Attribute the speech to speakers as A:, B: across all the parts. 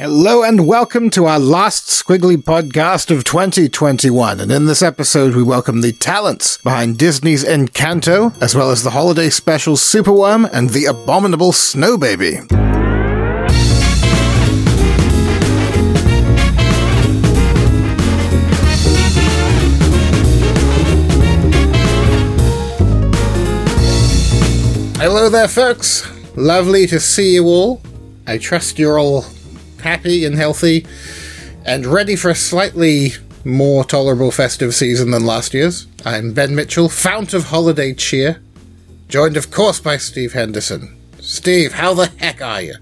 A: Hello and welcome to our last Squiggly podcast of 2021. And in this episode, we welcome the talents behind Disney's Encanto, as well as the holiday special Superworm and the abominable Snow Baby. Hello there, folks. Lovely to see you all. I trust you're all happy and healthy and ready for a slightly more tolerable festive season than last year's. I'm Ben Mitchell, fount of holiday cheer, joined, of course, by Steve Henderson. Steve, how the heck are you?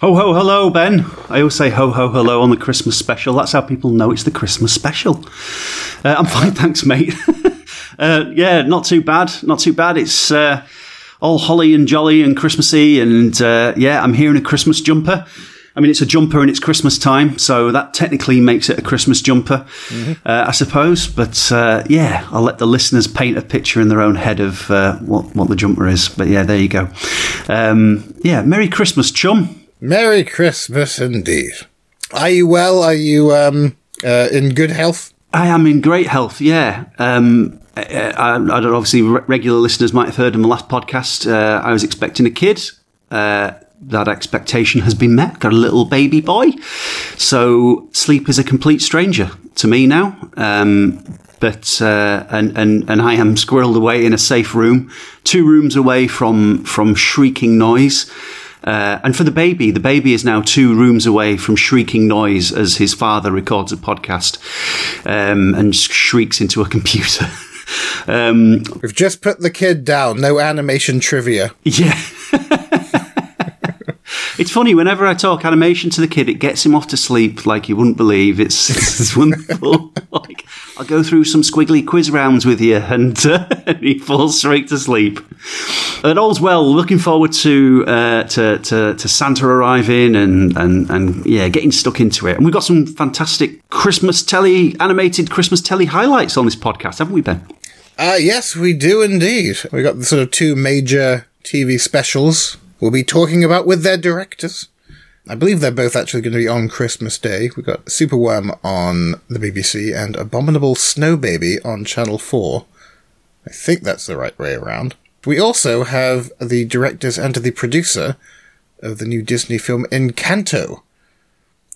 B: Ho ho hello, Ben. I always say ho ho hello on the Christmas special. That's how people know it's the Christmas special. Uh, I'm fine, thanks, mate. uh, yeah, not too bad. Not too bad. It's uh, all holly and jolly and Christmassy, and uh, yeah, I'm here in a Christmas jumper. I mean, it's a jumper and it's Christmas time, so that technically makes it a Christmas jumper, mm-hmm. uh, I suppose. But uh, yeah, I'll let the listeners paint a picture in their own head of uh, what what the jumper is. But yeah, there you go. Um, yeah, Merry Christmas, chum.
A: Merry Christmas indeed. Are you well? Are you um, uh, in good health?
B: I am in great health. Yeah. Um, I, I, don't know, obviously, regular listeners might have heard in the last podcast. Uh, I was expecting a kid. Uh, that expectation has been met. Got a little baby boy. So sleep is a complete stranger to me now. Um, but uh, and and and I am squirreled away in a safe room, two rooms away from from shrieking noise. Uh, and for the baby, the baby is now two rooms away from shrieking noise as his father records a podcast um, and shrieks into a computer.
A: um, We've just put the kid down. No animation trivia.
B: Yeah. It's funny whenever I talk animation to the kid, it gets him off to sleep like you wouldn't believe. It's, it's wonderful. like I'll go through some squiggly quiz rounds with you, and, uh, and he falls straight to sleep. And all's well. Looking forward to uh, to, to, to Santa arriving and, and and yeah, getting stuck into it. And we've got some fantastic Christmas telly animated Christmas telly highlights on this podcast, haven't we, Ben?
A: Uh, yes, we do indeed. We got the sort of two major TV specials will be talking about with their directors. I believe they're both actually going to be on Christmas Day. We've got Superworm on the BBC and Abominable Snow Baby on Channel 4. I think that's the right way around. We also have the directors and the producer of the new Disney film Encanto.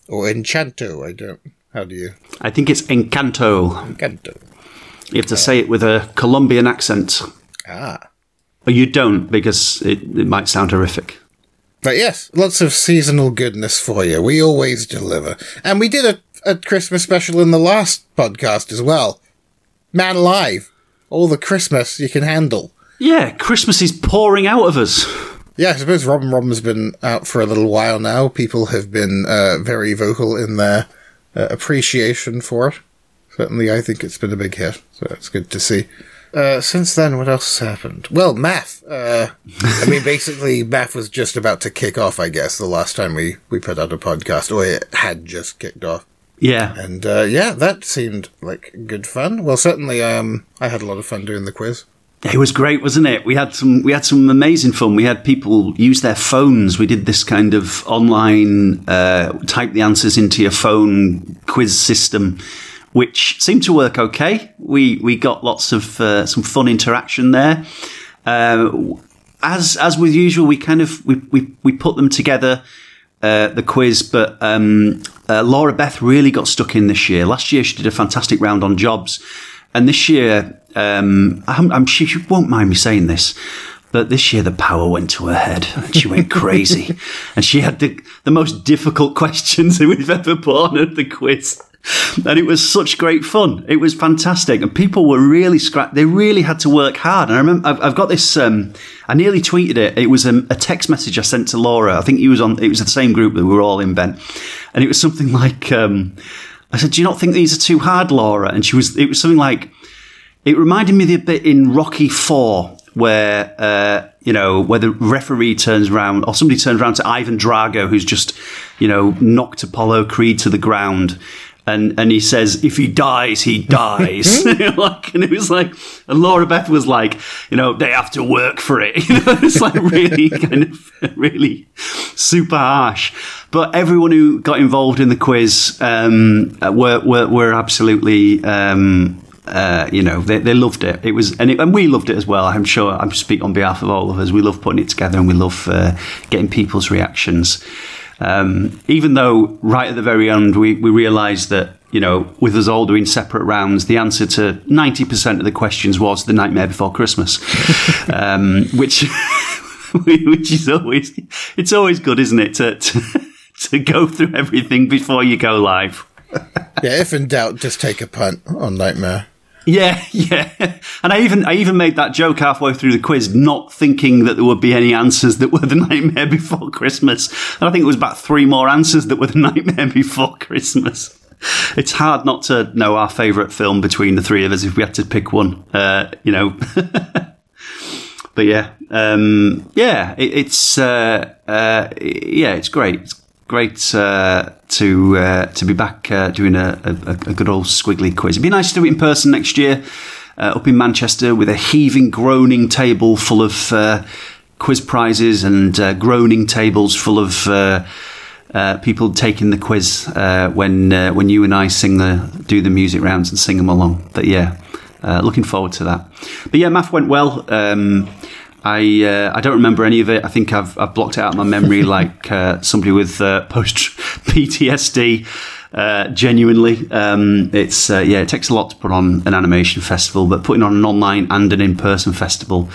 A: Or Enchanto, I don't. How do you?
B: I think it's Encanto.
A: Encanto.
B: You have to say it with a Colombian accent.
A: Ah.
B: But you don't because it, it might sound horrific.
A: But yes, lots of seasonal goodness for you. We always deliver. And we did a, a Christmas special in the last podcast as well. Man alive. All the Christmas you can handle.
B: Yeah, Christmas is pouring out of us.
A: Yeah, I suppose Robin Robin's been out for a little while now. People have been uh, very vocal in their uh, appreciation for it. Certainly, I think it's been a big hit, so it's good to see. Uh, since then, what else has happened? Well, MAF. Uh, I mean, basically, MAF was just about to kick off. I guess the last time we we put out a podcast, or it had just kicked off.
B: Yeah,
A: and uh, yeah, that seemed like good fun. Well, certainly, um, I had a lot of fun doing the quiz.
B: It was great, wasn't it? We had some we had some amazing fun. We had people use their phones. We did this kind of online uh, type the answers into your phone quiz system which seemed to work okay. We we got lots of uh, some fun interaction there. Uh, as as with usual, we kind of we we, we put them together. Uh, the quiz, but um, uh, Laura Beth really got stuck in this year. Last year, she did a fantastic round on jobs, and this year, um, I'm, I'm, she, she won't mind me saying this, but this year the power went to her head and she went crazy. and she had the, the most difficult questions that we've ever put on at the quiz. And it was such great fun. It was fantastic, and people were really scra- They really had to work hard. And I remember I've, I've got this. Um, I nearly tweeted it. It was a, a, text message I sent to Laura. I think he was on. It was the same group that we were all in, Ben, and it was something like. Um, I said, "Do you not think these are too hard, Laura?" And she was. It was something like. It reminded me of the bit in Rocky Four where uh, you know where the referee turns around or somebody turns around to Ivan Drago, who's just you know knocked Apollo Creed to the ground and and he says, "If he dies, he dies." like, and it was like, and Laura Beth was like, you know, they have to work for it. You know, it's like really kind of really super harsh. But everyone who got involved in the quiz um, were, were were absolutely. Um, uh, you know, they, they loved it. It was, and, it, and we loved it as well. I'm sure. I speak on behalf of all of us. We love putting it together, and we love uh, getting people's reactions. Um, even though right at the very end we, we realised that you know with us all doing separate rounds, the answer to ninety percent of the questions was the Nightmare Before Christmas, um, which which is always it's always good, isn't it, to, to, to go through everything before you go live.
A: yeah, if in doubt, just take a punt on Nightmare.
B: Yeah, yeah. And I even I even made that joke halfway through the quiz, not thinking that there would be any answers that were the Nightmare Before Christmas. And I think it was about three more answers that were the Nightmare Before Christmas. It's hard not to know our favourite film between the three of us if we had to pick one. Uh, you know. but yeah, um, yeah, it, it's uh, uh, yeah, it's great. It's great uh, to uh, to be back uh, doing a, a, a, good old squiggly quiz. It'd be nice to do it in person next year, uh, up in Manchester, with a heaving, groaning table full of uh, quiz prizes and uh, groaning tables full of. people taking the quiz when when you and I sing the do the music rounds and sing them along. But yeah, looking forward to that. But yeah, MAF went well. Um, I uh, I don't remember any of it. I think I've I've blocked it out of my memory like uh, somebody with uh, post PTSD. Uh, genuinely, um, it's uh, yeah, it takes a lot to put on an animation festival, but putting on an online and an in-person festival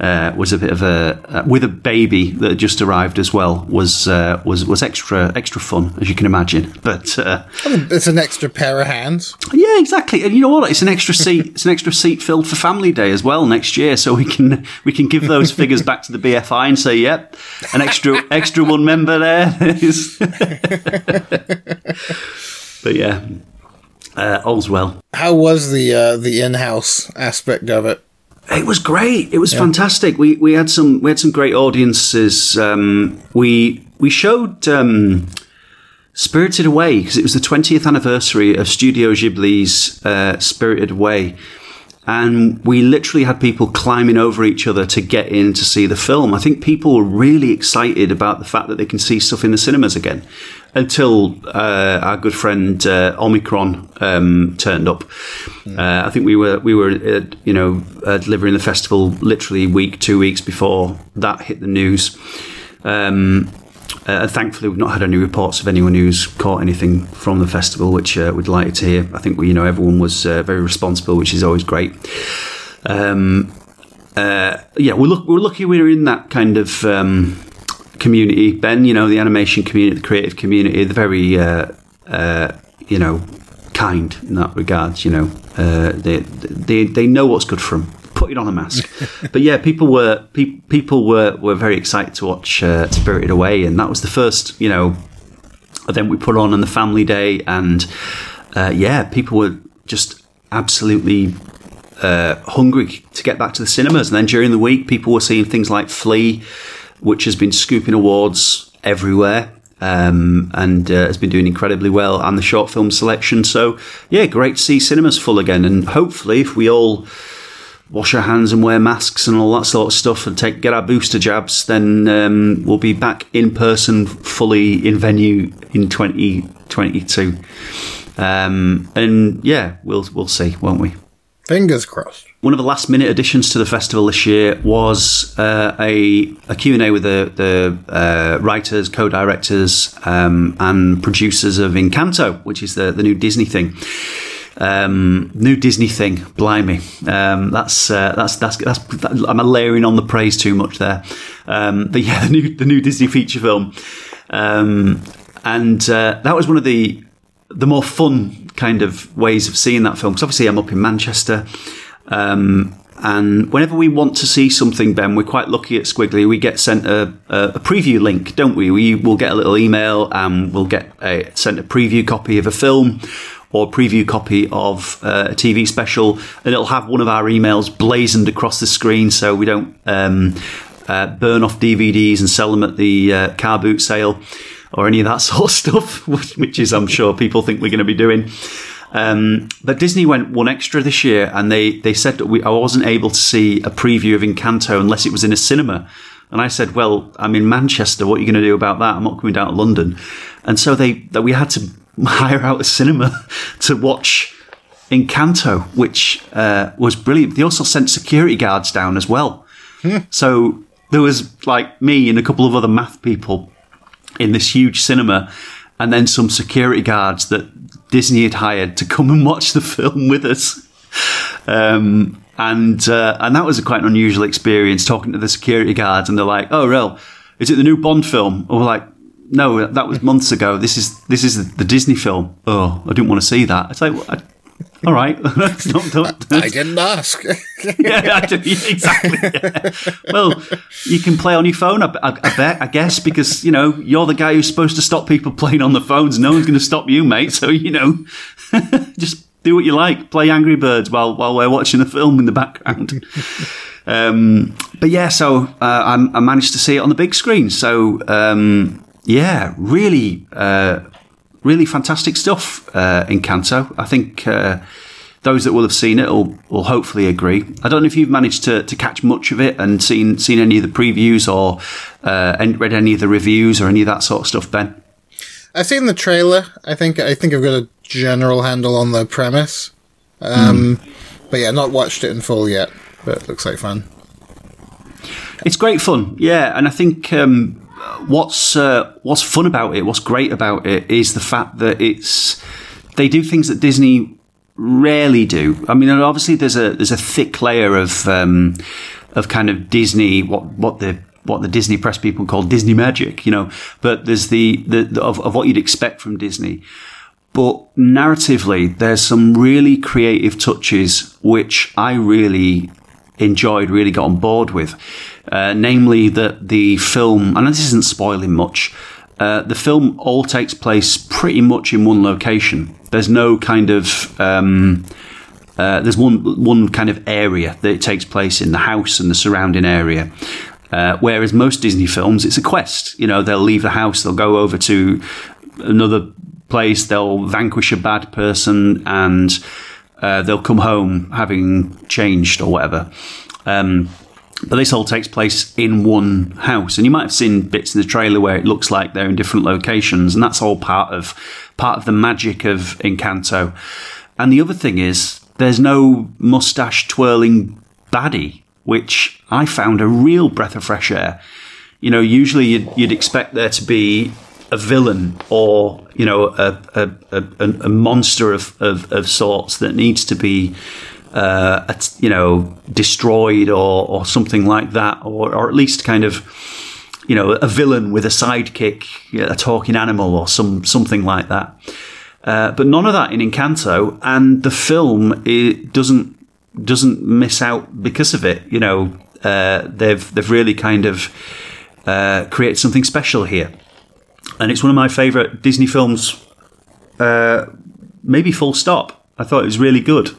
B: uh, was a bit of a uh, with a baby that had just arrived as well was uh, was was extra extra fun as you can imagine. But uh,
A: it's an extra pair of hands.
B: Yeah, exactly. And you know what? It's an extra seat. it's an extra seat filled for Family Day as well next year, so we can we can give those figures back to the BFI and say, "Yep, an extra extra one member there." but yeah, uh, all's well.
A: How was the uh, the in house aspect of it?
B: It was great. It was yeah. fantastic. We we had some we had some great audiences. Um, we we showed um, Spirited Away because it was the 20th anniversary of Studio Ghibli's uh, Spirited Away, and we literally had people climbing over each other to get in to see the film. I think people were really excited about the fact that they can see stuff in the cinemas again until uh, our good friend uh, Omicron um, turned up. Mm. Uh, I think we were we were uh, you know uh, delivering the festival literally week two weeks before that hit the news. Um, uh, thankfully, we've not had any reports of anyone who's caught anything from the festival, which uh, we'd like to hear. I think we, you know everyone was uh, very responsible, which is always great. Um, uh, yeah, we're, look, we're lucky we're in that kind of um, community. Ben, you know, the animation community, the creative community, they're very, uh, uh, you know, kind in that regard. You know, they, they they know what's good for them putting on a mask. but yeah, people were pe- people were, were very excited to watch uh, Spirited Away, and that was the first you know event we put on on the family day, and uh, yeah, people were just absolutely uh, hungry to get back to the cinemas. And then during the week, people were seeing things like Flee, which has been scooping awards everywhere. Um, and uh, has been doing incredibly well, and the short film selection. So, yeah, great to see cinemas full again. And hopefully, if we all wash our hands and wear masks and all that sort of stuff and take get our booster jabs, then um, we'll be back in person, fully in venue in 2022. Um, and yeah, we'll we'll see, won't we?
A: Fingers crossed.
B: One of the last minute additions to the festival this year was uh, a, a Q&A with the, the uh, writers, co-directors um, and producers of Encanto, which is the, the new Disney thing. Um, new Disney thing, blimey. Um, that's, uh, that's, that's that's that's I'm layering on the praise too much there. Um, but yeah, the new the new Disney feature film, um, and uh, that was one of the the more fun kind of ways of seeing that film. Because obviously, I'm up in Manchester. Um, and whenever we want to see something, Ben, we're quite lucky at Squiggly. We get sent a, a, preview link, don't we? We will get a little email and we'll get a, sent a preview copy of a film or preview copy of uh, a TV special, and it'll have one of our emails blazoned across the screen so we don't um, uh, burn off DVDs and sell them at the uh, car boot sale. or any of that sort of stuff, which is, I'm sure, people think we're going to be doing. Um, but Disney went one extra this year, and they they said that we, I wasn't able to see a preview of Encanto unless it was in a cinema. And I said, "Well, I'm in Manchester. What are you going to do about that? I'm not coming down to London." And so they that we had to hire out a cinema to watch Encanto, which uh, was brilliant. They also sent security guards down as well. So there was like me and a couple of other MAF people in this huge cinema, and then some security guards that Disney had hired to come and watch the film with us. Um, and uh, and that was a quite an unusual experience talking to the security guards, and they're like, "Oh, real? Is it the new Bond film?" Or we're like, "No, that was months ago. This is this is the Disney film." Oh, I didn't want to see that. It's like, I, all right, don't,
A: I didn't ask.
B: yeah, actually, exactly. yeah. Well, you can play on your phone, I, I, I bet, I guess, because you know you're the guy who's supposed to stop people playing on the phones. No one's going to stop you, mate. So you know, just do what you like. Play Angry Birds while while we're watching the film in the background. Um, but yeah, so uh, I, I managed to see it on the big screen. So um, yeah, really, uh, really fantastic stuff uh, Encanto. I think uh, those that will have seen it will, will hopefully agree. I don't know if you've managed to, to catch much of it and seen seen any of the previews or uh, read any of the reviews or any of that sort of stuff, Ben.
A: I've seen the trailer. I think I think I've got a general handle on the premise. Um, But yeah, not watched it in full yet. But it looks like fun.
B: It's great fun, yeah, and I think um, what's uh, what's fun about it, what's great about it, is the fact that it's they do things that Disney rarely do. I mean, obviously there's a there's a thick layer of um, of kind of Disney what what the what the Disney press people call Disney magic, you know. But there's the, the, the of, of what you'd expect from Disney. But narratively, there's some really creative touches which I really enjoyed, really got on board with. Uh, namely, that the film, and this isn't spoiling much, uh, the film all takes place pretty much in one location. There's no kind of. Um, uh, there's one one kind of area that it takes place in the house and the surrounding area. Uh, whereas most Disney films, it's a quest. You know, they'll leave the house, they'll go over to another place, they'll vanquish a bad person, and uh, they'll come home having changed or whatever. Um, but this all takes place in one house, and you might have seen bits in the trailer where it looks like they're in different locations, and that's all part of part of the magic of Encanto. And the other thing is, there's no mustache twirling baddie, which I found a real breath of fresh air. You know, usually you'd, you'd expect there to be a villain or you know a a, a, a monster of, of, of sorts that needs to be uh, you know destroyed or, or something like that, or, or at least kind of you know a villain with a sidekick, a talking animal, or some something like that. Uh, but none of that in Encanto, and the film it doesn't doesn't miss out because of it. You know, uh, they've they've really kind of uh, created something special here, and it's one of my favourite Disney films. Uh, maybe full stop. I thought it was really good.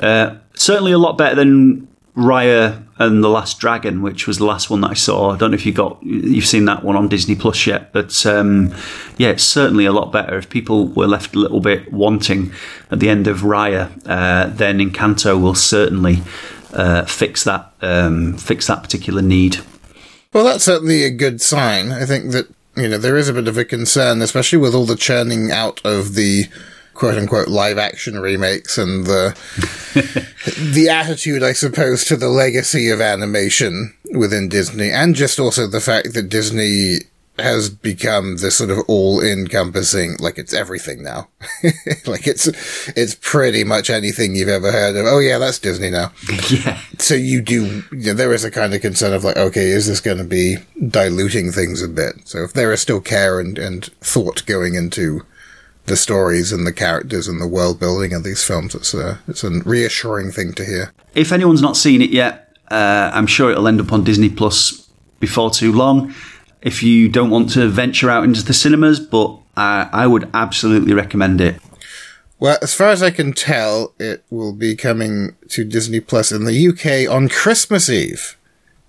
B: Uh, certainly a lot better than Raya and the Last Dragon, which was the last one that I saw. I don't know if you got you've seen that one on Disney Plus yet, but um, yeah, it's certainly a lot better. If people were left a little bit wanting at the end of Raya, uh, then Encanto will certainly uh, fix that um, fix that particular need.
A: Well, that's certainly a good sign. I think that, you know, there is a bit of a concern, especially with all the churning out of the quote unquote live action remakes and the, the attitude, I suppose, to the legacy of animation within Disney and just also the fact that Disney has become this sort of all encompassing, like it's everything now. like it's, it's pretty much anything you've ever heard of. Oh yeah, that's Disney now
B: yeah,
A: so you do you know, there is a kind of concern of like okay is this going to be diluting things a bit so if there is still care and, and thought going into the stories and the characters and the world building of these films it's a it's a reassuring thing to hear
B: if anyone's not seen it yet, uh, I'm sure it'll end up on Disney Plus before too long. If you don't want to venture out into the cinemas, but uh, I would absolutely recommend it.
A: well as far as i can tell it will be coming to disney plus in the uk on christmas eve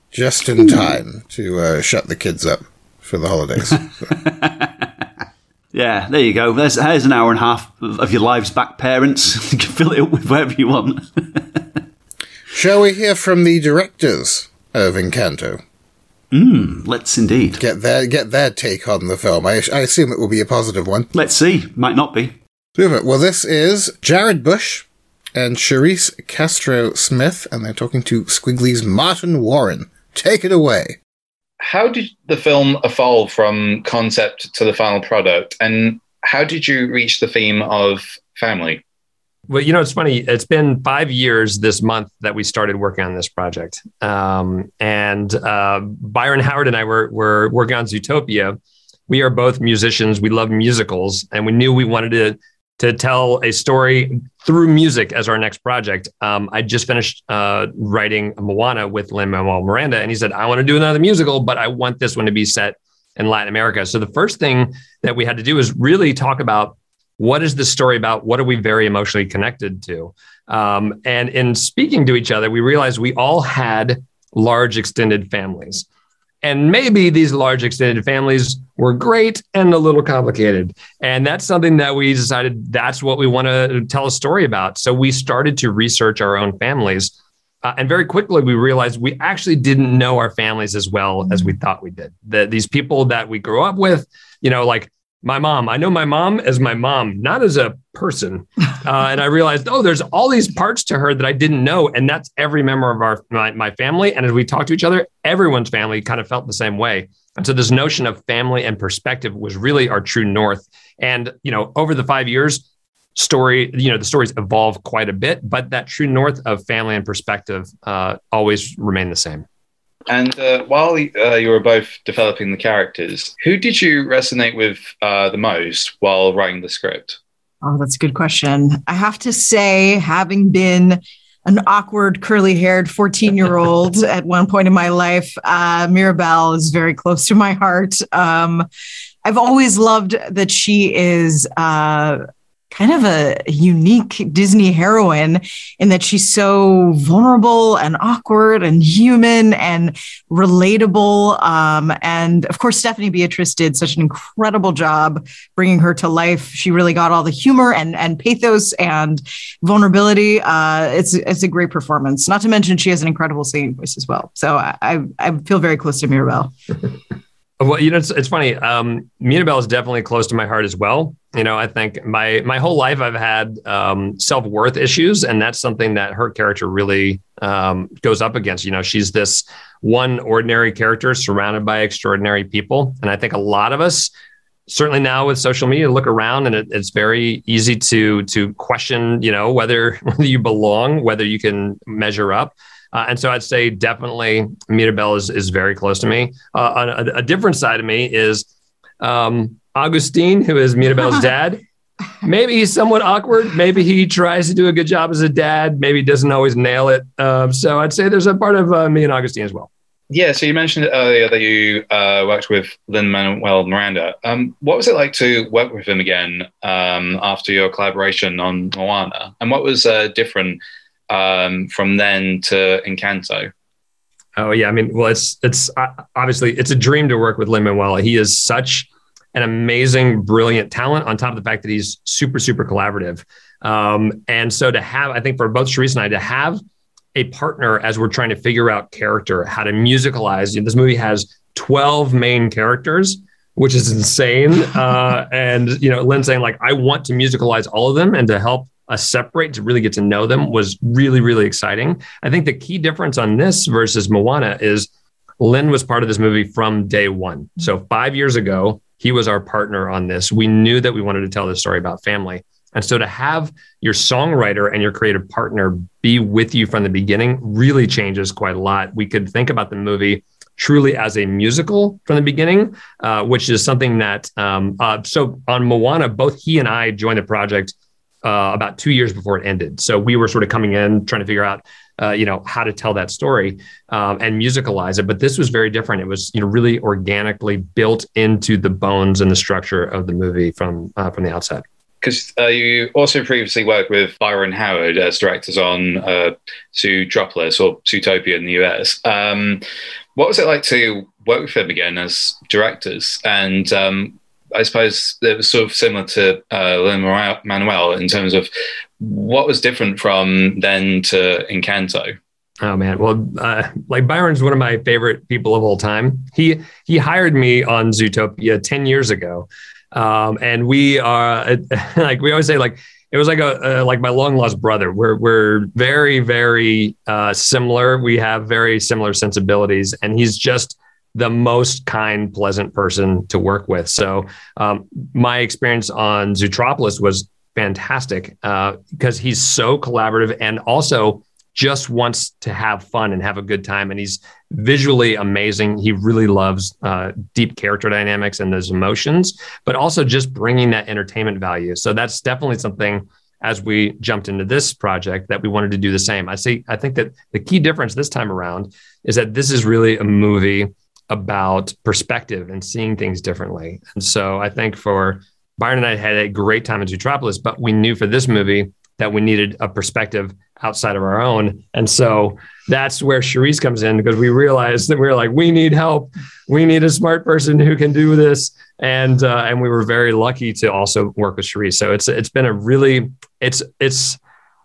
A: just in time to uh, shut the kids up for the holidays. So.
B: yeah, there you go. There's, there's an hour and a half of, your lives back, parents. you can fill it up with whatever you want.
A: Shall we hear from the directors of Encanto?
B: Mm, let's indeed.
A: Get their get their take on the film. I, I assume it will be a positive one.
B: Let's see. Might not be.
A: Well, this is Jared Bush and Charisse Castro Smith, and they're talking to Squiggly's Martin Warren. Take it away.
C: How did the film evolve from concept to the final product, and how did you reach the theme of family?
D: Well, you know, it's funny. It's been five years this month that we started working on this project. Um, and uh, Byron Howard and I were, were working on Zootopia. We are both musicians. We love musicals, and we knew we wanted to to tell a story through music as our next project. Um, I just finished uh, writing Moana with Lin Manuel Miranda, and he said, "I want to do another musical, but I want this one to be set in Latin America." So the first thing that we had to do was really talk about what is this story about? What are we very emotionally connected to? Um, and in speaking to each other, we realized we all had large extended families. And maybe these large extended families were great and a little complicated. And that's something that we decided that's what we want to tell a story about. So we started to research our own families. Uh, and very quickly, we realized we actually didn't know our families as well as we thought we did. That these people that we grew up with, you know, like my mom. I know my mom as my mom, not as a person. Uh, and I realized, oh, there's all these parts to her that I didn't know, and that's every member of our my, my family. And as we talk to each other, everyone's family kind of felt the same way. And so this notion of family and perspective was really our true north. And you know, over the five years, story, you know, the stories evolve quite a bit, but that true north of family and perspective uh, always remain the same.
C: And uh, while uh, you were both developing the characters, who did you resonate with uh, the most while writing the script?
E: Oh, that's a good question. I have to say, having been an awkward, curly haired 14 year old at one point in my life, uh, Mirabel is very close to my heart. Um, I've always loved that she is uh, kind of a unique Disney heroine in that she's so vulnerable and awkward and human and relatable. Um, and of course, Stephanie Beatriz did such an incredible job bringing her to life. She really got all the humor and, and pathos and vulnerability. Uh, it's, it's a great performance. Not to mention, she has an incredible singing voice as well. So I, I feel very close to Mirabel.
D: Well, you know, it's, it's funny. Um, Mirabel is definitely close to my heart as well. You know, I think my my whole life I've had um, self worth issues, and that's something that her character really um, goes up against. You know, she's this one ordinary character surrounded by extraordinary people, and I think a lot of us, certainly now with social media, look around and it, it's very easy to to question. You know, whether whether you belong, whether you can measure up. Uh, and so I'd say definitely Mirabel is, is very close to me. Uh, a, a, different side of me is um, Augustine, who is Mirabel's dad. Maybe he's somewhat awkward. Maybe he tries to do a good job as a dad. Maybe doesn't always nail it. Um, so I'd say there's a part of uh, me and Augustine as well.
C: Yeah, so you mentioned earlier that you uh, worked with Lin Manuel Miranda. Um, what was it like to work with him again um, after your collaboration on Moana? And what was uh, different um, from then to Encanto?
D: Oh yeah, I mean, well, it's it's uh, obviously it's a dream to work with Lin Manuel. He is such an amazing, brilliant talent. On top of the fact that he's super, super collaborative, um, and so to have, I think for both Charisse and I, to have a partner as we're trying to figure out character, how to musicalize. You know, this movie has twelve main characters, which is insane. Uh, and you know, Lin saying like, I want to musicalize all of them and to help us separate to really get to know them was really, really exciting. I think the key difference on this versus Moana is Lin was part of this movie from day one. So five years ago, he was our partner on this. We knew that we wanted to tell this story about family. And so to have your songwriter and your creative partner be with you from the beginning really changes quite a lot. We could think about the movie truly as a musical from the beginning, uh, which is something that, um, uh, so on Moana, both he and I joined the project uh, about two years before it ended. So we were sort of coming in trying to figure out, uh, you know, how to tell that story um, and musicalize it. But this was very different. It was, you know, really organically built into the bones and the structure of the movie from uh, from the outset.
C: Because uh, you also previously worked with Byron Howard as directors on uh, or Zootopia in the US. Um, what was it like to work with him again as directors, and um, I suppose it was sort of similar to uh, Lin Manuel in terms of what was different from then to Encanto.
D: Oh man, well, uh, like Byron's one of my favorite people of all time. He he hired me on Zootopia ten years ago, um, and we are like we always say like it was like a, a, like my long lost brother. We're we're very very uh, similar. We have very similar sensibilities, and he's just the most kind, pleasant person to work with. So um, my experience on Zootropolis was fantastic uh, because he's so collaborative and also just wants to have fun and have a good time. And he's visually amazing. He really loves uh, deep character dynamics and those emotions, but also just bringing that entertainment value. So that's definitely something as we jumped into this project that we wanted to do the same. I see. I think that the key difference this time around is that this is really a movie about perspective and seeing things differently. And so I think for Byron and I had a great time in Zootropolis, but we knew for this movie that we needed a perspective outside of our own. And so that's where Charisse comes in because we realized that we were like, we need help. We need a smart person who can do this. And uh, and we were very lucky to also work with Charisse. So it's it's been a really it's it's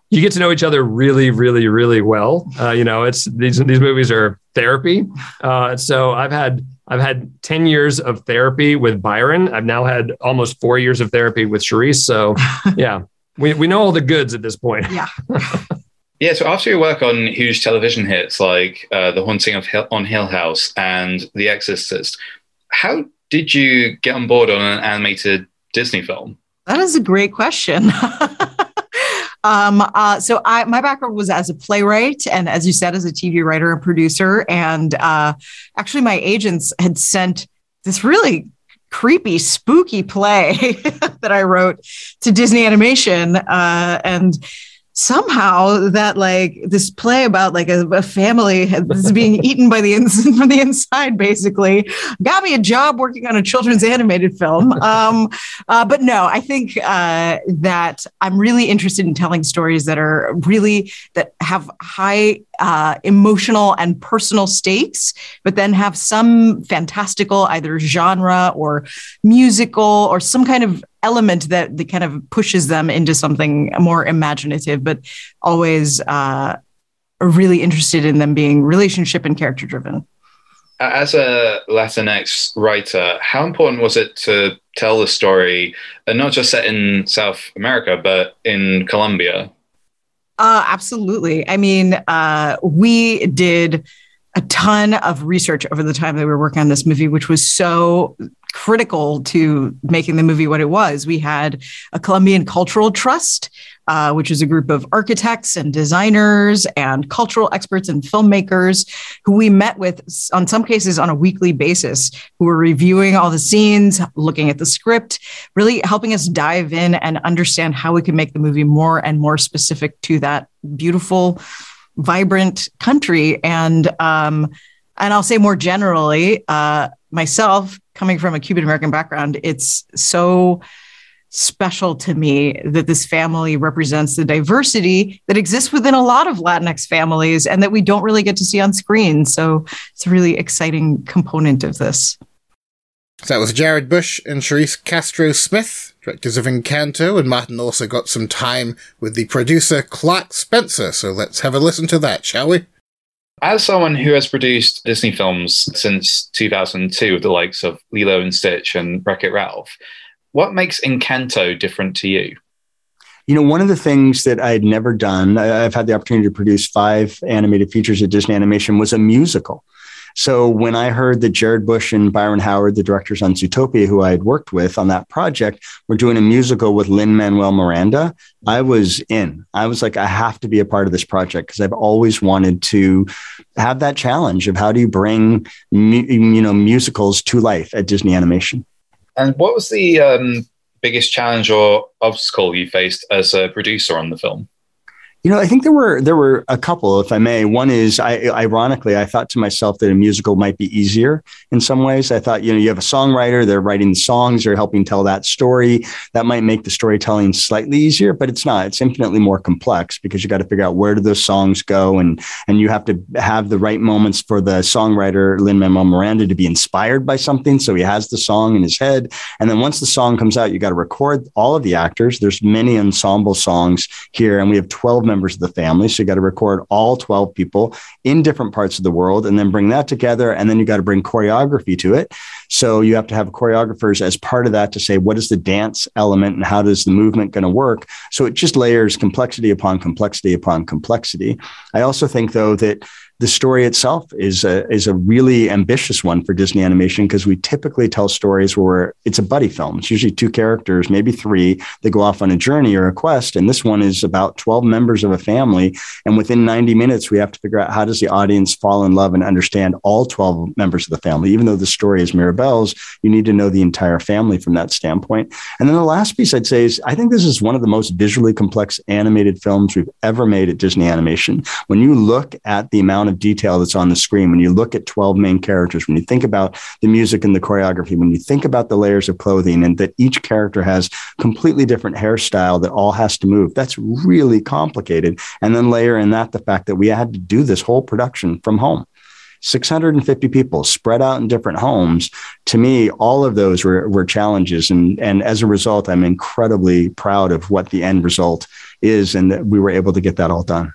D: you get to know each other really, really, really well. Uh, you know, it's these these movies are therapy. Uh, so I've had I've had ten years of therapy with Byron. I've now had almost four years of therapy with Charisse. So yeah, we we know all the goods at this point.
E: Yeah.
C: yeah. So after your work on huge television hits like uh, The Haunting of Hill, on Hill House and The Exorcist, how did you get on board on an animated Disney film?
E: That is a great question. Um, uh, so I, my background was as a playwright and as you said, as a TV writer and producer. And uh, actually my agents had sent this really creepy, spooky play that I wrote to Disney Animation. Uh, and somehow that like this play about like a, a family is being eaten by the ins- from the inside basically got me a job working on a children's animated film. Um, uh, but no i think uh, that i'm really interested in telling stories that are really that have high uh, emotional and personal stakes but then have some fantastical either genre or musical or some kind of element that, that kind of pushes them into something more imaginative, but always uh, really interested in them being relationship and character driven.
C: As a Latinx writer, how important was it to tell the story, and not just set in South America, but in Colombia?
E: Uh, absolutely. I mean, uh, we did a ton of research over the time that we were working on this movie, which was so critical to making the movie what it was. We had a Colombian Cultural Trust, uh, which is a group of architects and designers and cultural experts and filmmakers who we met with on some cases on a weekly basis, who were reviewing all the scenes, looking at the script, really helping us dive in and understand how we can make the movie more and more specific to that beautiful, vibrant country. And um, and I'll say more generally, uh, myself coming from a Cuban American background, it's so special to me that this family represents the diversity that exists within a lot of Latinx families and that we don't really get to see on screen. So it's a really exciting component of this.
A: So that was Jared Bush and Charisse Castro Smith, directors of Encanto, and Martin also got some time with the producer Clark Spencer. So let's have a listen to that, shall we?
C: As someone who has produced Disney films since 2002 with the likes of Lilo and Stitch and Wreck It Ralph, what makes Encanto different to you?
F: You know, one of the things that I had never done, I've had the opportunity to produce five animated features at Disney Animation, was a musical. So when I heard that Jared Bush and Byron Howard, the directors on Zootopia, who I had worked with on that project, were doing a musical with Lin Manuel Miranda, I was in. I was like, I have to be a part of this project because I've always wanted to have that challenge of how do you bring you know musicals to life at Disney Animation.
C: And what was the um, biggest challenge or obstacle you faced as a producer on the film?
F: You know, I think there were there were a couple, if I may. One is, I ironically, I thought to myself that a musical might be easier in some ways. I thought, you know, you have a songwriter, they're writing the songs, they're helping tell that story. That might make the storytelling slightly easier, but it's not. It's infinitely more complex because you got to figure out where do those songs go, and and you have to have the right moments for the songwriter Lin Manuel Miranda to be inspired by something, so he has the song in his head, and then once the song comes out, you got to record all of the actors. There's many ensemble songs here, and we have twelve members of the family. So you got to record all 12 people in different parts of the world and then bring that together. And then you got to bring choreography to it. So you have to have choreographers as part of that to say, what is the dance element and how does the movement going to work? So it just layers complexity upon complexity upon complexity. I also think, though, that the story itself is a, is a really ambitious one for Disney animation because we typically tell stories where it's a buddy film. It's usually two characters, maybe three, that go off on a journey or a quest. And this one is about 12 members of a family. And within 90 minutes, we have to figure out how does the audience fall in love and understand all 12 members of the family. Even though the story is Mirabel's, you need to know the entire family from that standpoint. And then the last piece I'd say is I think this is one of the most visually complex animated films we've ever made at Disney Animation. When you look at the amount of detail that's on the screen, when you look at 12 main characters, when you think about the music and the choreography, when you think about the layers of clothing and that each character has completely different hairstyle that all has to move, that's really complicated. And then layer in that the fact that we had to do this whole production from home. 650 people spread out in different homes. To me, all of those were, were challenges. And, and as a result, I'm incredibly proud of what the end result is and that we were able to get that all done.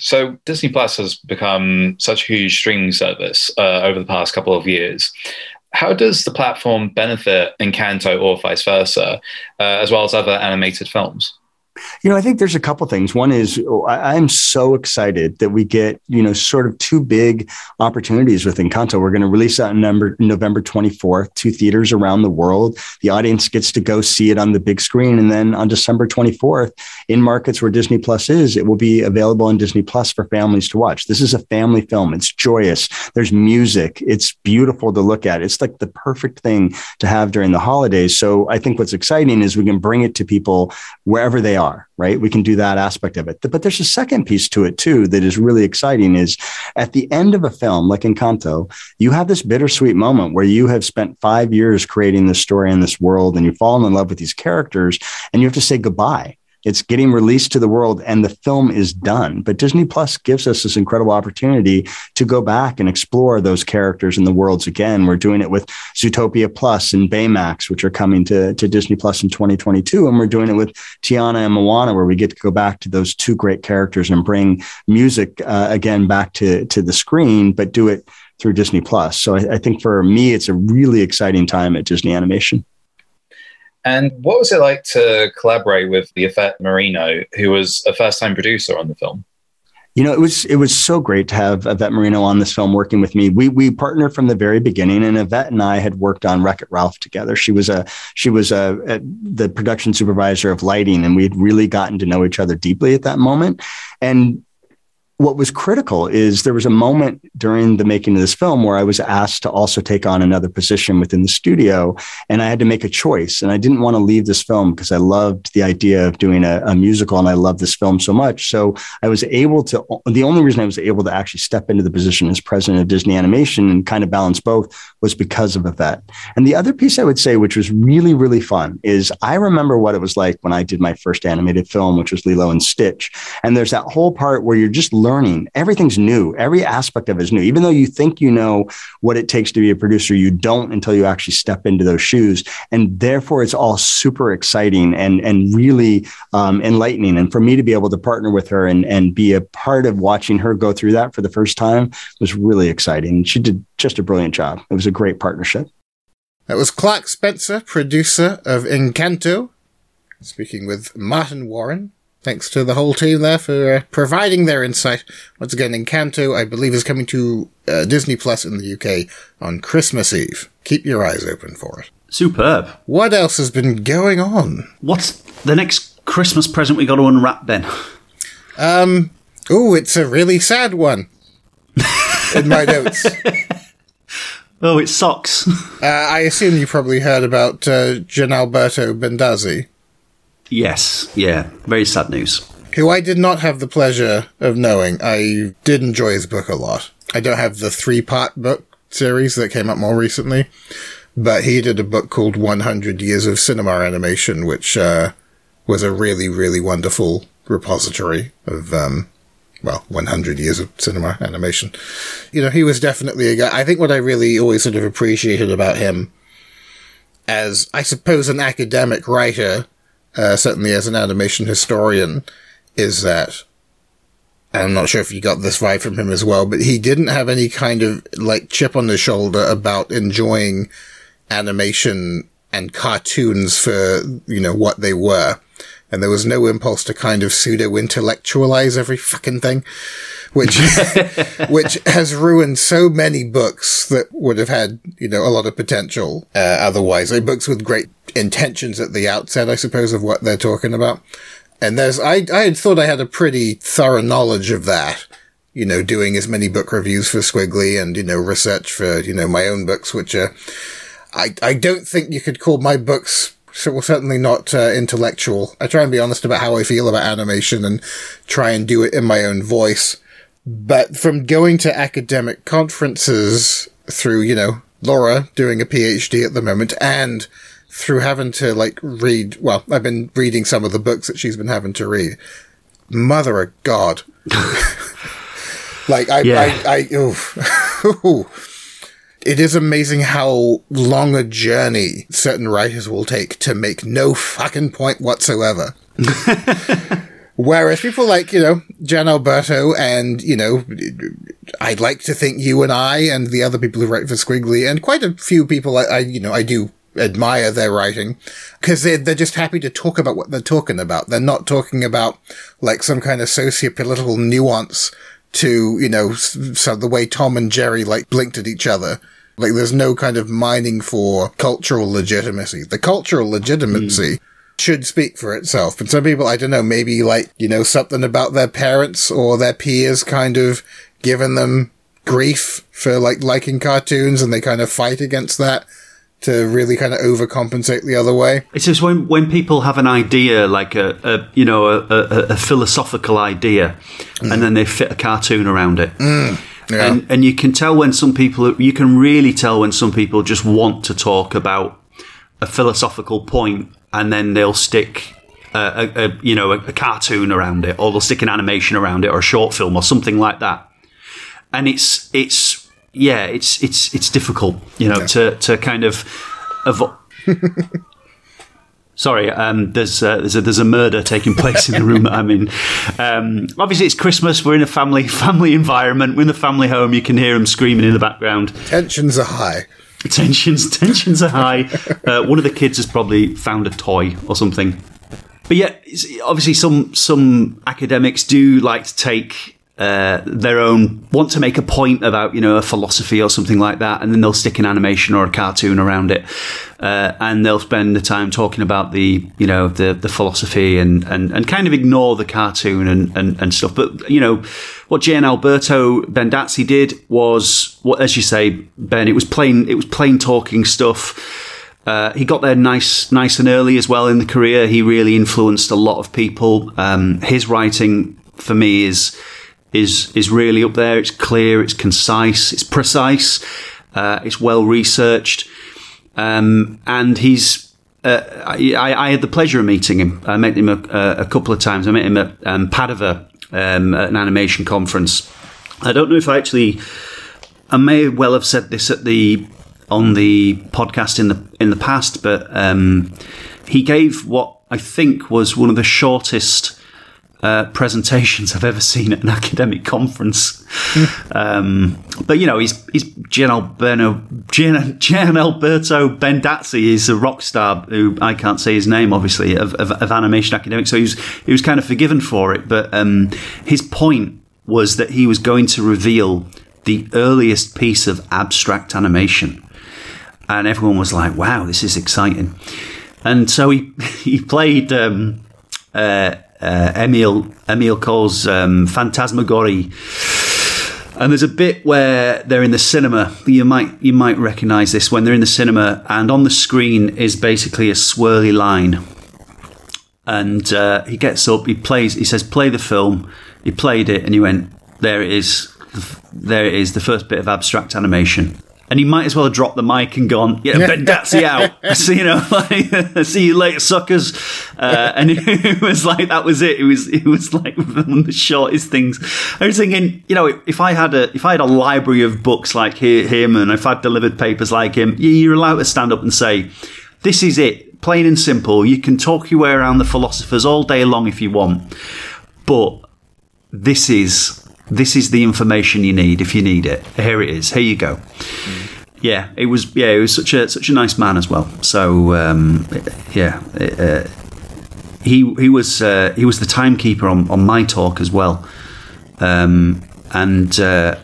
C: So Disney Plus has become such a huge streaming service uh, over the past couple of years. How does the platform benefit Encanto or vice versa, uh, as well as other animated films?
F: You know, I think there's a couple things. One is oh, I, am so excited that we get, you know, sort of two big opportunities with Encanto. We're going to release that in number, November 24th, two theaters around the world. The audience gets to go see it on the big screen. And then on December 24th, in markets where Disney Plus is, it will be available on Disney Plus for families to watch. This is a family film. It's joyous. There's music. It's beautiful to look at. It's like the perfect thing to have during the holidays. So I think what's exciting is we can bring it to people wherever they are, right? We can do that aspect of it. But there's a second piece to it too that is really exciting is at the end of a film like Encanto, you have this bittersweet moment where you have spent five years creating this story in this world and you've fallen in love with these characters and you have to say goodbye it's getting released to the world and the film is done. But Disney Plus gives us this incredible opportunity to go back and explore those characters and the worlds again. We're doing it with Zootopia Plus and Baymax, which are coming to, to Disney Plus in 2022. And we're doing it with Tiana and Moana, where we get to go back to those two great characters and bring music uh, again back to, to the screen, but do it through Disney Plus. So I, I think for me, it's a really exciting time at Disney Animation.
C: And what was it like to collaborate with Yvette Marino, who was a first time producer on the film?
F: You know, it was it was so great to have Yvette Marino on this film working with me. We we partnered from the very beginning, and Yvette and I had worked on Wreck It Ralph together. She was a she was a, a the production supervisor of lighting, and we had really gotten to know each other deeply at that moment. And what was critical is there was a moment during the making of this film where I was asked to also take on another position within the studio, and I had to make a choice. And I didn't want to leave this film because I loved the idea of doing a, a, musical, and I loved this film so much. So I was able to. The only reason I was able to actually step into the position as president of Disney Animation and kind of balance both was because of Yvette. And the other piece I would say, which was really really fun, is I remember what it was like when I did my first animated film, which was Lilo and Stitch. And there's that whole part where you're just learning learning. Everything's new. Every aspect of it is new. Even though you think you know what it takes to be a producer, you don't until you actually step into those shoes. And therefore, it's all super exciting and and really um, enlightening. And for me to be able to partner with her and and be a part of watching her go through that for the first time was really exciting. She did just a brilliant job. It was a great partnership.
A: That was Clark Spencer, producer of Encanto, speaking with Martin Warren. Thanks to the whole team there for uh, providing their insight. Once again, Encanto, I believe, is coming to uh, Disney Plus in the UK on Christmas Eve. Keep your eyes open for it.
B: Superb.
A: What else has been going on?
B: What's the next Christmas present we got to unwrap then?
A: Um, oh, it's a really sad one. in my notes.
B: Oh, it sucks.
A: uh, I assume you probably heard about uh, Giannalberto Bendazzi.
B: Yes, yeah, very sad news.
A: who I did not have the pleasure of knowing. I did enjoy his book a lot. I don't have the three part book series that came out more recently, but he did a book called 100 Years of Cinema Animation, which uh, was a really, really wonderful repository of, um, well, 100 years of cinema animation. You know, he was definitely a guy. I think what I really always sort of appreciated about him as, I suppose, an academic writer, uh, certainly as an animation historian, is that I'm not sure if you got this vibe from him as well, but he didn't have any kind of like chip on his shoulder about enjoying animation and cartoons for, you know, what they were. And there was no impulse to kind of pseudo intellectualize every fucking thing, which, which has ruined so many books that would have had, you know, a lot of potential, uh, otherwise. Like books with great intentions at the outset, I suppose, of what they're talking about. And there's, I, I had thought I had a pretty thorough knowledge of that, you know, doing as many book reviews for Skwigly and, you know, research for, you know, my own books, which are, I, I don't think you could call my books so well, certainly not uh, intellectual. I try and be honest about how I feel about animation and try and do it in my own voice. But from going to academic conferences through, you know, Laura doing a PhD at the moment and through having to like read, well, I've been reading some of the books that she's been having to read. Mother of God. like I,
B: Yeah.
A: I, I, oof. it is amazing how long a journey certain writers will take to make no fucking point whatsoever. Whereas people like, you know, Giannalberto and, you know, I'd like to think you and I and the other people who write for Skwigly and quite a few people I, I you know, I do admire their writing because they're, they're just happy to talk about what they're talking about. They're not talking about like some kind of socio-political nuance to, you know, so the way Tom and Jerry like blinked at each other. Like there's no kind of mining for cultural legitimacy. The cultural legitimacy hmm. Should speak for itself. But some people, I don't know, maybe like, you know, something about their parents or their peers kind of giving them grief for like liking cartoons and they kind of fight against that to really kind of overcompensate the other way.
B: It's just when, when people have an idea, like a, a you know a, a, a philosophical idea, and then they fit a cartoon around it, mm,
A: Yeah.
B: and and you can tell when some people you can really tell when some people just want to talk about a philosophical point, and then they'll stick. A, a, a you know a, a cartoon around it, or they'll stick an animation around it, or a short film, or something like that. And it's it's yeah, it's it's it's difficult, you know, to to kind of avo- Sorry, um, there's uh, there's a there's a murder taking place in the room that I'm in. Um, obviously, it's Christmas. We're in a family family environment. We're in the family home. You can hear them screaming in the background.
A: Tensions are high.
B: Tensions tensions are high. Uh, one of the kids has probably found a toy or something. But yeah, obviously, some some academics do like to take uh, their own want to make a point about you know a philosophy or something like that, and then they'll stick an animation or a cartoon around it, uh, and they'll spend the time talking about the you know the the philosophy and and, and kind of ignore the cartoon and, and and stuff. But you know what Giannalberto Bendazzi did was what, as you say, Ben, it was plain it was plain talking stuff. Uh, he got there nice, nice and early as well in the career. He really influenced a lot of people. Um, his writing for me is is is really up there. It's clear, it's concise, it's precise, uh, it's well researched, um, and he's. Uh, I, I had the pleasure of meeting him. I met him a, a couple of times. I met him at um, Padova um, at an animation conference. I don't know if I actually. I may well have said this at the on the podcast in the in the past, but um, he gave what I think was one of the shortest uh, presentations I've ever seen at an academic conference. um, but you know, he's he's Giannalberto Gian, Giannalberto Bendazzi is a rock star who I can't say his name, obviously, of, of, of animation academics. So he was he was kind of forgiven for it. But um, his point was that he was going to reveal the earliest piece of abstract animation and everyone was like, "Wow, this is exciting." And so he he played um, uh, uh, Émile Émile Cohl's um, Phantasmagorie, and there's a bit where they're in the cinema. You might you might recognise this when they're in the cinema, and on the screen is basically a swirly line. and uh, he gets up, he plays, he says, "Play the film." He played it, and he went, "There it is, there it is, the first bit of abstract animation." And he might as well have dropped the mic and gone, "Yeah, Bendazzi out." so, you know, like, see you later, suckers. Uh, and it was like that was it. It was it was like one of the shortest things. I was thinking, you know, if I had a if I had a library of books like him, and if I'd delivered papers like him, you're allowed to stand up and say, "This is it." Plain and simple. You can talk your way around the philosophers all day long if you want, but this is this is the information you need if you need it. Here it is. Here you go. Mm. Yeah, it was. Yeah, it was such a such a nice man as well. So um, yeah, uh, he he was uh, he was the timekeeper on, on my talk as well, um, and uh,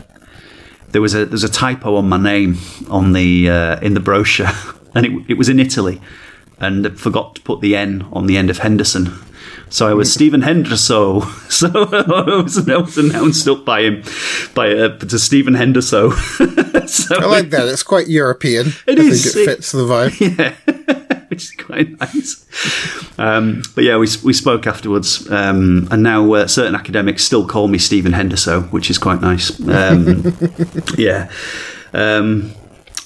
B: there was a there's a typo on my name on the uh, in the brochure, and it, it was in Italy and I forgot to put the N on the end of Henderson. So I was Stephen Henderson. So I was, announced up by him, by uh, to Stephen Henderson.
A: so I like that. It's quite European.
B: It
A: I
B: is.
A: Think it fits the vibe.
B: Yeah. Which is quite nice. Um, but yeah, we, we spoke afterwards, um, and now uh, certain academics still call me Stephen Henderson, which is quite nice. Um, yeah. Um,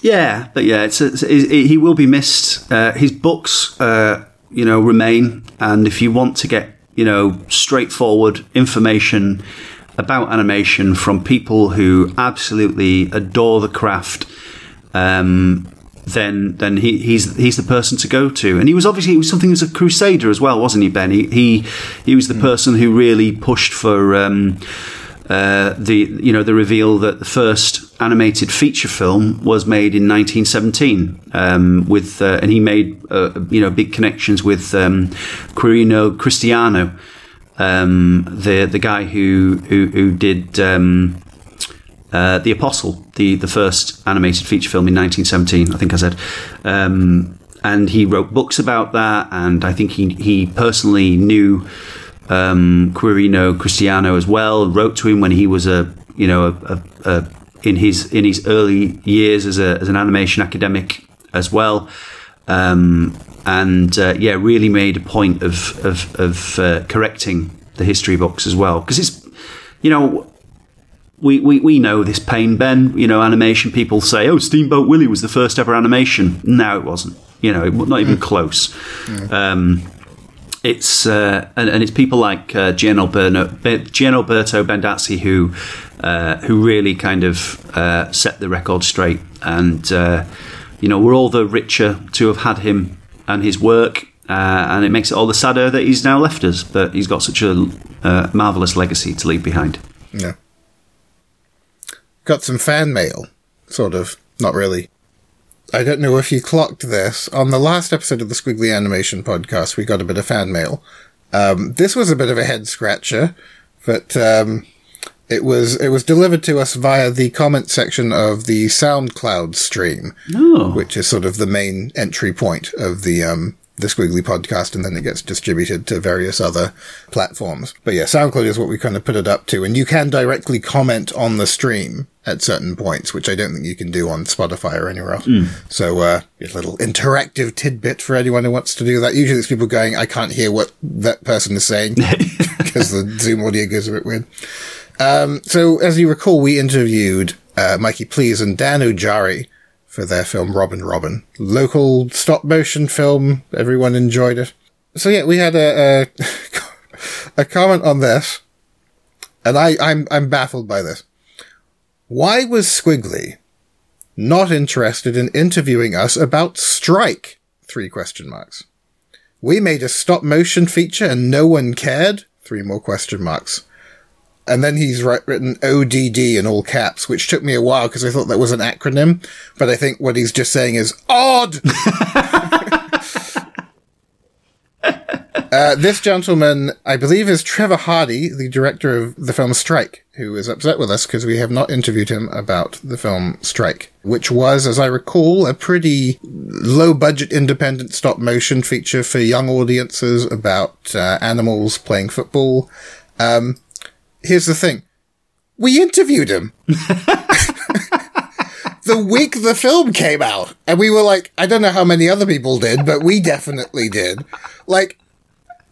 B: yeah, but yeah, it's, it's it, he will be missed. Uh, his books, uh, you know, remain, and if you want to get you know straightforward information about animation from people who absolutely adore the craft, um, then then he, he's he's the person to go to. And he was obviously he was something as a crusader as well, wasn't he, Ben? He he, he was the mm. person who really pushed for. Um, uh, the you know the reveal that the first animated feature film was made in 1917 um, with uh, and he made uh, you know big connections with um, Quirino Cristiani um, the the guy who who, who did um, uh, the Apostle the the first animated feature film in 1917 I think I said. Um, and he wrote books about that and I think he he personally knew um, Quirino Cristiani as well. Wrote to him when he was a you know a, a, a, in his in his early years as, a, as an animation academic as well. Um, and uh, yeah, really made a point of of, of uh, correcting the history books as well because it's you know we, we, we know this pain, Ben. You know, animation people say, oh, Steamboat Willie was the first ever animation. No, it wasn't. You know, not even mm. close. Mm. Um, it's uh, and, and, it's people like uh, Giannalberto, Giannalberto Bendazzi who uh, who really kind of uh, set the record straight, and uh, you know we're all the richer to have had him and his work, uh, and it makes it all the sadder that he's now left us. But he's got such a marvelous legacy to leave behind.
A: Yeah, got some fan mail, sort of, not really. I don't know if you clocked this. On the last episode of the Skwigly Animation podcast, we got a bit of fan mail. Um, this was a bit of a head scratcher, but um, it was it was delivered to us via the comment section of the SoundCloud stream,
B: oh.
A: which is sort of the main entry point of the um, the Skwigly podcast, and then it gets distributed to various other platforms. But yeah, SoundCloud is what we kind of put it up to, and you can directly comment on the stream at certain points, which I don't think you can do on Spotify or anywhere else. Mm. So, uh, a little interactive tidbit for anyone who wants to do that. Usually it's people going, I can't hear what that person is saying because the Zoom audio goes a bit weird. Um, so as you recall, we interviewed, uh, Mikey Please and Dan Ojari for their film Robin Robin. Local stop motion film. Everyone enjoyed it. So yeah, we had a, a, a comment on this and I, I'm, I'm baffled by this. Why was Skwigly not interested in interviewing us about Strike? Three question marks. We made a stop motion feature and no one cared? Three more question marks. And then he's written ODD in all caps, which took me a while because I thought that was an acronym. But I think what he's just saying is odd. Uh, this gentleman, I believe, is Trevor Hardy, the director of the film Strike, who is upset with us because we have not interviewed him about the film Strike, which was, as I recall, a pretty low budget independent stop motion feature for young audiences about uh, animals playing football. Um, here's the thing. We interviewed him. the week the film came out. And we were like, I don't know how many other people did, but we definitely did. Like,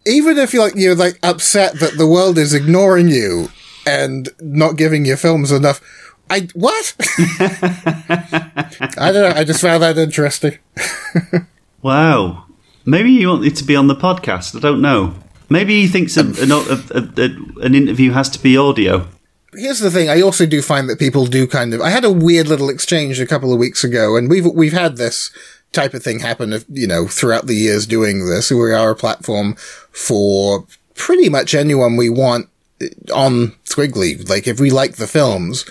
A: even if you're like you're like upset that the world is ignoring you and not giving your films enough. I what? I don't know. I just found that interesting.
B: Wow. Maybe you want it to be on the podcast. I don't know. Maybe he thinks a, a, a, an interview has to be audio.
A: Here's the thing. I also do find that people do kind of. I had a weird little exchange a couple of weeks ago, and we've we've had this type of thing happen. You know, throughout the years doing this, we are a platform for pretty much anyone we want eh, on Skwigly. Like if we like the films,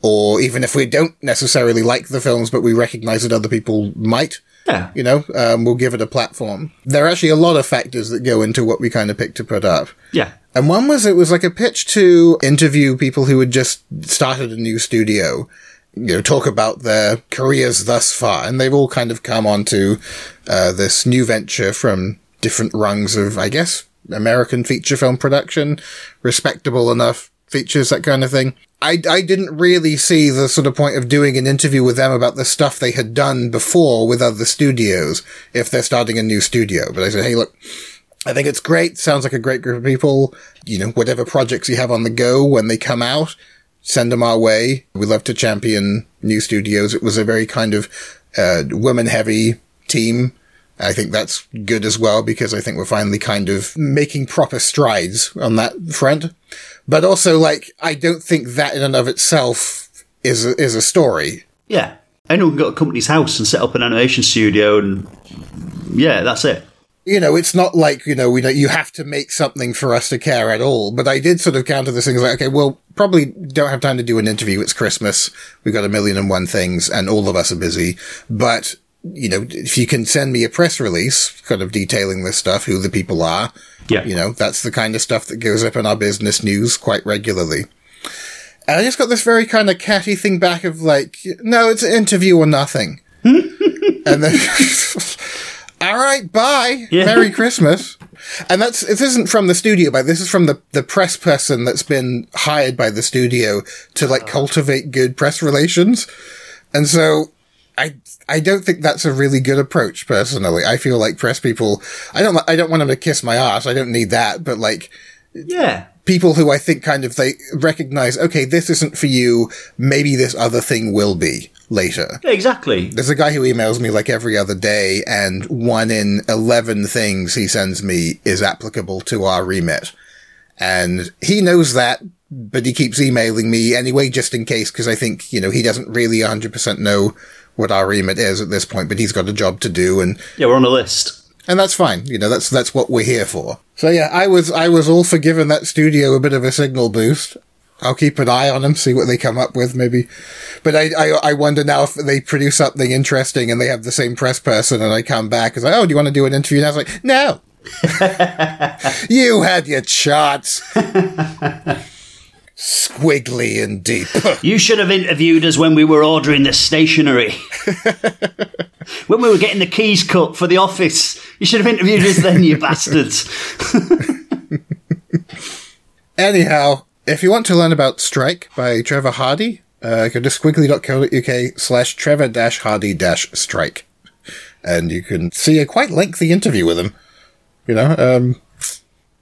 A: or even if we don't necessarily like the films, but we recognize that other people might.
B: Yeah.
A: You know, um, we'll give it a platform. There are actually a lot of factors that go into what we kind of pick to put up.
B: Yeah.
A: And one was it was like a pitch to interview people who had just started a new studio, you know, talk about their careers thus far. And they've all kind of come onto uh, this new venture from different rungs of, I guess, American feature film production, respectable enough features, that kind of thing. I, I didn't really see the sort of point of doing an interview with them about the stuff they had done before with other studios if they're starting a new studio. But I said, hey, look, I think it's great. Sounds like a great group of people. You know, whatever projects you have on the go when they come out, send them our way. We love to champion new studios. It was a very kind of uh, women heavy team. I think that's good as well because I think we're finally kind of making proper strides on that front. But also, like, I don't think that in and of itself is a, is a story.
B: Yeah. Anyone can go to a company's house and set up an animation studio, and yeah, that's it.
A: You know, it's not like, you know, we know you have to make something for us to care at all. But I did sort of counter this thing like, okay, well, probably don't have time to do an interview. It's Christmas. We've got a million and one things and all of us are busy. But, you know, if you can send me a press release kind of detailing this stuff, who the people are,
B: Yeah.
A: you know, that's the kind of stuff that goes up in our business news quite regularly. And I just got this very kind of catty thing back of like, no, it's an interview or nothing. and then, all right, bye.
B: Yeah.
A: Merry Christmas. And that's, this isn't from the studio, but this is from the, the press person that's been hired by the studio to like oh. cultivate good press relations. And so I, I don't think that's a really good approach personally. I feel like press people, I don't, I don't want them to kiss my ass. I don't need that, but like,
B: Yeah.
A: people who I think kind of they recognize, okay, this isn't for you. Maybe this other thing will be later.
B: Yeah, exactly.
A: There's a guy who emails me like every other day and one in 11 things he sends me is applicable to our remit. And he knows that, but he keeps emailing me anyway, just in case, because I think, you know, he doesn't really 100% know what our remit is at this point, but he's got a job to do and
B: Yeah, we're on a list.
A: and that's fine. You know, that's that's what we're here for. So yeah, I was I was all for giving that studio a bit of a signal boost. I'll keep an eye on them, see what they come up with, maybe. But I, I, I wonder now if they produce something interesting and they have the same press person, and I come back and like, oh, do you want to do an interview? And I was like, no. you had your chance. Skwigly and deep.
B: You should have interviewed us when we were ordering the stationery. when we were getting the keys cut for the office. You should have interviewed us then, you bastards.
A: Anyhow, if you want to learn about Strike by Trevor Hardy, uh, go to skwigly.co.uk slash Trevor dash Hardy dash Strike. And you can see a quite lengthy interview with him. You know, um,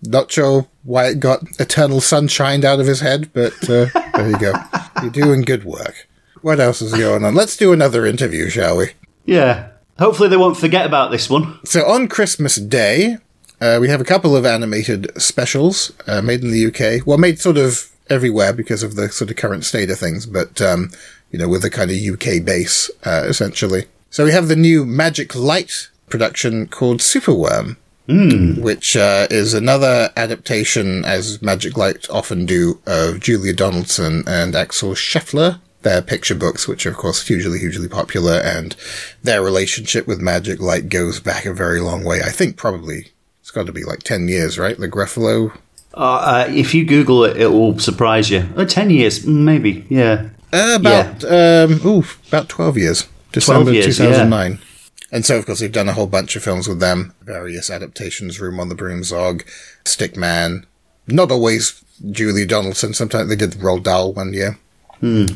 A: not sure why it got eternal sunshine out of his head, but uh, there you go. You're doing good work. What else is going on? Let's do another interview, shall we?
B: yeah. Hopefully they won't forget about this one.
A: So on Christmas Day, uh, we have a couple of animated specials uh, made in the UK. Well, made sort of everywhere because of the sort of current state of things, but um, you know, with a kind of UK base uh, essentially. So we have the new Magic Light production called Superworm. Which uh, is another adaptation, as Magic Light often do, of Julia Donaldson and Axel Scheffler. Their picture books, which are of course hugely, hugely popular, and their relationship with Magic Light goes back a very long way. I think probably it's got to be like 10 years, right? The Gruffalo.
B: Uh, uh, if you Google it, it will surprise you. Oh, 10 years, maybe, yeah.
A: Uh, about, um, ooh, about 12 years. December
B: years,
A: 2009. And so, of course, we've done a whole bunch of films with them. Various adaptations, Room on the Broom Zog, Stickman. Not always Julie Donaldson. Sometimes they did Roald Dahl one year.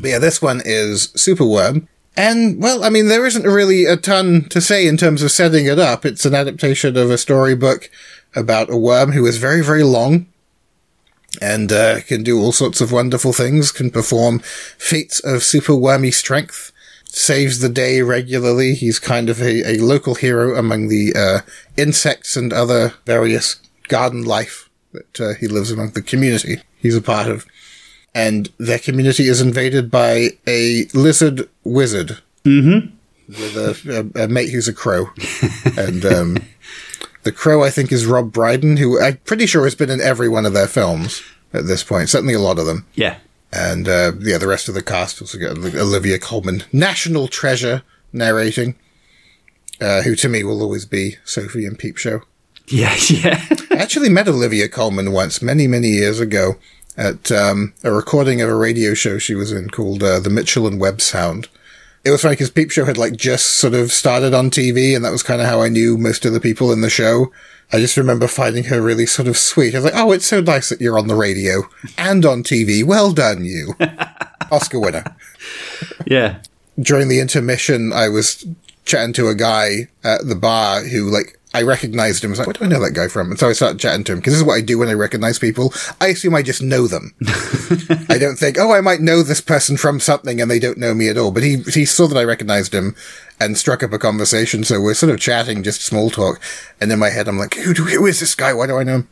A: But yeah, this one is Superworm. And, well, I mean, there isn't really a ton to say in terms of setting it up. It's an adaptation of a storybook about a worm who is very, very long and uh, can do all sorts of wonderful things, can perform feats of super wormy strength, saves the day regularly. He's kind of a, a local hero among the uh, insects and other various garden life that uh, he lives among the community he's a part of. And their community is invaded by a lizard wizard
B: Mm-hmm.
A: with a, a, a mate who's a crow. and um, the crow, I think, is Rob Brydon, who I'm pretty sure has been in every one of their films at this point, certainly a lot of them.
B: Yeah.
A: And uh, yeah, the rest of the cast also got Olivia Colman, national treasure, narrating, uh, who to me will always be Sophie and Peep Show.
B: Yeah, yeah.
A: I actually met Olivia Colman once, many, many years ago, at um, a recording of a radio show she was in called uh, The Mitchell and Webb Sound. It was funny because Peep Show had like just sort of started on TV, and that was kind of how I knew most of the people in the show. I just remember finding her really sort of sweet. I was like, "Oh, it's so nice that you're on the radio and on TV. Well done, you, Oscar winner."
B: yeah.
A: during the intermission, I was chatting to a guy at the bar who, like, I recognized him. I was like, where do I know that guy from? And so I started chatting to him because this is what I do when I recognize people. I assume I just know them. I don't think, oh, I might know this person from something and they don't know me at all. But he, he saw that I recognized him and struck up a conversation. So we're sort of chatting, just small talk. And in my head, I'm like, who, do- who is this guy? Why do I know him?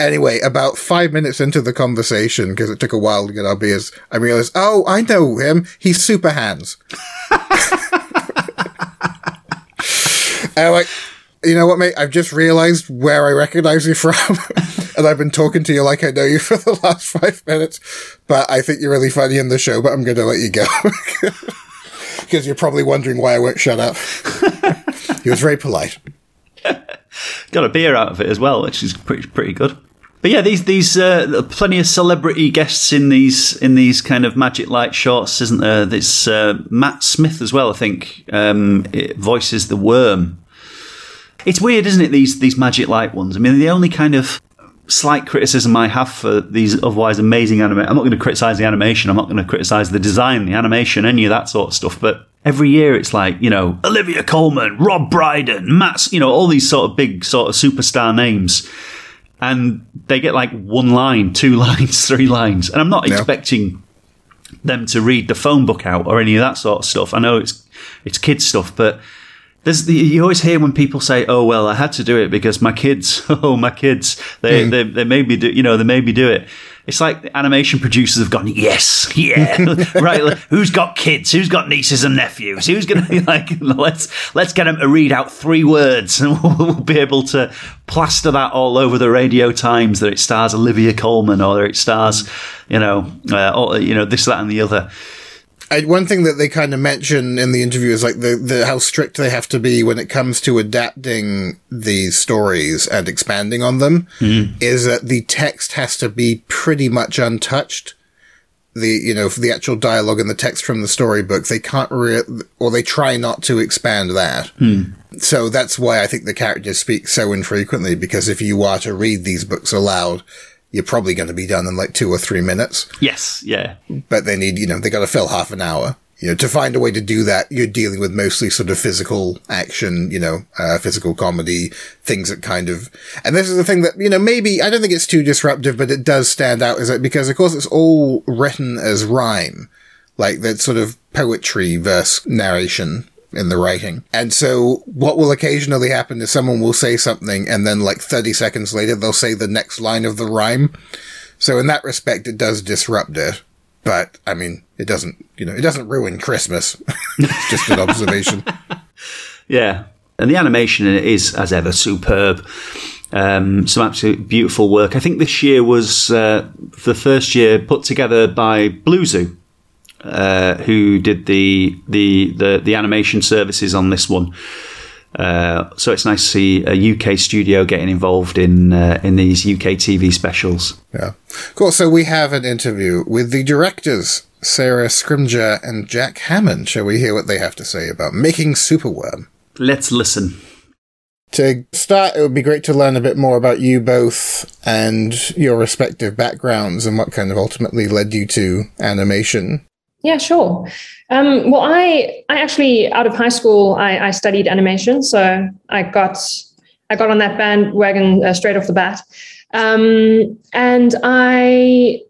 A: Anyway, about five minutes into the conversation, because it took a while to get our beers, I realized, oh, I know him. He's Super Hans. and I'm like, you know what, mate? I've just realized where I recognize you from. and I've been talking to you like I know you for the last five minutes. But I think you're really funny in the show, but I'm going to let you go. Because you're probably wondering why I won't shut up. he was very polite.
B: Got a beer out of it as well, which is pretty pretty good. But yeah, these these uh, plenty of celebrity guests in these in these kind of Magic Light shorts, isn't there? This uh, Matt Smith as well. I think um, voices the worm. It's weird, isn't it? These these Magic Light ones. I mean, the only kind of slight criticism I have for these otherwise amazing anime. I'm not going to criticize the animation. I'm not going to criticize the design, the animation, any of that sort of stuff. But every year it's like you know Olivia Colman, Rob Brydon, Matt, you know all these sort of big sort of superstar names, and they get like one line, two lines, three lines, and I'm not expecting them to read the phone book out or any of that sort of stuff. I know it's it's kids stuff, but there's the, you always hear when people say, "Oh well, I had to do it because my kids, oh my kids, they they, they made me do, you know, they made me do it." It's like the animation producers have gone, "Yes, yeah, right. Who's got kids? Who's got nieces and nephews? Who's going to be like, let's let's get them to read out three words, and we'll, we'll be able to plaster that all over the Radio Times that it stars Olivia Colman or that it stars, you know, uh, or, you know this, that, and the other."
A: I, one thing that they kind of mention in the interview is like the, the how strict they have to be when it comes to adapting these stories and expanding on them. Mm-hmm. Is that the text has to be pretty much untouched. The you know for the actual dialogue and the text from the storybook, they can't re- or they try not to expand that. Hmm. So that's why I think the characters speak so infrequently because if you are to read these books aloud, you're probably going to be done in like two or three minutes.
B: Yes, yeah,
A: but they need, you know, they got to fill half an hour. You know, to find a way to do that, you're dealing with mostly sort of physical action, you know, uh, physical comedy, things that kind of, and this is the thing that, you know, maybe, I don't think it's too disruptive, but it does stand out is that because of course it's all written as rhyme, like that sort of poetry verse narration in the writing. And so what will occasionally happen is someone will say something and then like 30 seconds later, they'll say the next line of the rhyme. So in that respect, it does disrupt it. But I mean, it doesn't, you know, it doesn't ruin Christmas. it's just an observation.
B: Yeah, and the animation in it is, as ever, superb. Um, some absolute beautiful work. I think this year was uh, the first year put together by Blue Zoo, uh, who did the, the the the animation services on this one. Uh, so it's nice to see a UK studio getting involved in uh, in these UK TV specials.
A: Yeah. Cool. So we have an interview with the directors, Sarah Scrimgeour and Jac Hamman. Shall we hear what they have to say about making Superworm?
B: Let's listen.
A: To start, it would be great to learn a bit more about you both and your respective backgrounds and what kind of ultimately led you to animation.
G: Yeah, sure. Um, well, I I actually out of high school I, I studied animation, so I got I got on that bandwagon uh, straight off the bat. Um, and I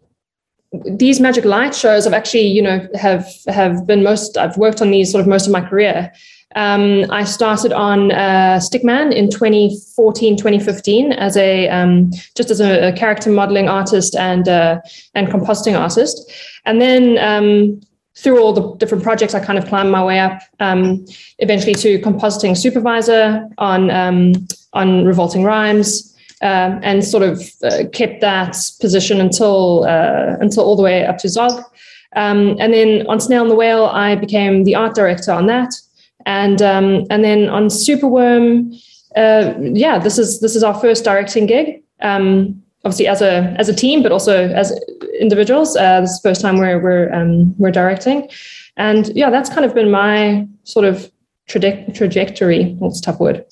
G: these magic light shows have actually you know have have been most i've worked on these sort of most of my career um, i started on uh, stickman in 2014 2015 as a um, just as a, a, character modeling artist and uh, and compositing artist and then um, through all the different projects i kind of climbed my way up um, eventually to compositing supervisor on um, on revolting rhymes um, and sort of uh, kept that position until uh, until all the way up to Zog. And then on Snail and the Whale, I became the art director on that. And um, and then on Superworm, uh, yeah, this is this is our first directing gig. Um, obviously, as a as a team, but also as individuals. Uh, this is the first time we're we're um, we're directing, and yeah, that's kind of been my sort of traje- trajectory. What's a tough word?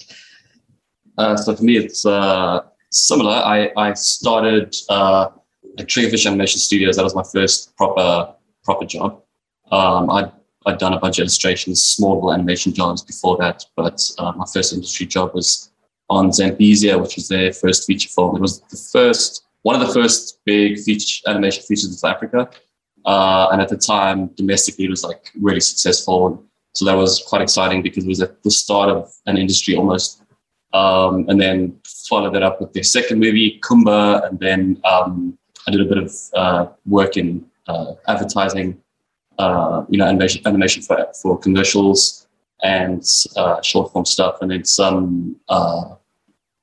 H: Uh, so for me, it's uh, similar. I, I started uh, at Triggerfish Animation Studios. That was my first proper proper job. Um, I'd, I'd done a bunch of illustrations, small animation jobs before that, but uh, my first industry job was on Zambezia, which was their first feature film. It was the first, one of the first big feature animation features in South Africa. Uh, and at the time, domestically, it was like really successful. So that was quite exciting because it was at the start of an industry almost. Um, and then followed that up with their second movie, Kumba, and then um, I did a bit of uh, work in uh, advertising, uh, you know, animation, animation for, for commercials and uh, short form stuff, and then some uh,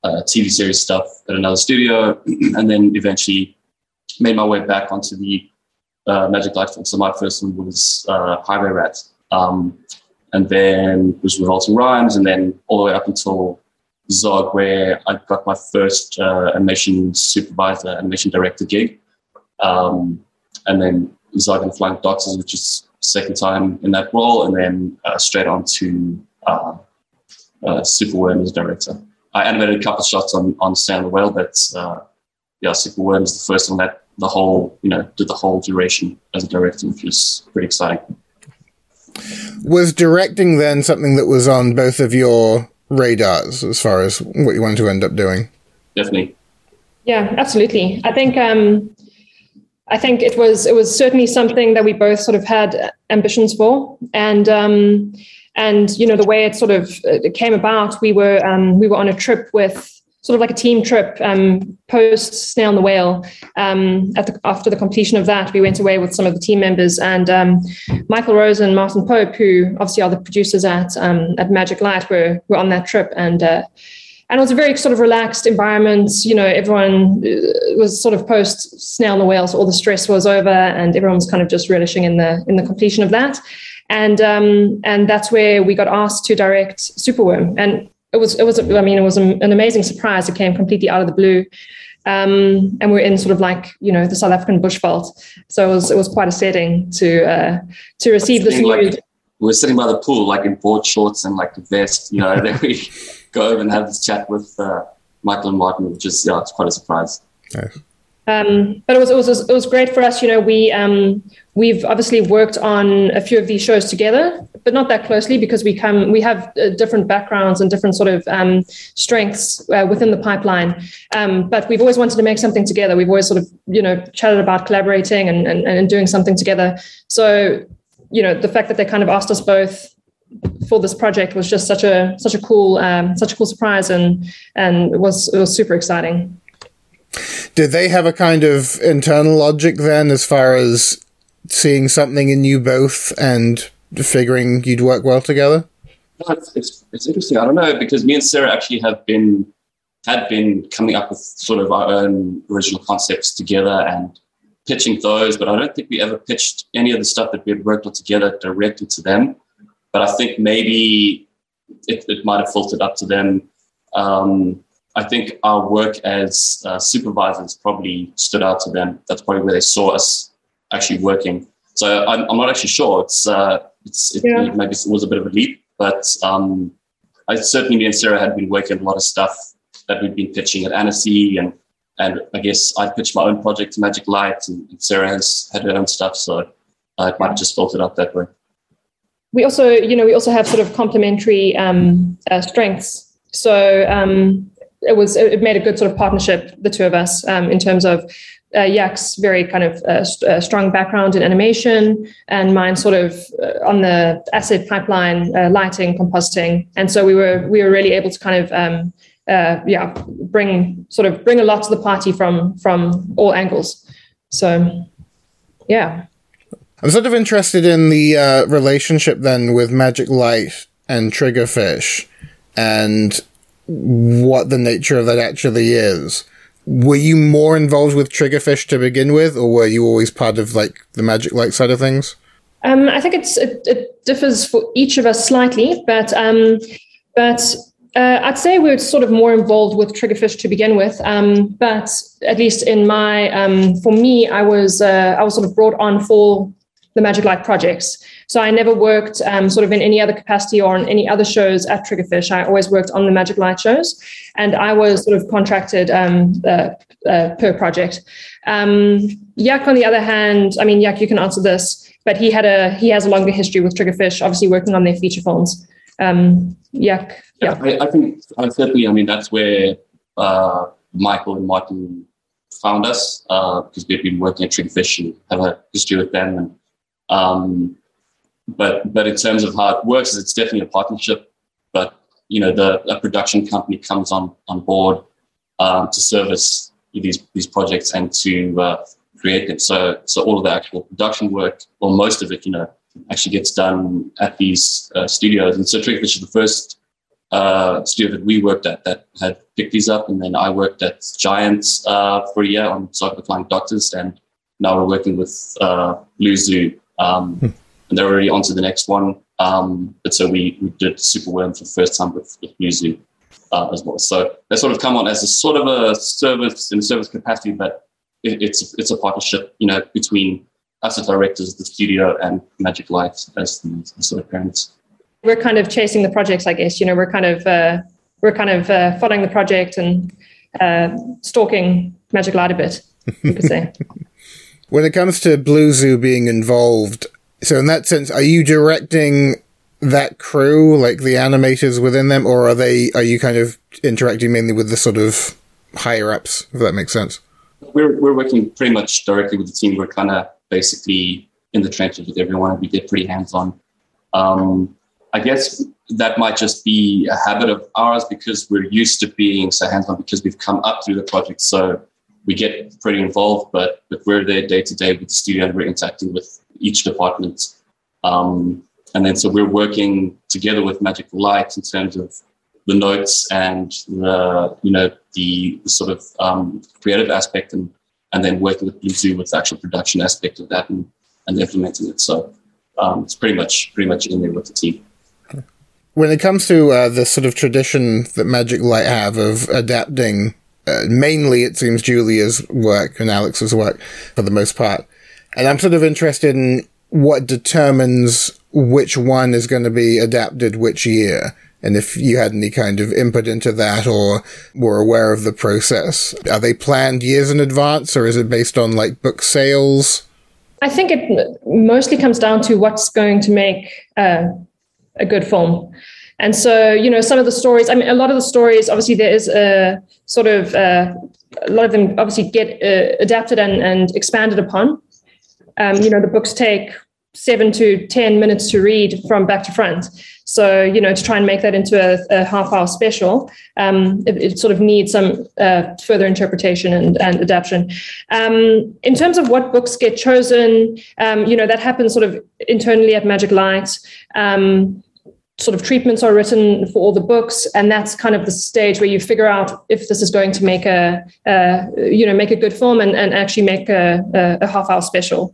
H: uh, TV series stuff at another studio, and then eventually made my way back onto the Magic Light film. So my first one was Highway Rat. Um, and then was Revolting Rhymes, and then all the way up until Zog, where I got my first uh, animation supervisor, animation director gig. Um, and then Zog and Flying Doctors, which is second time in that role, and then uh, straight on to uh, uh, Superworm as director. I animated a couple of shots on on Snail and the Whale, but uh, yeah, Superworm is the first one that the whole you know did the whole duration as a director, which was pretty exciting.
A: Was directing then something that was on both of your radars as far as what you wanted to end up doing.
H: Definitely.
G: Yeah, absolutely. I think um, I think it was it was certainly something that we both sort of had ambitions for, and um, and you know the way it sort of it came about, we were um, we were on a trip with sort of like a team trip um, post Snail and the Whale. Um, the, after the completion of that, we went away with some of the team members and um, Michael Rose and Martin Pope, who obviously are the producers at um, at Magic Light, were were on that trip and. Uh, and it was a very sort of relaxed environment. You know, everyone uh, was sort of post snail and the whale, so all the stress was over, and everyone was kind of just relishing in the in the completion of that. And um, and that's where we got asked to direct Superworm. And it was it was I mean it was an amazing surprise. It came completely out of the blue. Um, and we're in sort of like you know the South African bushveld, so it was it was quite a setting to uh, to receive this news.
H: Like, we were sitting by the pool, like in board shorts and like a vest, you know. then we go over and have this chat with uh, Michael and Martin, which is yeah, it's quite a surprise. Nice.
G: Um, but it was, it was it was great for us. You know, we um, we've obviously worked on a few of these shows together, but not that closely because we come we have uh, different backgrounds and different sort of um, strengths uh, within the pipeline. Um, but we've always wanted to make something together. We've always sort of you know chatted about collaborating and and, and doing something together. So you know, the fact that they kind of asked us both for this project was just such a such a cool um, such a cool surprise and and it was it was super exciting.
A: Did they have a kind of internal logic then, as far as seeing something in you both and figuring you'd work well together?
H: it's, it's, it's interesting. I don't know because me and Sarah actually have been had been coming up with sort of our own original concepts together and pitching those, but I don't think we ever pitched any of the stuff that we had worked on together directly to them. But I think maybe it, it might have filtered up to them. Um, I think our work as uh, supervisors probably stood out to them. That's probably where they saw us actually working. So I'm, I'm not actually sure. It's, uh, it's it, yeah. maybe it was a bit of a leap, but um, I certainly me and Sarah had been working a lot of stuff that we'd been pitching at Annecy and and I guess I pitched my own project to Magic Light, and, Sarah has had her own stuff, so uh, it might have just filtered up that way.
G: We also, you know, we also have sort of complementary um, uh, strengths. So um, it was it made a good sort of partnership the two of us um, in terms of uh, Yak's very kind of uh, st- uh, strong background in animation, and mine sort of uh, on the asset pipeline, uh, lighting, compositing, and so we were we were really able to kind of um, uh, yeah bring sort of bring a lot to the party from from all angles. So yeah.
A: I'm sort of interested in the uh, relationship then with Magic Light and Triggerfish and what the nature of that actually is. Were you more involved with Triggerfish to begin with, or were you always part of like the Magic Light side of things?
G: Um, I think it's it, it, differs for each of us slightly, but um, but uh, I'd say we were sort of more involved with Triggerfish to begin with. Um, but at least in my um, for me, I was uh, I was sort of brought on for the Magic Light projects. So I never worked um, sort of in any other capacity or on any other shows at Triggerfish. I always worked on the Magic Light shows, and I was sort of contracted um, uh, uh, per project. Um, Yak, on the other hand, I mean, Yak, you can answer this, but he had a he has a longer history with Triggerfish, obviously working on their feature films. Um, Yak, yeah,
H: I, I think uh, certainly. I mean, that's where uh, Michael and Martin found us uh, because we've been working at Triggerfish and have a history with them and um, but but in terms of how it works, it's definitely a partnership. But you know, the a production company comes on on board um, to service these these projects and to uh, create them. So so all of the actual production work, or most of it, you know, actually gets done at these uh, studios. And so Triggerfish is the first uh, studio that we worked at that had picked these up, and then I worked at Giants uh, for a year on Flying Doctors, and now we're working with uh, Blue Zoo um, and they're already on to the next one. Um, but so we, we did Superworm for the first time with, with Blue Zoo uh, as well. So they sort of come on as a sort of a service in a service capacity, but it, it's it's a partnership, you know, between us as directors, the studio, and Magic Light as the, the sort of parents.
G: We're kind of chasing the projects, I guess. You know, we're kind of uh, we're kind of uh, following the project and uh, stalking Magic Light a bit, you could say.
A: When it comes to Blue Zoo being involved, so in that sense, are you directing that crew, like the animators within them, or are they? Are you kind of interacting mainly with the sort of higher ups? If that makes sense.
H: We're we're working pretty much directly with the team. We're kind of basically in the trenches with everyone. We get pretty hands on. Um, I guess that might just be a habit of ours because we're used to being so hands on because we've come up through the project so we get pretty involved, but, but we're there day to day with the studio and we're interacting with each department. Um, and then so we're working together with Magic Light in terms of the notes and the you know the, the sort of um, creative aspect and and then working with Blue Zoo with the actual production aspect of that and, and implementing it. So um, it's pretty much pretty much in there with the team.
A: When it comes to uh, the sort of tradition that Magic Light have of adapting uh, mainly it seems Julia's work and Axel's work for the most part. And I'm sort of interested in what determines which one is going to be adapted which year. And if you had any kind of input into that or were aware of the process, are they planned years in advance or is it based on like book sales?
G: I think it mostly comes down to what's going to make uh, a good film. And so, you know, some of the stories, I mean, a lot of the stories, obviously, there is a sort of, uh, a lot of them obviously get uh, adapted and, and expanded upon. Um, you know, the books take seven to 10 minutes to read from back to front. So, you know, to try and make that into a, a half hour special, um, it, it, sort of needs some uh, further interpretation and, and adaptation. Um, in terms of what books get chosen, um, you know, that happens sort of internally at Magic Light. Um, sort of treatments are written for all the books and that's kind of the stage where you figure out if this is going to make a, you know make a good film and, and actually make a, a, a half hour special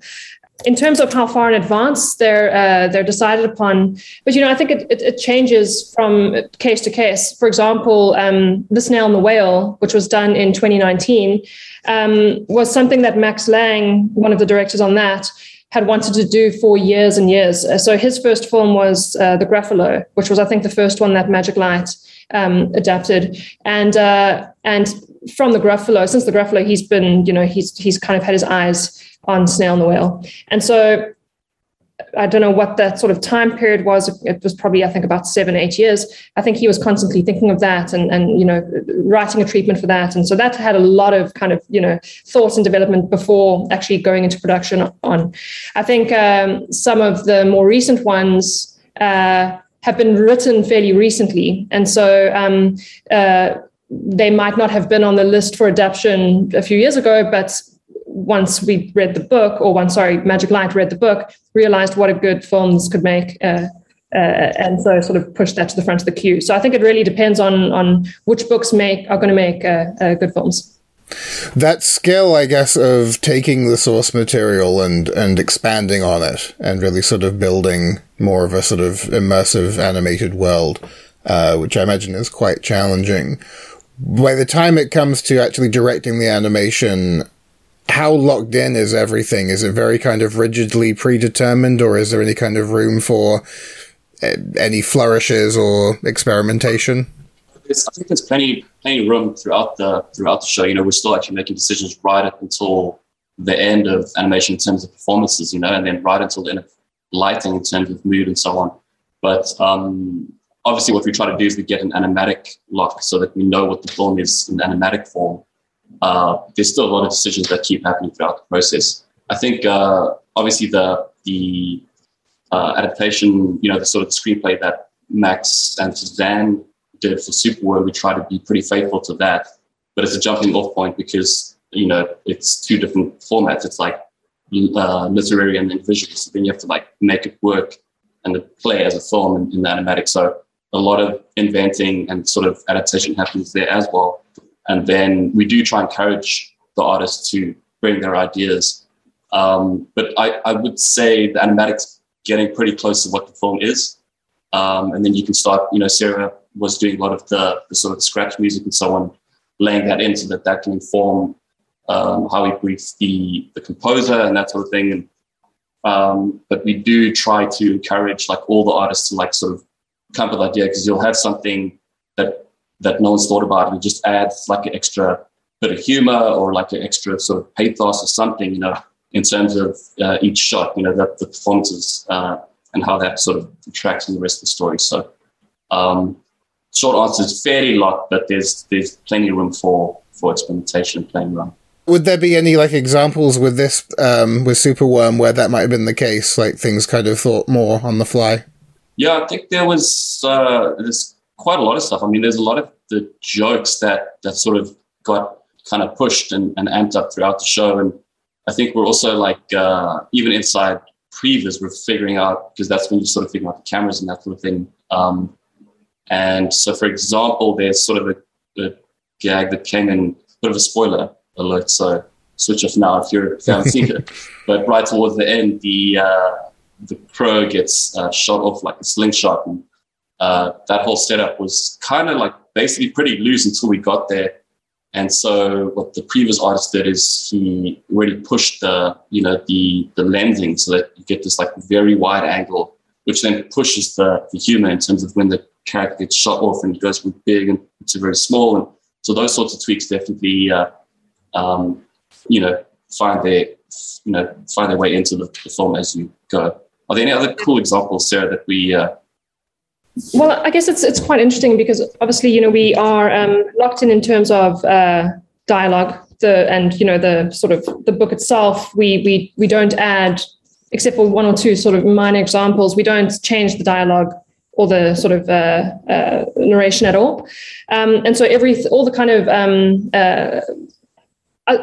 G: in terms of how far in advance they're uh, they're decided upon, but you know I think it, it, it changes from case to case. For example, um, the snail and the whale, which was done in 2019, um, was something that Max Lang, one of the directors on that, had wanted to do for years and years. Uh, so his first film was uh, The Gruffalo, which was, I think, the first one that Magic Light um, adapted. And uh, and from The Gruffalo, since The Gruffalo, he's been, you know, he's he's kind of had his eyes on Snail and the Whale. And so I don't know what that sort of time period was. It was probably, I think, about seven, eight years. I think he was constantly thinking of that and, and you know, writing a treatment for that. And so that had a lot of kind of, you know, thoughts and development before actually going into production on. I think um, some of the more recent ones uh, have been written fairly recently. And so um, uh, they might not have been on the list for adaptation a few years ago, but once we read the book, or once sorry, Magic Light read the book, realized what a good film this could make, uh, uh, and so sort of pushed that to the front of the queue. So I think it really depends on on which books make are going to make uh, uh, good films.
A: That skill, I guess, of taking the source material and and expanding on it, and really sort of building more of a sort of immersive animated world, uh, which I imagine is quite challenging. By the time it comes to actually directing the animation, how locked in is everything? Is it very kind of rigidly predetermined, or is there any kind of room for uh, any flourishes or experimentation?
H: It's, I think there's plenty plenty room throughout the throughout the show. You know, we're still actually making decisions right up until the end of animation in terms of performances. You know, and then right until the end of lighting in terms of mood and so on. But um, obviously, what we try to do is we get an animatic lock so that we know what the film is in animatic form uh, there's still a lot of decisions that keep happening throughout the process. I think uh, obviously the the uh, adaptation, you know, the sort of the screenplay that Max and Suzanne did for Superworm, we try to be pretty faithful to that. But it's a jumping off point because you know it's two different formats. It's like uh, literary and then visual. So then you have to like make it work and play as a film in, in the animatic. So a lot of inventing and sort of adaptation happens there as well. And then we do try and encourage the artists to bring their ideas. Um, but I, I, would say the animatics getting pretty close to what the film is. Um, and then you can start, you know, Sarah was doing a lot of the, the sort of scratch music and so on, laying that in so that that can inform um, how we brief the, the composer and that sort of thing. And, um, but we do try to encourage like all the artists to like sort of come up with idea because you'll have something that that no one's thought about and just adds like an extra bit of humor or like an extra sort of pathos or something, you know, in terms of uh, each shot, you know, that the performances uh, and how that sort of attracts in the rest of the story. So, um, short answer is fairly locked, but there's there's plenty of room for for experimentation and playing around.
A: Would there be any like examples with this um, with Superworm where that might have been the case, like things kind of thought more on the fly?
H: Yeah, I think there was uh, there's quite a lot of stuff. I mean, there's a lot of the jokes that that sort of got kind of pushed and, and amped up throughout the show. And I think we're also like uh, even inside previs, we're figuring out because that's when you sort of figure out the cameras and that sort of thing. Um, and so, for example, there's sort of a, a gag that came in, a bit of a spoiler alert. So switch off now if, you're, if you haven't seen it. But right towards the end, the uh, the crow gets uh, shot off like a slingshot, and uh, that whole setup was kind of like basically pretty loose until we got there. And so what the previs artist did is he really pushed the, you know, the the lensing so that you get this like very wide angle, which then pushes the, the humor in terms of when the character gets shot off and goes from big and to very small. And so those sorts of tweaks definitely, uh, um, you know, find their, you know, find their way into the, the, film as you go. Are there any other cool examples, Sarah, that we uh,
G: well, I guess it's it's quite interesting because obviously, you know, we are um, locked in in terms of uh, dialogue, the and you know the sort of the book itself. We we we don't add, except for one or two sort of minor examples. We don't change the dialogue or the sort of uh, uh, narration at all. Um, and so every all the kind of um, uh,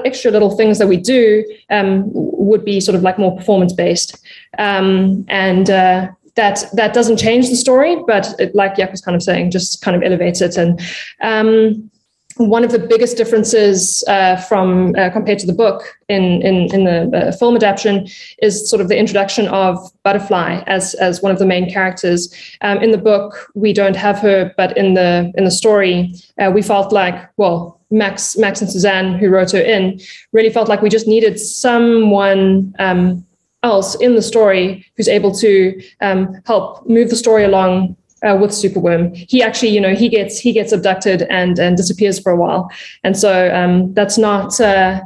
G: extra little things that we do um, would be sort of like more performance based. Um, and uh, that that doesn't change the story, but it, like Jac was kind of saying, just kind of elevates it. And um, one of the biggest differences uh, from uh, compared to the book in in, in the uh, film adaptation is sort of the introduction of Butterfly as as one of the main characters. Um, in the book, we don't have her, but in the in the story, uh, we felt like well. Max, Max and Suzanne, who wrote her in, really felt like we just needed someone um, else in the story who's able to um, help move the story along uh, with Superworm. He actually, you know, he gets he gets abducted and and disappears for a while, and so um, that's not. Uh,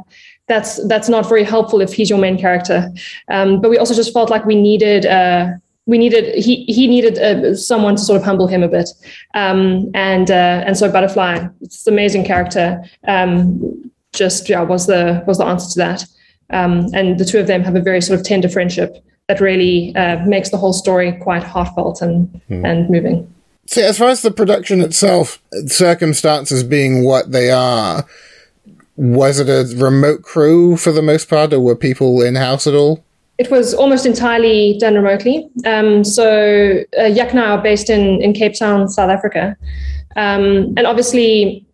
G: that's that's not very helpful if he's your main character. Um, but we also just felt like we needed uh, we needed he he needed uh, someone to sort of humble him a bit, um, and uh, and so Butterfly, it's an amazing character. Um, just yeah, was the was the answer to that. Um, and the two of them have a very sort of tender friendship that really uh, makes the whole story quite heartfelt and mm. and moving.
A: See, as far as the production itself, circumstances being what they are, was it a remote crew for the most part, or were people in house at all?
G: It was almost entirely done remotely. Um, so uh, Jac and are based in in Cape Town, South Africa, um, and obviously,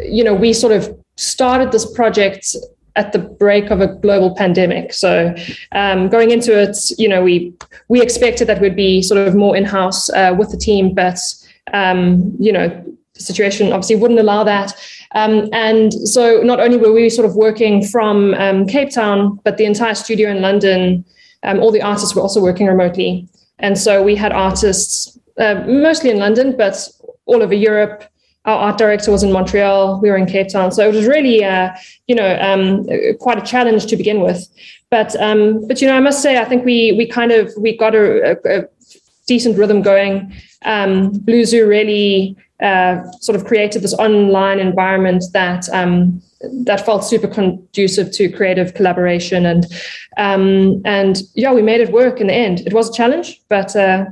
G: you know, we sort of started this project at the break of a global pandemic. So um, going into it, you know, we we expected that we'd be sort of more in house uh, with the team, but um, you know, the situation obviously wouldn't allow that. Um, and so not only were we sort of working from um, Cape Town, but the entire studio in London, um, all the artists were also working remotely. And so we had artists uh, mostly in London, but all over Europe, our art director was in Montreal. We were in Cape Town, so it was really, uh, you know, um, quite a challenge to begin with. But um, but you know, I must say, I think we we kind of we got a, a, decent rhythm going. Um, Blue Zoo really uh, sort of created this online environment that um, that felt super conducive to creative collaboration and um, and yeah, we made it work in the end. It was a challenge, but uh,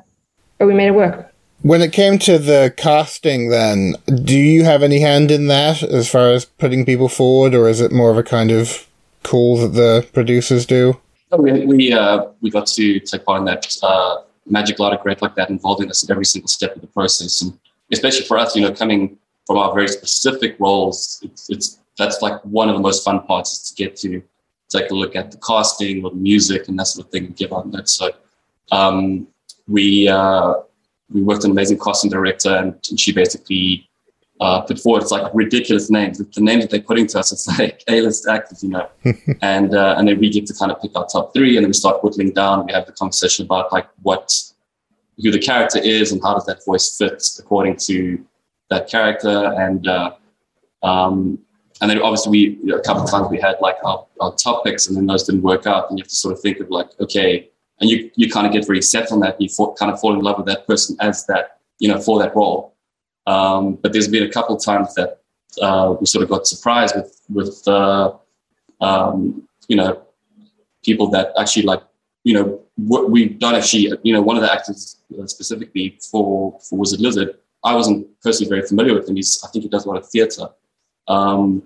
G: but we made it work.
A: When it came to the casting, then, do you have any hand in that as far as putting people forward, or is it more of a kind of call that the producers do?
H: Oh, we we, uh, we got to take part in that uh, Magic Light of Great like that, involving us at every single step of the process, and especially for us, you know, coming from our very specific roles, it's, it's that's like one of the most fun parts is to get to take a look at the casting or the music and that sort of thing and give out that. So um, we uh, we worked with an amazing casting director, and, she basically uh, put forward it's like ridiculous names. The names that they're putting to us, it's like A-list actors, you know. and uh, and then we get to kind of pick our top three, and then we start whittling down. We have the conversation about like what who the character is and how does that voice fit according to that character, and uh, um, and then obviously we you know, a couple of times we had like our, our top picks, and then those didn't work out, and you have to sort of think of like okay and you you kind of get very set on that. You fall, kind of fall in love with that person as that you know for that role. Um, but there's been a couple times that uh, we sort of got surprised with with uh, um, you know people that actually like you know what we've done actually you know one of the actors uh, specifically for for Wizard Lizard I wasn't personally very familiar with him he's I think he does a lot of theater um,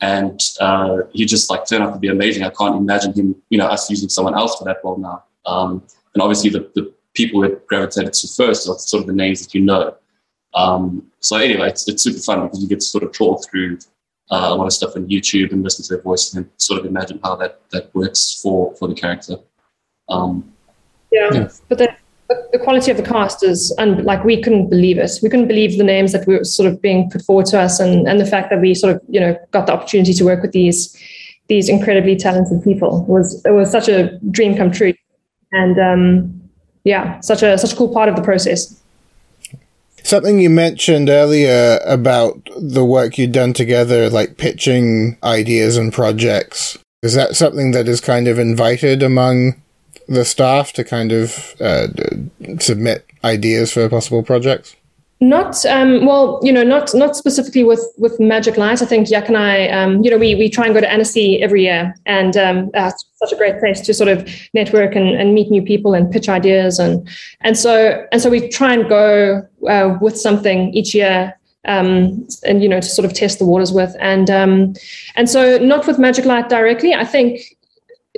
H: and uh, he just like turned out to be amazing I can't imagine him you know us using someone else for that role now um, and obviously, the, the people that gravitated to first are sort of the names that you know. Um, so anyway, it's, it's super fun because you get to sort of trawl through uh, a lot of stuff on YouTube and listen to their voice and sort of imagine how that, that works for, for the character. Um,
G: yeah. yeah. but the, the quality of the cast is and like we couldn't believe it. We couldn't believe the names that were sort of being put forward to us, and and the fact that we sort of you know got the opportunity to work with these these incredibly talented people was it was such a dream come true and um, yeah, such a such a cool part of the process.
A: Something you mentioned earlier about the work you'd done together, like pitching ideas and projects. Is that something that is kind of invited among the staff to kind of uh, submit ideas for possible projects?
G: Not um, well, you know, not not specifically with with Magic Light. I think Jac and I, um, you know, we we try and go to Annecy every year, and um, uh, such a great place to sort of network and, and meet new people and pitch ideas, and and so and so we try and go uh, with something each year um, and you know to sort of test the waters with. And um, and so not with magic light directly. I think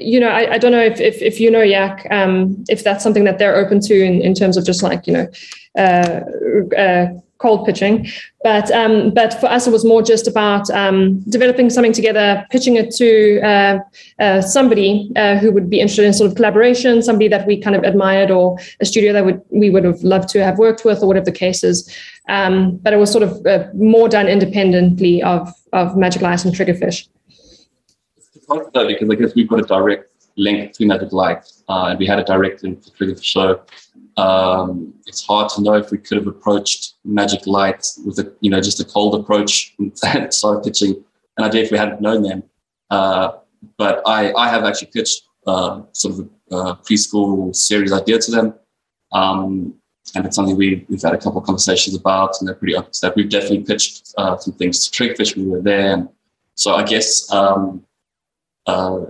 G: you know i, I don't know if, if, if you know Jac um, if that's something that they're open to in, in terms of just like you know uh, uh, cold pitching. But um, but for us, it was more just about um, developing something together, pitching it to uh, uh, somebody uh, who would be interested in sort of collaboration, somebody that we kind of admired, or a studio that would we would have loved to have worked with, or whatever the case is. Um, but it was sort of uh, more done independently of of Magic Light and Triggerfish.
H: Because I guess we've got a direct link to Magic Light, uh, and we had a direct link to Triggerfish. So um, it's hard to know if we could have approached Magic Light with a, you know, just a cold approach and started pitching an idea if we hadn't known them. Uh, but I, I have actually pitched uh, sort of a, a preschool series idea to them. Um, and it's something we, we've had a couple of conversations about, and they're pretty open to that. We've definitely pitched uh, some things to Triggerfish when we were there. And so I guess um, uh,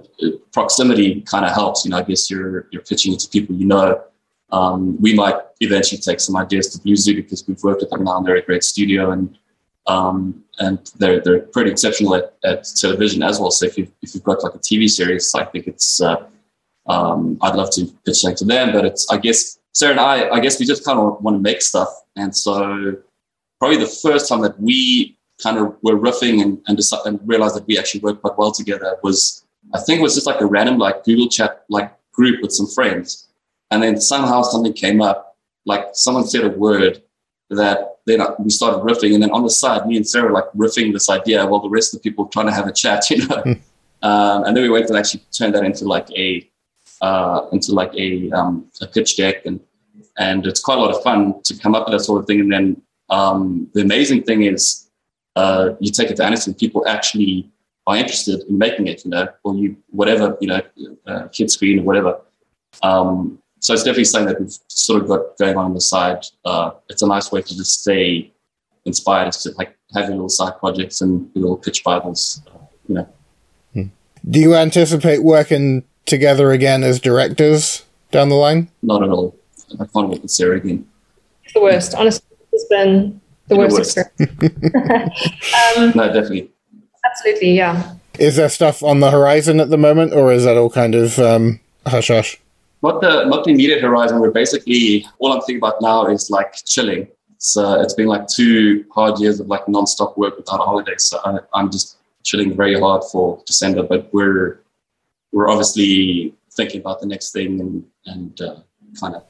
H: proximity kind of helps. You know, I guess you're, you're pitching it to people you know. Um, we might eventually take some ideas to Blue Zoo because we've worked with them now and they're a great studio and um, and they're they're pretty exceptional at, at television as well. So if you if you've got like a TV series, I think it's uh, um, I'd love to pitch that to them. But it's I guess Sarah and I I guess we just kind of want to make stuff, and so probably the first time that we kind of were riffing and and, and realized that we actually worked quite well together was I think it was just like a random like Google chat like group with some friends, and then somehow something came up, like someone said a word that then we started riffing, and then on the side, me and Sarah like riffing this idea while the rest of the people trying to have a chat, you know. um, and then we went and actually turned that into like a uh, into like a um, a pitch deck, and and it's quite a lot of fun to come up with that sort of thing. And then um, the amazing thing is, uh, you take it to Annecy, people actually are interested in making it, you know, or you whatever, you know, uh, Kidscreen or whatever. Um, so it's definitely something that we've sort of got going on on the side. Uh, it's a nice way to just stay inspired, to like having little side projects and little pitch bibles, uh, you know.
A: Do you anticipate working together again as directors down the line?
H: Not at all. I can't work with Sarah again.
G: It's the worst. Honestly, it's been the
H: The
G: worst,
H: worst.
G: experience. um,
H: No, definitely.
G: Absolutely, yeah.
A: Is there stuff on the horizon at the moment, or is that all kind of um, hush hush?
H: Not the not the immediate horizon. We're basically all I'm thinking about now is like chilling. It's uh, it's been like two hard years of like nonstop work without a holiday. So I, I'm just chilling very hard for December. But we're we're obviously thinking about the next thing and and uh, kind of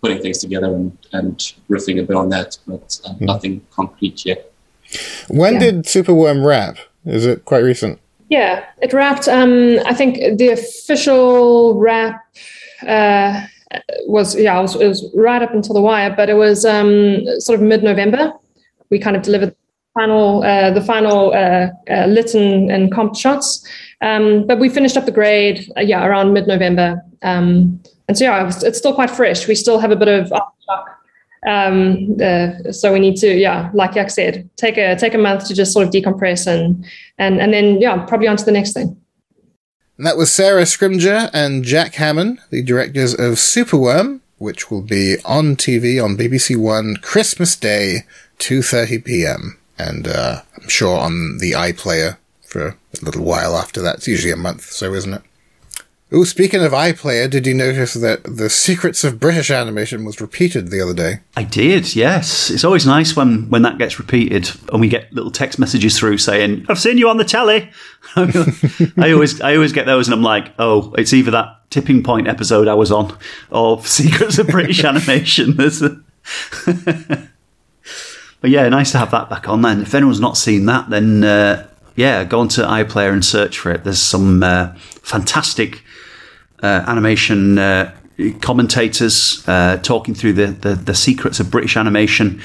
H: putting things together and and riffing a bit on that, but uh, nothing concrete yet.
A: When
G: Yeah.
A: did Superworm wrap? Is it quite recent?
G: Yeah, it wrapped. Um, I think the official wrap uh, was yeah, it was, it was right up until the wire, but it was um, sort of mid-November. We kind of delivered the final uh, the final uh, uh, lit and, and comp shots, um, but we finished up the grade uh, yeah around mid-November. Um, and so yeah, it was, it's still quite fresh. We still have a bit of aftershock um uh, so we need to yeah like Jac said take a take a month to just sort of decompress and and and then yeah probably on to the next thing
A: And that was Sarah Scrimgeour and Jac Hamman, the directors of Superworm, which will be on TV on BBC One Christmas Day, 2:30 p.m. and uh, I'm sure on the iPlayer for a little while after that. It's usually a month, so isn't it? Oh, speaking of iPlayer, did you notice that the Secrets of British Animation was repeated the other day?
B: I did, yes. It's always nice when, when that gets repeated and we get little text messages through saying, I've seen you on the telly. I always I always get those and I'm like, oh, it's either that tipping point episode I was on or Secrets of British Animation. But yeah, nice to have that back on then. If anyone's not seen that, then uh, yeah, go onto iPlayer and search for it. There's some uh, fantastic animation uh, commentators uh, talking through the, the, the secrets of British animation.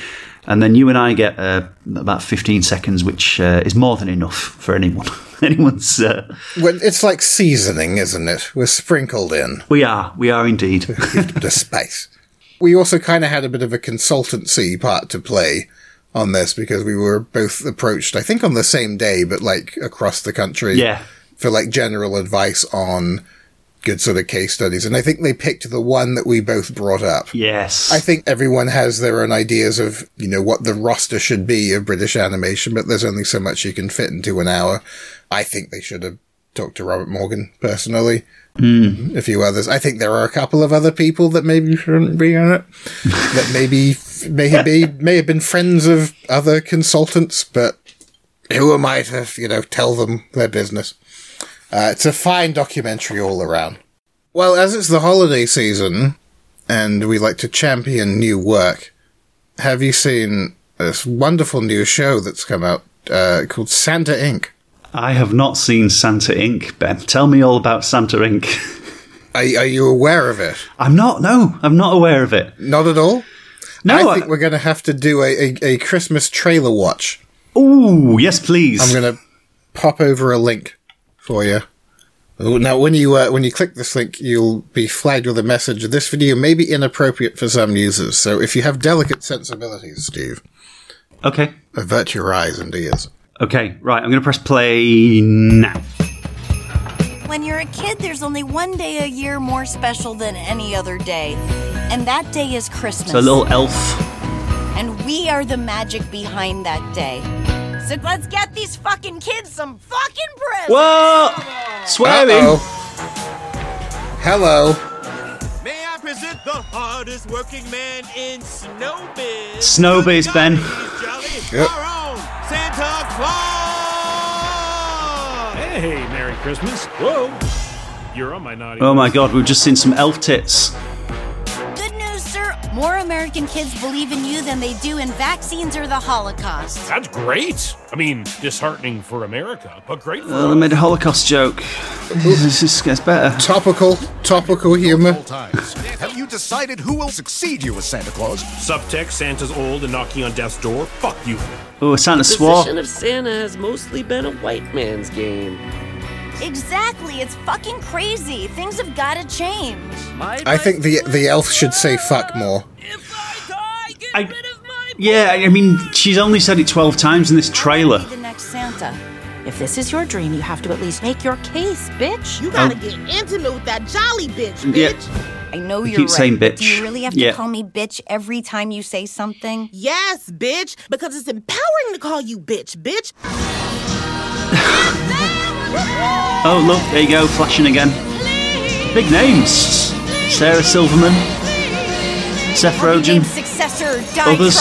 B: And then you and I get uh, about 15 seconds, which uh, is more than enough for anyone. Anyone's. Uh,
A: Well, it's like seasoning, isn't it? We're sprinkled in.
B: we are, we are indeed.
A: A bit of spice. We also kind of had a bit of a consultancy part to play on this because we were both approached, I think on the same day, but like across the country
B: yeah,
A: for like general advice on good sort of case studies. And I think they picked the one that we both brought up.
B: yes.
A: I think everyone has their own ideas of, you know, what the roster should be of British animation, but there's only so much you can fit into an hour. I think they should have talked to Robert Morgan personally. Hmm. A few others. I think there are a couple of other people that maybe shouldn't be on it. that maybe may be may have been friends of other consultants, but who am I to, you know, tell them their business? Uh, it's a fine documentary all around. Well, as it's the holiday season, and we like to champion new work, have you seen this wonderful new show that's come out uh, called Santa Inc.?
B: I have not seen Santa Inc., Ben. Tell me all about Santa Inc.
A: Are, are you aware of it?
B: I'm not, no, I'm not aware of it.
A: Not at all?
B: No,
A: I think we're going to have to do a, a, a Christmas trailer watch.
B: Ooh, yes, please.
A: I'm going to pop over a link for you. Now, when you uh, when you click this link, you'll be flagged with a message. This video may be inappropriate for some users, so if you have delicate sensibilities, Steve,
B: Okay.
A: avert your eyes and ears.
B: Okay, right. I'm going to press play now.
I: When you're a kid, there's only one day a year more special than any other day. And that day is Christmas.
B: So a little elf.
I: and we are the magic behind that day. So let's get these fucking kids some fucking presents.
B: Whoa! Swearing.
A: Uh-oh. Hello.
J: May I present the hardest working man in Snowbiz?
B: Snowbiz, Ben.
A: Yep.
J: our own Santa Claus!
K: Hey, Merry Christmas. Whoa. You're on my naughty.
B: Oh my god, we've just seen some elf tits.
I: Good news, sir. More American kids believe in you than they do in vaccines or the Holocaust.
K: That's great. I mean, disheartening for America, but great for
B: Oh, they
K: us.
B: made a Holocaust joke. This just gets better.
A: Topical, topical humor.
L: Have you decided who will succeed you as Santa Claus?
K: Subtext Santa's old and knocking on death's door. Fuck you.
B: Oh, Santa
M: The
B: swore.
M: position of Santa has mostly been a white man's game.
I: Exactly. It's fucking crazy. Things have got to change.
M: My
A: I think the the elf should say fuck more.
B: I, yeah, I mean, she's only said it 12 times in this trailer.
I: The next Santa.
N: If this is your dream, you have to at least make your case, bitch.
O: You gotta
B: Oh.
O: get intimate with that jolly bitch,
B: Yeah.
O: bitch.
I: I know
B: You
I: you're
B: keep
I: right.
B: saying bitch.
I: Do you really have to
B: Yeah.
I: call me bitch every time you say something?
O: Yes, bitch, because it's empowering to call you bitch, bitch.
B: Oh, look, there you go, flashing again. Big names. Sarah Silverman, Seth Rogen.
I: Successor, die
B: Others.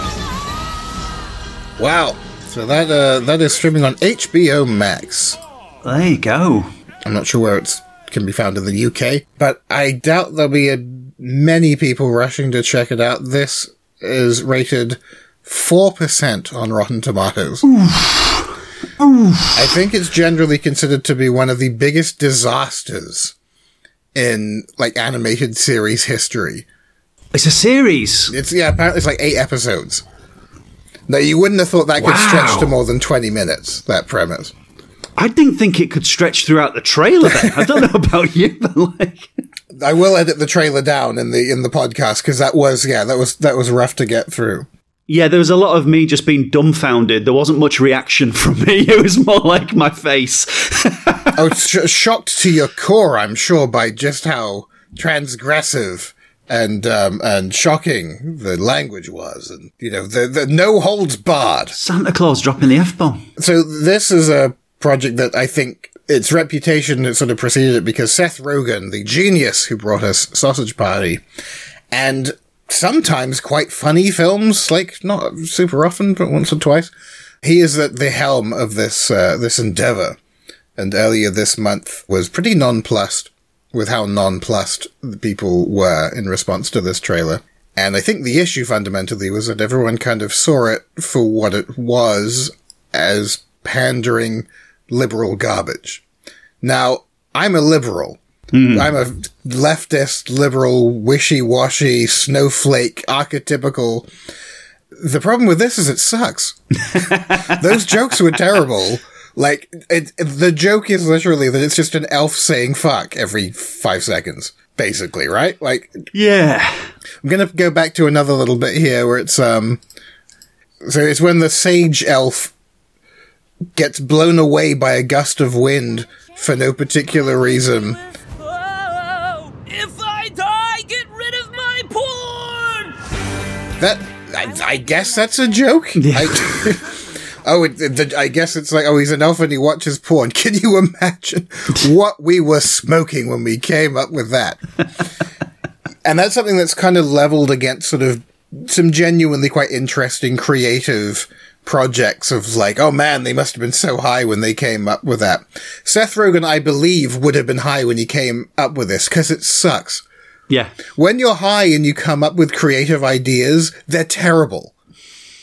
A: Wow. So that uh, that is streaming on HBO Max.
B: There you go.
A: I'm not sure where it can be found in the UK, but I doubt there'll be a, many people rushing to check it out. This is rated four percent on Rotten Tomatoes. I think it's generally considered to be one of the biggest disasters in like animated series history.
B: It's a series.
A: It's yeah, apparently it's like eight episodes. Now you wouldn't have thought that could stretch to more than twenty minutes. That premise.
B: I didn't think it could stretch throughout the trailer. Then I don't know about you, but like,
A: I will edit the trailer down in the in the podcast because that was yeah that was that was rough to get through.
B: Yeah, there was a lot of me just being dumbfounded. There wasn't much reaction from me. It was more like my face.
A: I was sh- shocked to your core, I'm sure, by just how transgressive and um, and shocking the language was, and you know the the no holds barred.
B: Santa Claus dropping the f bomb.
A: So this is a project that I think its reputation sort of preceded it because Seth Rogen, the genius who brought us Sausage Party, and sometimes quite funny films, like not super often, but once or twice, he is at the helm of this uh, this endeavor. And earlier this month was pretty nonplussed with how nonplussed the people were in response to this trailer. And I think the issue fundamentally was that everyone kind of saw it for what it was as pandering liberal garbage. Now, I'm a liberal. I'm a leftist, liberal, wishy-washy, snowflake, archetypical. The problem with this is it sucks. Those jokes were terrible. Like, it, the joke is literally that it's just an elf saying fuck every five seconds, basically, right? Like,
B: Yeah.
A: I'm gonna go back to another little bit here where it's, um, so it's when the sage elf gets blown away by a gust of wind for no particular reason. That, I, I guess that's a joke? I, oh, it, the, I guess it's like, oh, he's an elf and he watches porn. Can you imagine what we were smoking when we came up with that? and that's something that's kind of leveled against sort of some genuinely quite interesting creative projects of like, oh man, they must have been so high when they came up with that. Seth Rogen, I believe, would have been high when he came up with this because it sucks.
B: Yeah.
A: When you're high and you come up with creative ideas, they're terrible.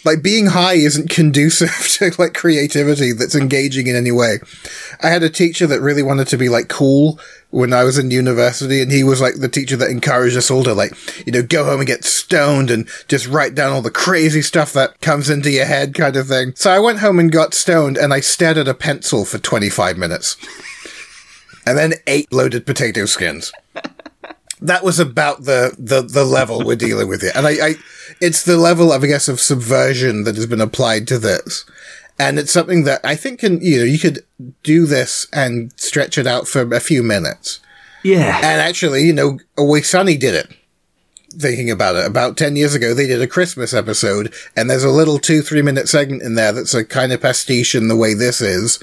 A: Like being high isn't conducive to like creativity that's engaging in any way. I had a teacher that really wanted to be like cool when I was in university and he was like the teacher that encouraged us all to like, you know, go home and get stoned and just write down all the crazy stuff that comes into your head kind of thing. So I went home and got stoned and I stared at a pencil for 25 minutes. and then ate loaded potato skins. That was about the, the, the level we're dealing with here. And I, I, it's the level of, I guess, of subversion that has been applied to this. And it's something that I think can, you know, you could do this and stretch it out for a few minutes.
B: Yeah.
A: And actually, you know, Always Sunny did it. Thinking about it, about 10 years ago, they did a Christmas episode, and there's a little two, three minute segment in there that's a kind of pastiche in the way this is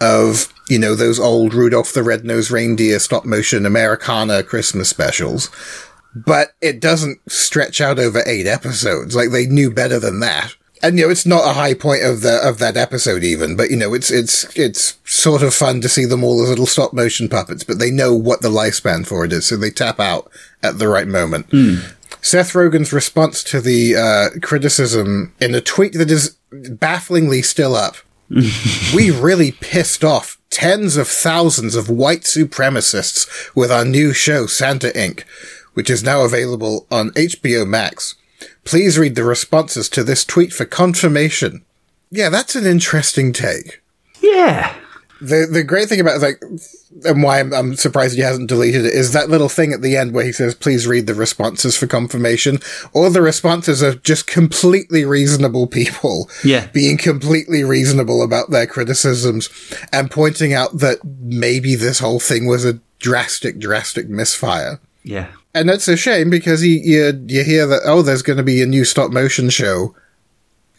A: of, you know, those old Rudolph the Red-Nosed Reindeer stop motion Americana Christmas specials. But it doesn't stretch out over eight episodes. Like they knew better than that and you know it's not a high point of the of that episode even but you know it's it's it's sort of fun to see them all as little stop motion puppets but they know what the lifespan for it is so they tap out at the right moment seth rogen's response to the uh, criticism in a tweet that is bafflingly still up we really pissed off tens of thousands of white supremacists with our new show santa inc which is now available on hbo max Please read the responses to this tweet for confirmation. Yeah, that's an interesting take.
B: Yeah.
A: The the great thing about it, like, and why I'm, I'm surprised he hasn't deleted it is that little thing at the end where he says, "Please read the responses for confirmation." All the responses are just completely reasonable people,
B: Yeah.
A: being completely reasonable about their criticisms and pointing out that maybe this whole thing was a drastic, drastic misfire.
B: Yeah.
A: And that's a shame because you, you, you hear that, oh, there's going to be a new stop motion show.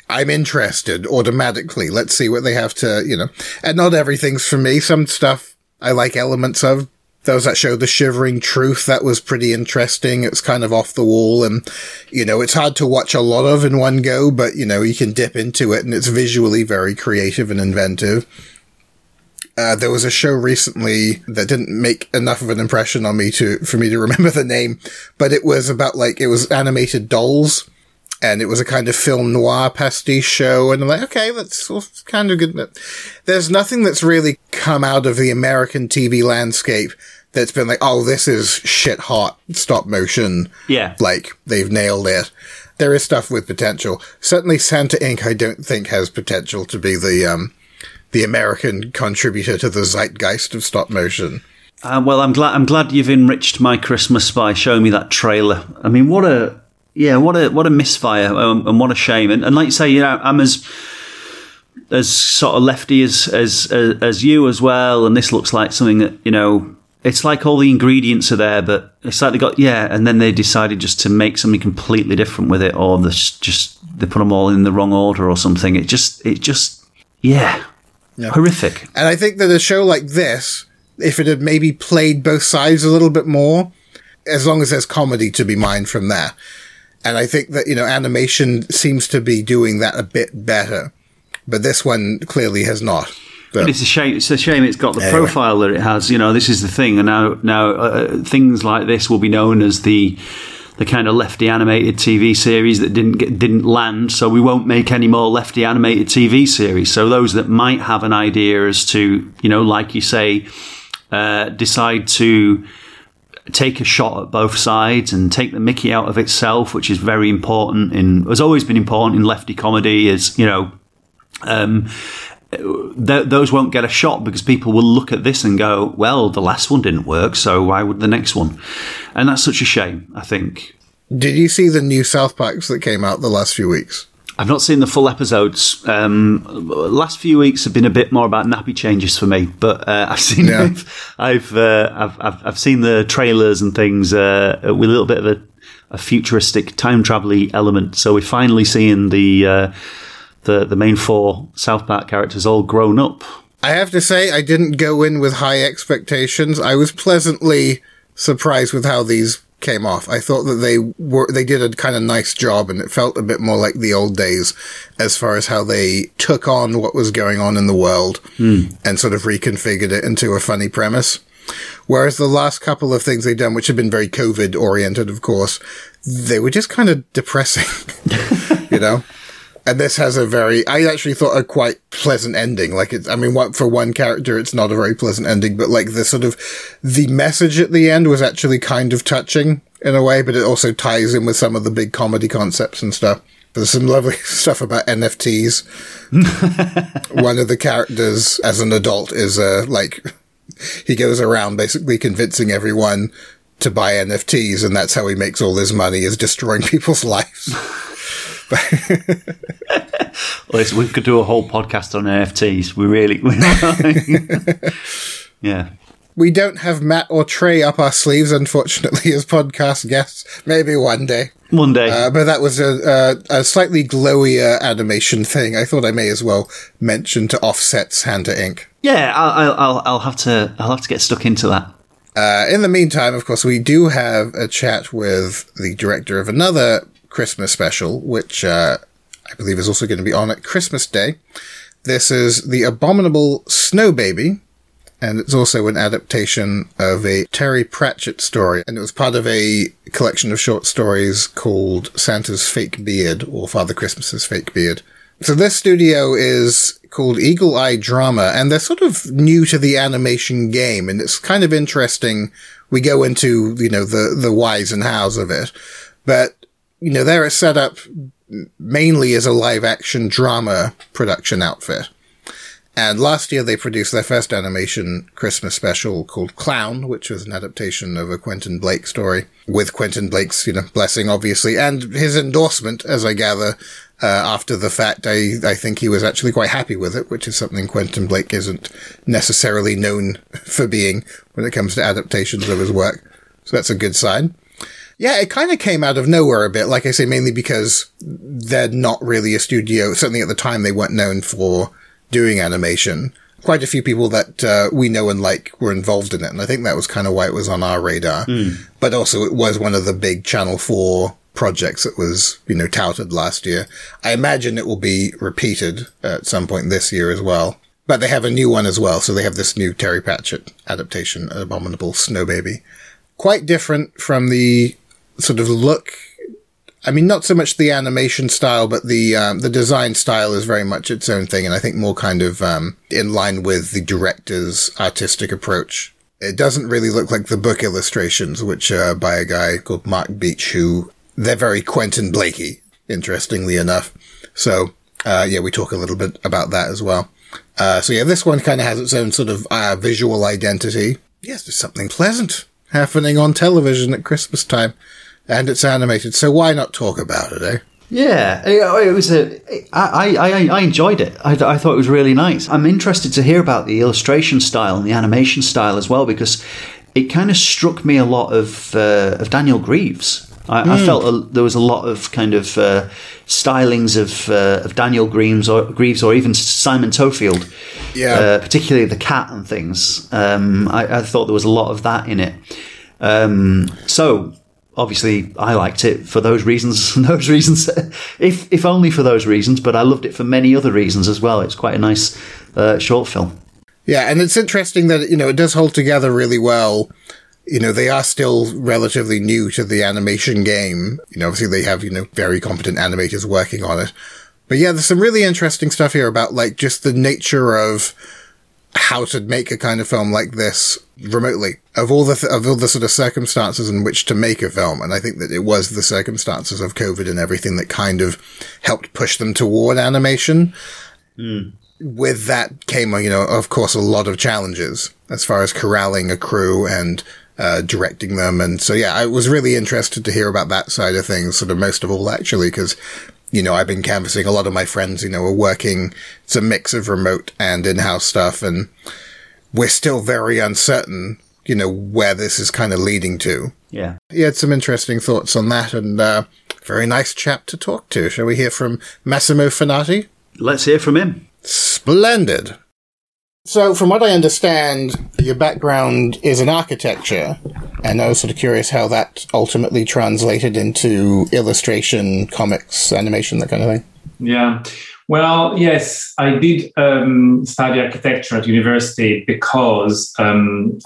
A: I'm interested automatically. Let's see what they have to, you know. And not everything's for me. Some stuff I like elements of. Was that show, The Shivering Truth. That was pretty interesting. It's kind of off the wall and, you know, it's hard to watch a lot of in one go, but, you know, you can dip into it and it's visually very creative and inventive. Uh, there was a show recently that didn't make enough of an impression on me to for me to remember the name, but it was about like it was animated dolls, and it was a kind of film noir pastiche show. And I'm like, okay, that's kind of good. There's nothing that's really come out of the American TV landscape that's been like, oh, this is shit hot stop motion.
B: Yeah.
A: Like they've nailed it. There is stuff with potential. Certainly, Santa Inc. I don't think has potential to be the um the American contributor to the zeitgeist of stop motion.
B: Uh, well, I'm glad. I'm glad you've enriched my Christmas by showing me that trailer. I mean, what a yeah, what a what a misfire, um, and what a shame. And, and like you say, you know, I'm as as sort of lefty as, as as as you as well. And this looks like something that you know. It's like all the ingredients are there, but it's like they got yeah, and then they decided just to make something completely different with it, or they just they put them all in the wrong order or something. It just it just yeah,
A: Yeah.
B: horrific.
A: And I think that a show like this, if it had maybe played both sides a little bit more, as long as there's comedy to be mined from there. And I think that, you know, animation seems to be doing that a bit better. But this one clearly has not.
B: But it's a shame. It's a shame it's got the
A: Anyway.
B: profile that it has. You know, this is the thing, and now now uh, things like this will be known as the the kind of lefty animated TV series that didn't get, didn't land. So we won't make any more lefty animated TV series. So those that might have an idea as to you know, like you say, uh, decide to take a shot at both sides and take the Mickey out of itself, which is very important in has always been important in lefty comedy. Is you know. Um, th- those won't get a shot because people will look at this and go, "Well, the last one didn't work, so why would the next one?" And that's such a shame. I think
A: Did you see the new South Parks that came out the last few weeks?
B: I've not seen the full episodes. Um, last few weeks have been a bit more about nappy changes for me, but uh, I've seen
A: Yeah.
B: I've, uh, I've I've I've seen the trailers and things uh, with a little bit of a, a futuristic time travel element. So we're finally seeing the uh, the the main four South Park characters all grown up.
A: I have to say, I didn't go in with high expectations. I was pleasantly surprised with how these came off. I thought that they were, they did a kind of nice job and it felt a bit more like the old days as far as how they took on what was going on in the world hmm. and sort of reconfigured it into a funny premise. Whereas the last couple of things they've done, which have been very COVID oriented, of course, they were just kind of depressing, you know? And this has a very, I actually thought a quite pleasant ending. Like it's, I mean, what, for one character, it's not a very pleasant ending, but like the sort of, the message at the end was actually kind of touching in a way, but it also ties in with some of the big comedy concepts and stuff. There's some lovely stuff about NFTs. one of the characters as an adult is, uh, like, he goes around basically convincing everyone to buy NFTs, and that's how he makes all his money is destroying people's lives.
B: well, we could do a whole podcast on NFTs. We really, yeah.
A: We don't have Matt or Trey up our sleeves, unfortunately, as podcast guests. Maybe one day.
B: One day.
A: Uh, but that was a, a, a, slightly glowier animation thing. I thought I may as well mention to Offset's Hand to Inc.
B: Yeah, I'll, I'll, I'll have to, I'll have to get stuck into that.
A: Uh, in the meantime, of course, we do have a chat with the director of another Christmas special, which uh, I believe is also going to be on at Christmas Day. This is The Abominable Snow Baby, and it's also an adaptation of a Terry Pratchett story, and it was part of a collection of short stories called Santa's Fake Beard, or Father Christmas's Fake Beard. So this studio is called Eagle Eye Drama, and they're sort of new to the animation game, and it's kind of interesting. We go into, you know, the, the whys and hows of it, but, you know, they're set up mainly as a live action drama production outfit. And last year they produced their first animation Christmas special called Clown, which was an adaptation of a Quentin Blake story with Quentin Blake's, you know, blessing, obviously, and his endorsement, as I gather, uh, after the fact. I, I think he was actually quite happy with it, which is something Quentin Blake isn't necessarily known for being when it comes to adaptations of his work. So that's a good sign. Yeah, it kind of came out of nowhere a bit, like I say, mainly because they're not really a studio. Certainly at the time, they weren't known for doing animation. Quite a few people that uh, we know and like were involved in it, and I think that was kind of why it was on our radar.
B: Mm.
A: But also, it was one of the big Channel 4 projects that was, you know, touted last year. I imagine it will be repeated at some point this year as well. But they have a new one as well, so they have this new Terry Pratchett adaptation, Abominable Snow Baby. Quite different from the sort of look. I mean, not so much the animation style, but the um, the design style is very much its own thing, and I think more kind of um, in line with the director's artistic approach. It doesn't really look like the book illustrations, which are by a guy called Mark Beach, who they're very Quentin Blakey, interestingly enough. So, uh, yeah, we talk a little bit about that as well. Uh, so yeah, this one kind of has its own sort of uh, visual identity. Yes, there's something pleasant happening on television at Christmas time, and it's animated. So why not talk about it, eh?
B: Yeah, it was a. I, I, I enjoyed it. I, I thought it was really nice. I'm interested to hear about the illustration style and the animation style as well because it kind of struck me a lot of uh, of Daniel Greaves. I, mm. I hmm. felt a, there was a lot of kind of uh, stylings of uh, of Daniel Greaves or, Greaves or even Simon Tofield,
A: yeah,
B: uh, particularly the cat and things. Um, I, I, thought there was a lot of that in it. Um, so obviously, I liked it for those reasons. those reasons, if if only for those reasons, but I loved it for many other reasons as well. It's quite a nice uh, short film.
A: Yeah, and it's interesting that you know it does hold together really well you know, they are still relatively new to the animation game. You know, obviously they have, you know, very competent animators working on it. But yeah, there's some really interesting stuff here about like just the nature of how to make a kind of film like this remotely of all the th- of all the sort of circumstances in which to make a film and i think that it was the circumstances of covid and everything that kind of helped push them toward animation
B: mm.
A: with that came you know of course a lot of challenges as far as corralling a crew and uh, directing them. And so, yeah, I was really interested to hear about that side of things, sort of most of all, actually, because, you know, I've been canvassing a lot of my friends, you know, are working. It's a mix of remote and in-house stuff. And we're still very uncertain, you know, where this is kind of leading to.
B: Yeah.
A: He had some interesting thoughts on that and, uh, very nice chap to talk to. Shall we hear from Massimo Fenati?
B: Let's hear from him.
A: Splendid. So, from what I understand, your background is in architecture, and I was sort of curious how that ultimately translated into illustration, comics, animation, that kind of thing.
P: Yeah. Well, yes, I did um, study architecture at university because, um,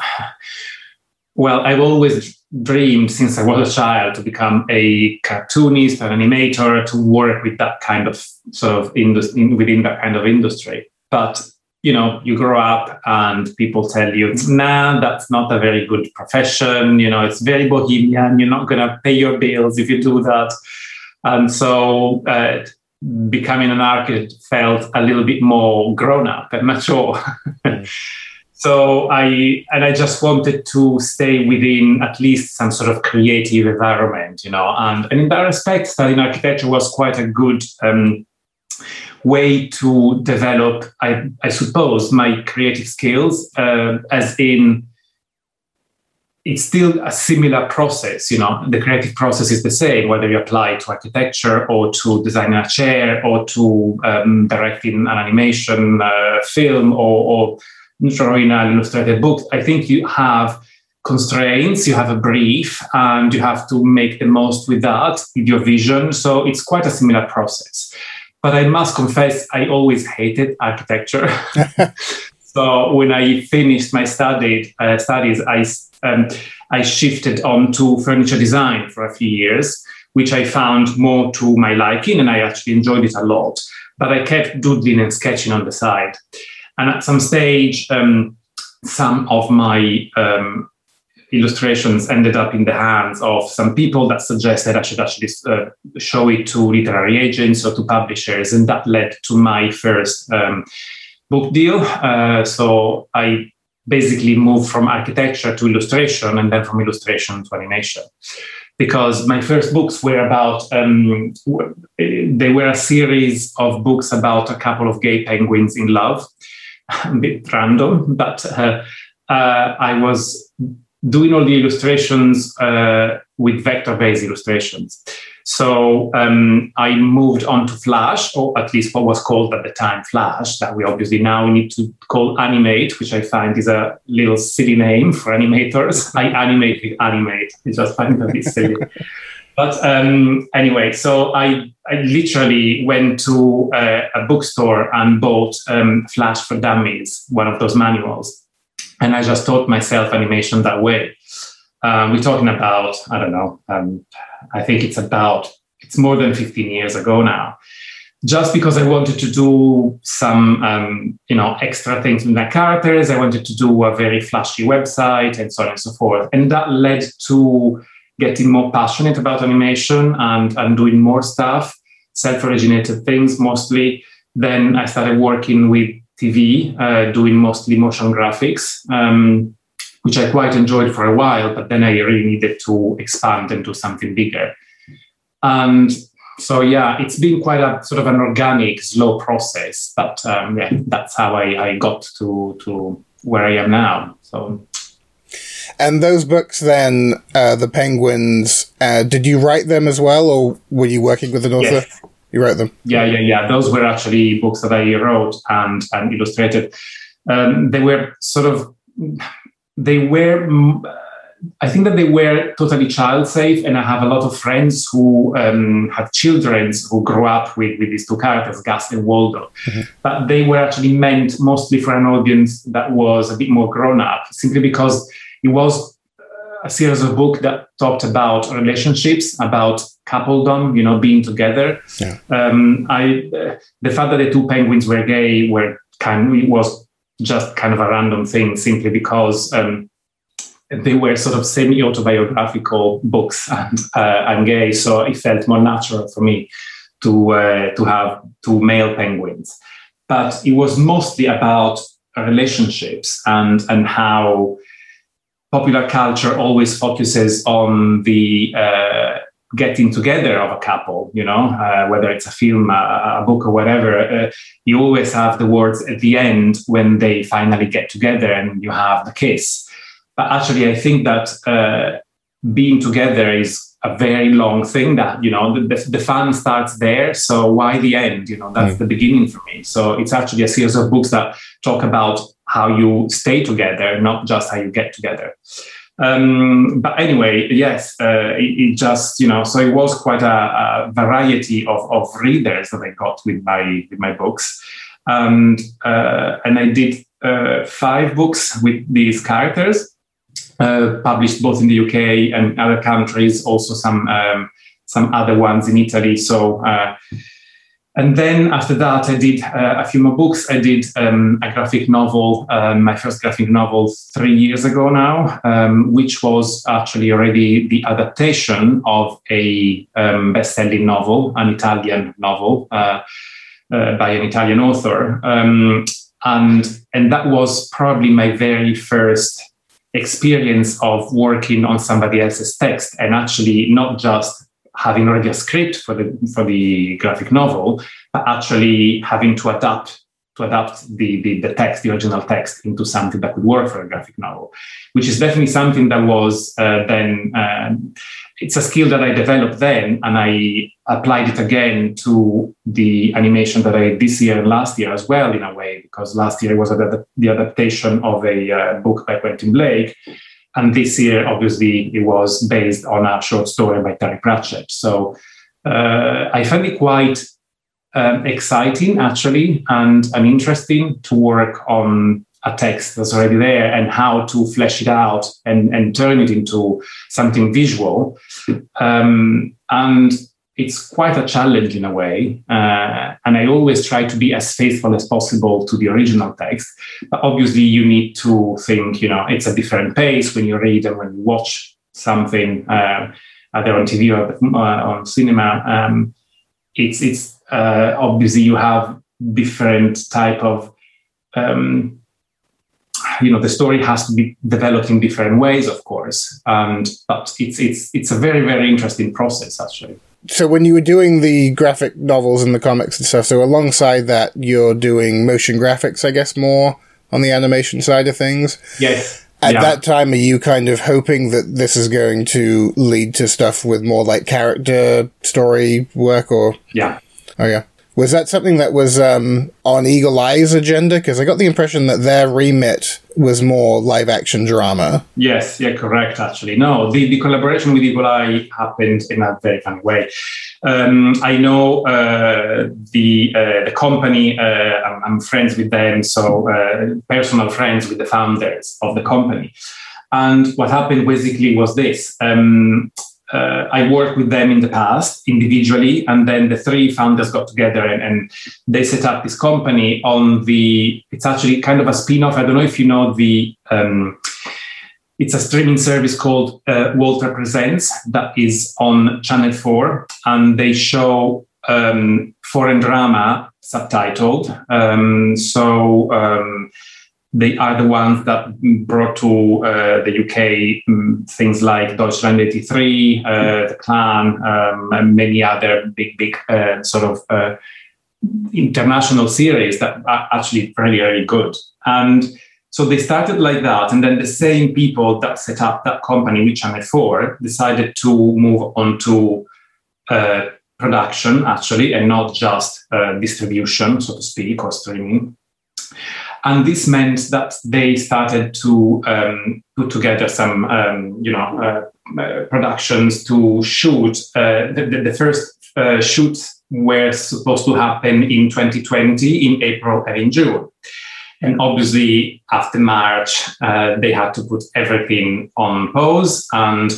P: well, I've always dreamed since I was a child to become a cartoonist, an animator, to work with that kind of sort of industry, within that kind of industry. But you know you grow up and people tell you nah that's not a very good profession you know it's very bohemian you're not going to pay your bills if you do that and so uh, becoming an architect felt a little bit more grown up and mature so I and I just wanted to stay within at least some sort of creative environment, you know. And, and in that respect, studying architecture was quite a good um, way to develop, I, I suppose, my creative skills. Uh, as in, it's still a similar process, you know. The creative process is the same, whether you apply to architecture or to designing a chair or to um, directing an animation uh, film or, or drawing an illustrated book, I think you have constraints, you have a brief, and you have to make the most with that, with your vision. So it's quite a similar process. But I must confess, I always hated architecture. so when I finished my studied, uh, studies, I, um, I shifted on to furniture design for a few years, which I found more to my liking, and I actually enjoyed it a lot. But I kept doodling and sketching on the side. And at some stage, um, some of my um, illustrations ended up in the hands of some people that suggested I should actually uh, show it to literary agents or to publishers. And that led to my first um, book deal. Uh, so I basically moved from architecture to illustration and then from illustration to animation. Because my first books were about, um, they were a series of books about a couple of gay penguins in love a bit random, but uh, uh, I was doing all the illustrations uh, with vector-based illustrations. So um, I moved on to Flash, or at least what was called at the time Flash, that we obviously now need to call Animate, which I find is a little silly name for animators. I animate with Animate. I just find it a bit silly. But um, anyway, so I, I literally went to uh, a bookstore and bought um, Flash for Dummies, one of those manuals. And I just taught myself animation that way. Um, we're talking about, I don't know, um, I think it's about, it's more than 15 years ago now. Just because I wanted to do some, um, you know, extra things with my characters, I wanted to do a very flashy website and so on and so forth. And that led to getting more passionate about animation and, and doing more stuff, self originated things mostly. Then I started working with TV, uh, doing mostly motion graphics, um, which I quite enjoyed for a while, but then I really needed to expand and do something bigger. And so, yeah, it's been quite a sort of an organic, slow process, but um, yeah, that's how I, I got to, to where I am now. So
A: and those books, then, uh, the Penguins, uh, did you write them as well, or were you working with an author? Yes. You wrote them.
P: Yeah, yeah, yeah. Those were actually books that I wrote and and illustrated. Um, they were sort of, they were. I think that they were totally child safe, and I have a lot of friends who um, have children who grew up with, with these two characters, Gus and Waldo. Mm-hmm. But they were actually meant mostly for an audience that was a bit more grown up, simply because it was a series of books that talked about relationships, about coupledom, you know, being together. Yeah. Um, I, uh, the fact that the two penguins were gay were kind of, was just kind of a random thing, simply because um, they were sort of semi-autobiographical books, and uh, I'm gay, so it felt more natural for me to uh, to have two male penguins. But it was mostly about relationships and and how popular culture always focuses on the uh, getting together of a couple, you know, uh, whether it's a film, a, a book, or whatever. Uh, you always have the words at the end when they finally get together and you have the kiss. But actually, I think that uh, being together is a very long thing that you know the, the fun starts there so why the end you know that's mm. the beginning for me so it's actually a series of books that talk about how you stay together not just how you get together um, but anyway yes uh, it, it, just you know so it was quite a, a, variety of, of readers that i got with my with my books and uh, and i did uh, five books with these characters uh, published both in the UK and other countries, also some um, some other ones in Italy. So, uh, and then after that, I did uh, a few more books. I did um, a graphic novel, um, my first graphic novel, three years ago now, um, which was actually already the adaptation of a um, best-selling novel, an Italian novel. Uh, uh, by an Italian author, um, and and that was probably my very first experience of working on somebody else's text and actually not just having already a script for the for the graphic novel, but actually having to adapt to adapt the, the, the text, the original text, into something that could work for a graphic novel, which is definitely something that was uh, then um, it's a skill that I developed then, and I applied it again to the animation that I did this year and last year as well, in a way, because last year it was the adaptation of a uh, book by Quentin Blake. And this year, obviously, it was based on a short story by Terry Pratchett. So uh, I find it quite um, exciting, actually, and, interesting to work on a text that's already there and how to flesh it out and, and turn it into something visual. Um, and it's quite a challenge in a way. Uh, and I always try to be as faithful as possible to the original text. But obviously, you need to think, you know, it's a different pace when you read and when you watch something, uh, either on TV or uh, on cinema. Um, it's it's uh, obviously you have different type of um, you know the story has to be developed in different ways of course and but it's it's it's a very very interesting process actually
A: so when you were doing the graphic novels and the comics and stuff so alongside that you're doing motion graphics i guess more on the animation side of things?
P: Yes.
A: At
P: yeah.
A: that time are you kind of hoping that this is going to lead to stuff with more like character story work or?
P: Yeah.
A: Oh yeah was that something that was um, on Eagle Eye's agenda? Because I got the impression that their remit was more live action drama.
P: Yes, yeah, correct. Actually, no, the, the collaboration with Eagle Eye happened in a very fun way. Um, I know uh, the uh, the company. Uh, I'm, I'm, friends with them, so uh, personal friends with the founders of the company. And what happened basically was this. Um, uh, I worked with them in the past individually, and then the three founders got together and, and, they set up this company on the. It's actually kind of a spin-off. I don't know if you know the. Um, it's a streaming service called uh, Walter Presents that is on Channel Four, and they show um, foreign drama subtitled. Um, so um, they are the ones that brought to uh, the UK um, things like Deutschland 83, uh, The Clan, um, and many other big, big uh, sort of uh, international series that are actually really, really good. And so they started like that. And then the same people that set up that company with Channel 4 decided to move on to uh, production, actually, and not just uh, distribution, so to speak, or streaming. And this meant that they started to um, put together some, um, you know, uh, uh, productions to shoot. Uh, the, the, first uh, shoots were supposed to happen in 2020 in April and in June. And obviously, after March, uh, they had to put everything on pause. And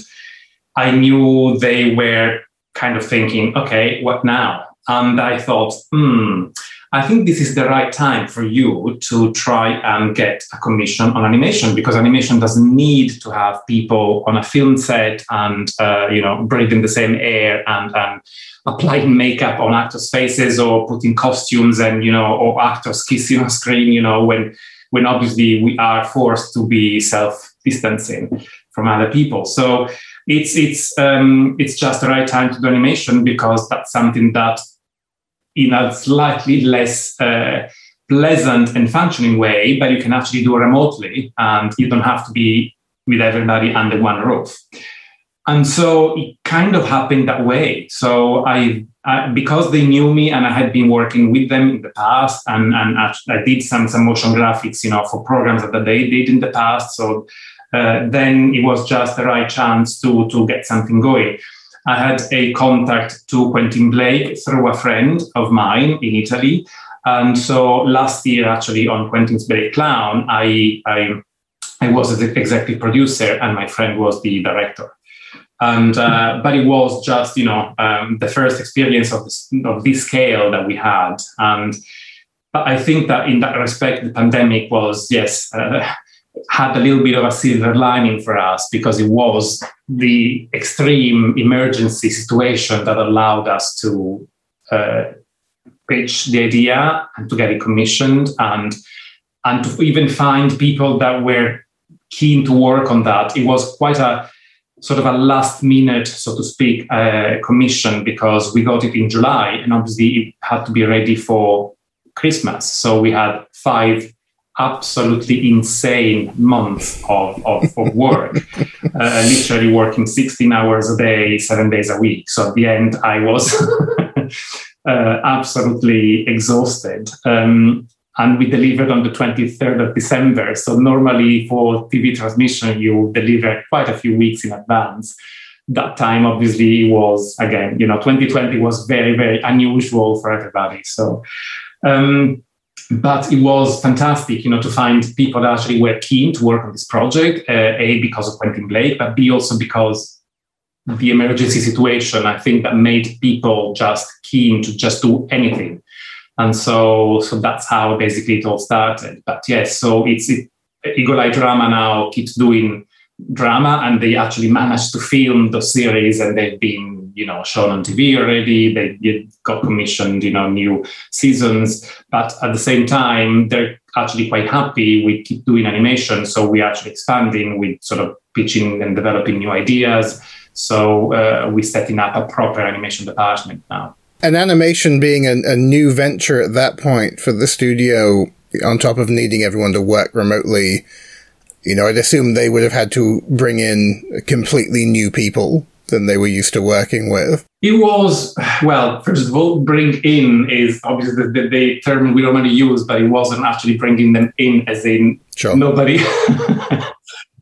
P: I knew they were kind of thinking, okay, what now? And I thought, hmm, I think this is the right time for you to try and get a commission on animation because animation doesn't need to have people on a film set and uh, you know breathing the same air and, and applying makeup on actors' faces or putting costumes and you know or actors kissing on screen. You know when when obviously we are forced to be self distancing from other people. So it's it's um, it's just the right time to do animation because that's something that in a slightly less uh, pleasant and functioning way, but you can actually do remotely and you don't have to be with everybody under one roof. And so it kind of happened that way. So I, I because they knew me and I had been working with them in the past, and, and I, I did some, some motion graphics, you know, for programs that they did in the past. So uh, then it was just the right chance to, to get something going. I had a contact to Quentin Blake through a friend of mine in Italy. And so last year, actually, on Quentin's Blake Clown, I, I, I was the executive producer and my friend was the director. And uh, but it was just you know um, the first experience of this, of this scale that we had, and I think that in that respect, the pandemic was yes uh, had a little bit of a silver lining for us because it was the extreme emergency situation that allowed us to uh, pitch the idea and to get it commissioned and and to even find people that were keen to work on that. It was quite a sort of a last minute, so to speak, uh, commission because we got it in July and obviously it had to be ready for Christmas. So we had five absolutely insane months of, of, of work, uh, literally working 16 hours a day, seven days a week. So at the end, I was uh, absolutely exhausted. Um, and we delivered on the 23rd of December. So normally for TV transmission, you deliver quite a few weeks in advance. That time, obviously, was again, you know, 2020 was very, very unusual for everybody. So, um, but it was fantastic, you know, to find people that actually were keen to work on this project. Uh, a because of Quentin Blake, but B also because the emergency situation. I think that made people just keen to just do anything and so so that's how basically it all started but yes so it's it, Eagle Eye Drama now keeps doing drama and they actually managed to film the series and they've been you know shown on tv already. They got commissioned you know new seasons. But at the same time they're actually quite happy we keep doing animation. So we're actually expanding with sort of pitching and developing new ideas. So uh, we're setting up a proper animation department now.
A: And animation being a, a new venture at that point for the studio, on top of needing everyone to work remotely, you know, I'd assume they would have had to bring in completely new people than they were used to working with.
P: It was, well, first of all, bring in is obviously the, the, term we normally use, but it wasn't actually bringing them in as in sure. nobody.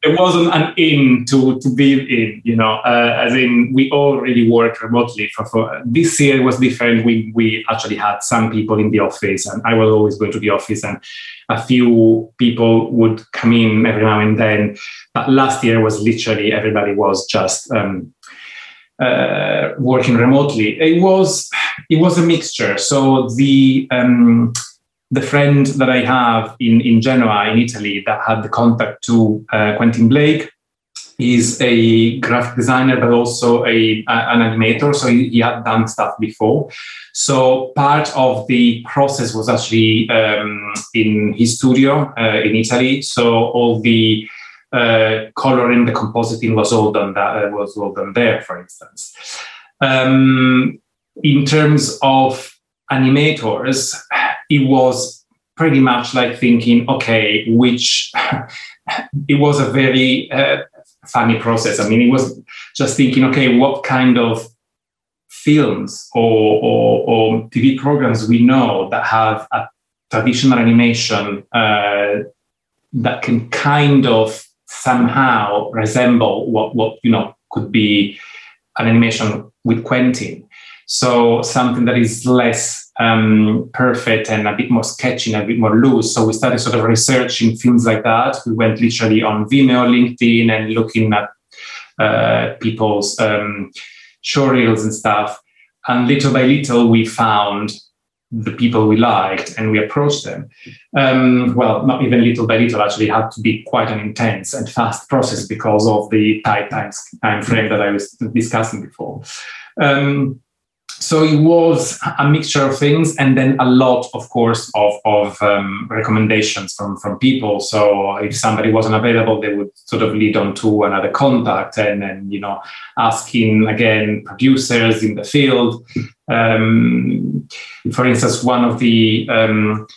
P: there wasn't an in to, to be in, you know, uh, as in we all really work remotely. For, for this year was different. We we actually had some people in the office, and I was always going to the office, and a few people would come in every now and then. But last year was literally everybody was just um, uh, working remotely. It was it was a mixture. So the um, the friend that I have in, in Genoa, in Italy, that had the contact to uh, Quentin Blake, is a graphic designer, but also a, an animator. So he, he, had done stuff before. So part of the process was actually um, in his studio uh, in Italy. So all the uh, coloring, the compositing was all done that uh, was all done there, for instance. Um, in terms of animators, it was pretty much like thinking, okay, which it was a very uh, funny process. I mean, it was just thinking, okay, what kind of films or, or, or TV programs we know that have a traditional animation uh, that can kind of somehow resemble what, what you know could be an animation with Quentin. So something that is less um, perfect and a bit more sketchy and a bit more loose. So we started sort of researching films like that. We went literally on Vimeo, LinkedIn, and looking at uh, people's um, showreels and stuff. And little by little, we found the people we liked and we approached them. Um, well, not even little by little, actually, had to be quite an intense and fast process because of the tight time, time frame that I was discussing before. Um, so it was a mixture of things and then a lot of course of, of um, recommendations from, from people. So if somebody wasn't available they would sort of lead on to another contact and then you know asking again producers in the field. Um, for instance one of the um,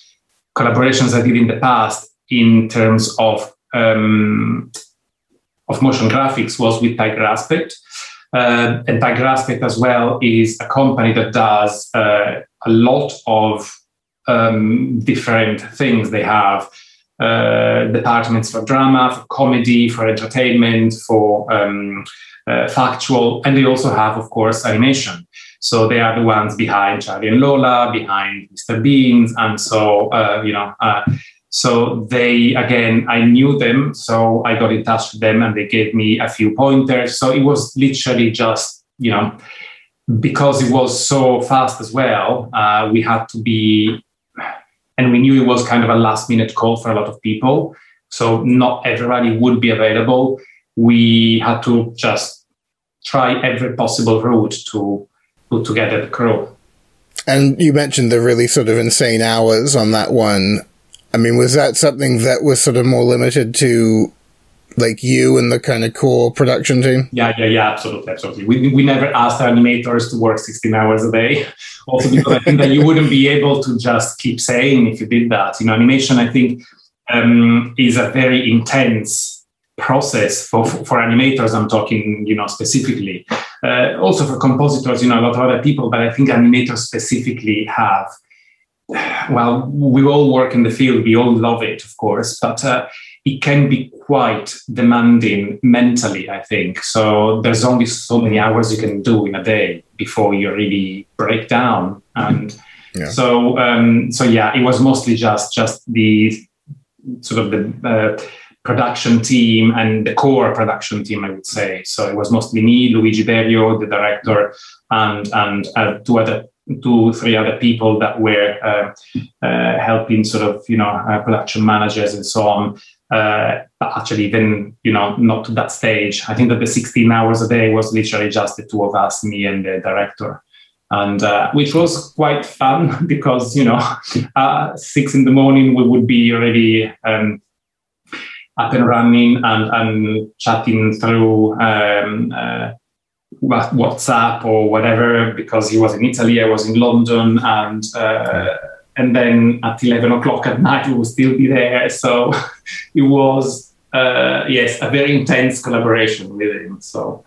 P: collaborations i did in the past in terms of um, of motion graphics was with tiger aspect uh, and Tiger as well is a company that does uh, a lot of um, different things. They have uh, departments for drama, for comedy, for entertainment, for um, uh, factual, and they also have, of course, animation. So they are the ones behind Charlie and Lola, behind Mr. Beans, and so uh, you know uh, so they, again, I knew them. So I got in touch with them and they gave me a few pointers. So it was literally just, you know, because it was so fast as well, uh, we had to be, and we knew it was kind of a last minute call for a lot of people. So not everybody would be available. We had to just try every possible route to put together the crew.
A: And you mentioned the really sort of insane hours on that one. I mean, was that something that was sort of more limited to like you and the kind of core production team?
P: Yeah, yeah, yeah, absolutely, absolutely. We, we never asked animators to work 16 hours a day. Also, because I think that you wouldn't be able to just keep saying if you did that. You know, animation, I think, um, is a very intense process for, for animators. I'm talking, you know, specifically. Uh, also for compositors, you know, a lot of other people, but I think animators specifically have well, we all work in the field, we all love it, of course, but uh, it can be quite demanding mentally, I think. So there's only so many hours you can do in a day before you really break down. And yeah. so, um, so yeah, it was mostly just just the sort of the uh, production team and the core production team, I would say. So it was mostly me, Luigi Berio, the director, and and uh, two other two three other people that were uh, uh, helping sort of you know uh, production managers and so on uh, but actually then you know not to that stage. I think that the 16 hours a day was literally just the two of us me and the director. And uh, which was quite fun because you know uh, six in the morning we would be already um, up and running and, and chatting through um, WhatsApp or whatever because he was in Italy, I was in London, and uh, and then at eleven o'clock at night we would still be there. So it was uh, yes a very intense collaboration with him. So.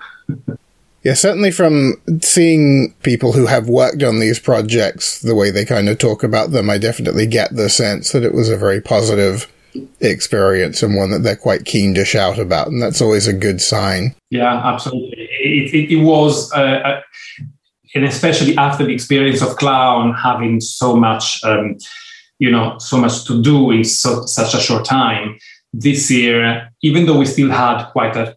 A: Yeah, certainly from seeing people who have worked on these projects, the way they kind of talk about them, I definitely get the sense that it was a very positive experience and one that they're quite keen to shout about. And that's always a good sign.
P: Yeah, absolutely. It, it, it was, uh, uh, and especially after the experience of Clown, having so much, um, you know, so much to do in so, such a short time. This year, even though we still had quite a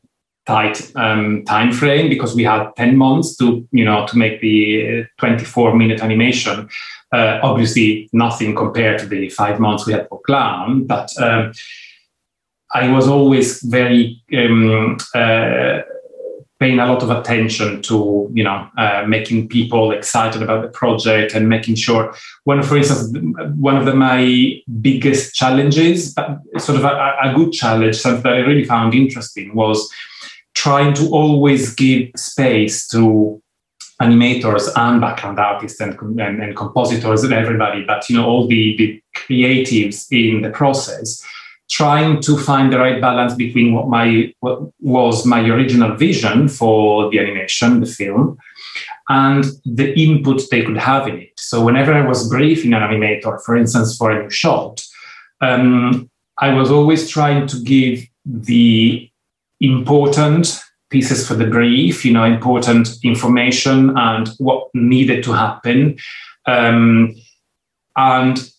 P: tight um, time frame because we had 10 months to you know to make the 24 minute animation uh, obviously, nothing compared to the five months we had for Clown, but um, I was always very um, uh, paying a lot of attention to you know uh, making people excited about the project and making sure one for instance one of the, my biggest challenges sort of a, a, good challenge something that i really found interesting was trying to always give space to animators and background artists and, and, and, compositors and everybody, but you know all the, the creatives in the process, trying to find the right balance between what my what was my original vision for the animation, the film, and the input they could have in it. So whenever I was briefing an animator, for instance, for a new shot, um, I was always trying to give the important pieces for the brief, you know, important information and what needed to happen. Um, and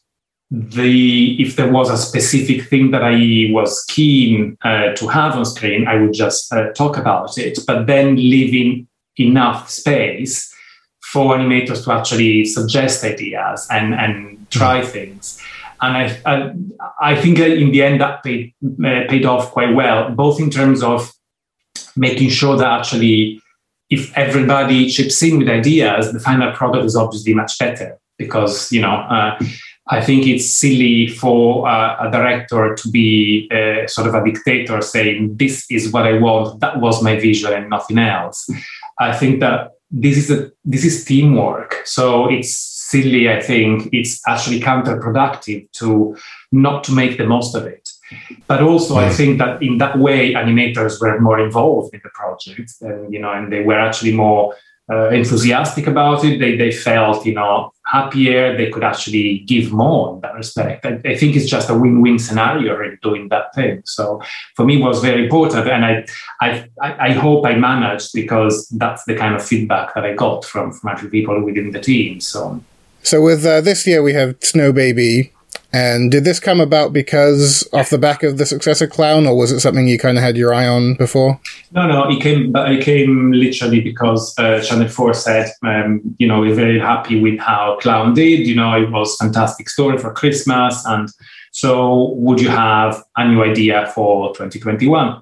P: the if there was a specific thing that I was keen uh, to have on screen, I would just uh, talk about it, but then leaving enough space for animators to actually suggest ideas and, and try mm-hmm. things. And I, I, I think in the end that paid, uh, paid off quite well, both in terms of making sure that actually if everybody chips in with ideas, the final product is obviously much better because you know uh, I think it's silly for uh, a director to be uh, sort of a dictator saying this is what I want, that was my vision and nothing else. I think that this is a this is teamwork, so it's silly. I think it's actually counterproductive to not to make the most of it. But also, I think that in that way, animators were more involved in the project, and you know, and they were actually more uh, enthusiastic about it. They they felt you know happier. They could actually give more in that respect. I, I think it's just a win-win scenario really doing that thing. So for me, it was very important, and I I I hope I managed because that's the kind of feedback that I got from from actually people within the team. So.
A: So with uh, this year, we have Snow Baby and did this come about because off the back of the success of Clown, or was it something you kind of had your eye on before?
P: No, no, it came. It came literally because uh, Channel Four said, um, you know, we're very happy with how Clown did. You know, it was fantastic story for Christmas, and so would you have a new idea for 2021?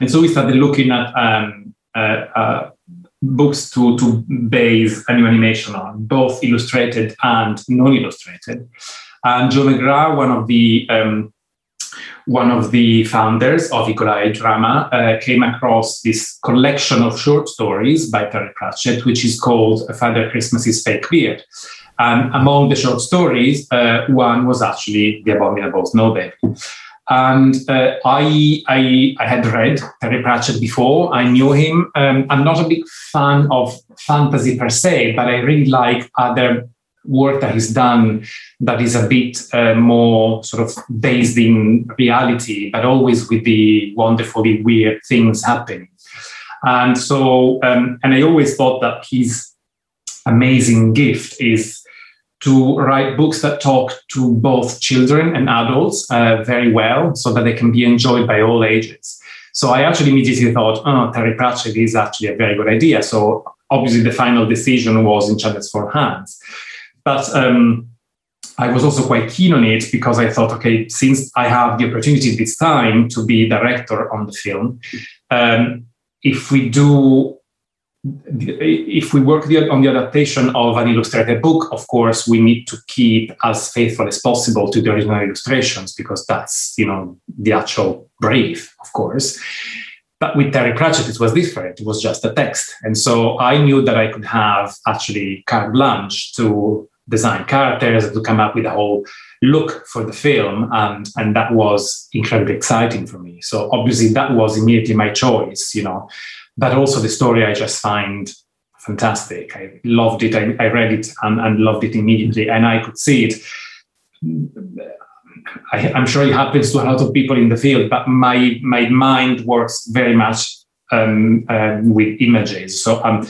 P: And so we started looking at um, uh, uh, books to to base a new animation on, both illustrated and non-illustrated. And Jo McGrath, one of the um, one of the founders of Eagle Drama, uh, came across this collection of short stories by Terry Pratchett, which is called Father Christmas's Fake Beard. And among the short stories, uh, one was actually The Abominable Snow Baby. And uh, I, I, I had read Terry Pratchett before. I knew him. Um, I'm not a big fan of fantasy per se, but I really like other work that he's done that is a bit uh, more sort of based in reality, but always with the wonderfully weird things happening. And so, um, and I always thought that his amazing gift is to write books that talk to both children and adults uh, very well so that they can be enjoyed by all ages. So I actually immediately thought, oh, Terry Pratchett is actually a very good idea. So obviously the final decision was in Channel's Four Hands. But um, I was also quite keen on it because I thought, okay, since I have the opportunity this time to be director on the film, um, if we do if we work on the adaptation of an illustrated book, of course, we need to keep as faithful as possible to the original illustrations because that's, you know, the actual brief, of course. But with Terry Pratchett, it was different. It was just a text. And so I knew that I could have actually carte blanche to design characters to come up with a whole look for the film. And, and that was incredibly exciting for me. So obviously that was immediately my choice, you know but also the story I just find fantastic. I loved it. I, I read it and, and, loved it immediately, and I could see it. I, am sure it happens to a lot of people in the field, but my my mind works very much um, uh, with images. So I'm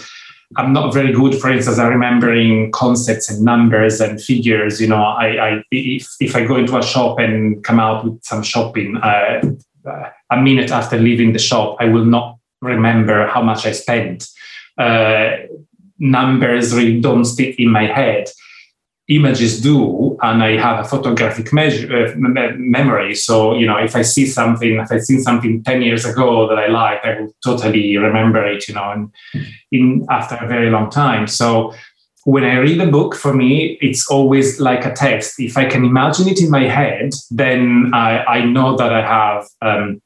P: I'm not very good, for instance, at remembering concepts and numbers and figures. You know, I, I if if I go into a shop and come out with some shopping. Uh, a minute after leaving the shop, I will not remember how much I spent. Uh, numbers really don't stick in my head. Images do, and I have a photographic measure, uh, memory. So you know, if I see something, if I seen something ten years ago that I like, I will totally remember it. You know, and in after a very long time. So when I read a book, for me, it's always like a text. If I can imagine it in my head, then I, I know that I have um,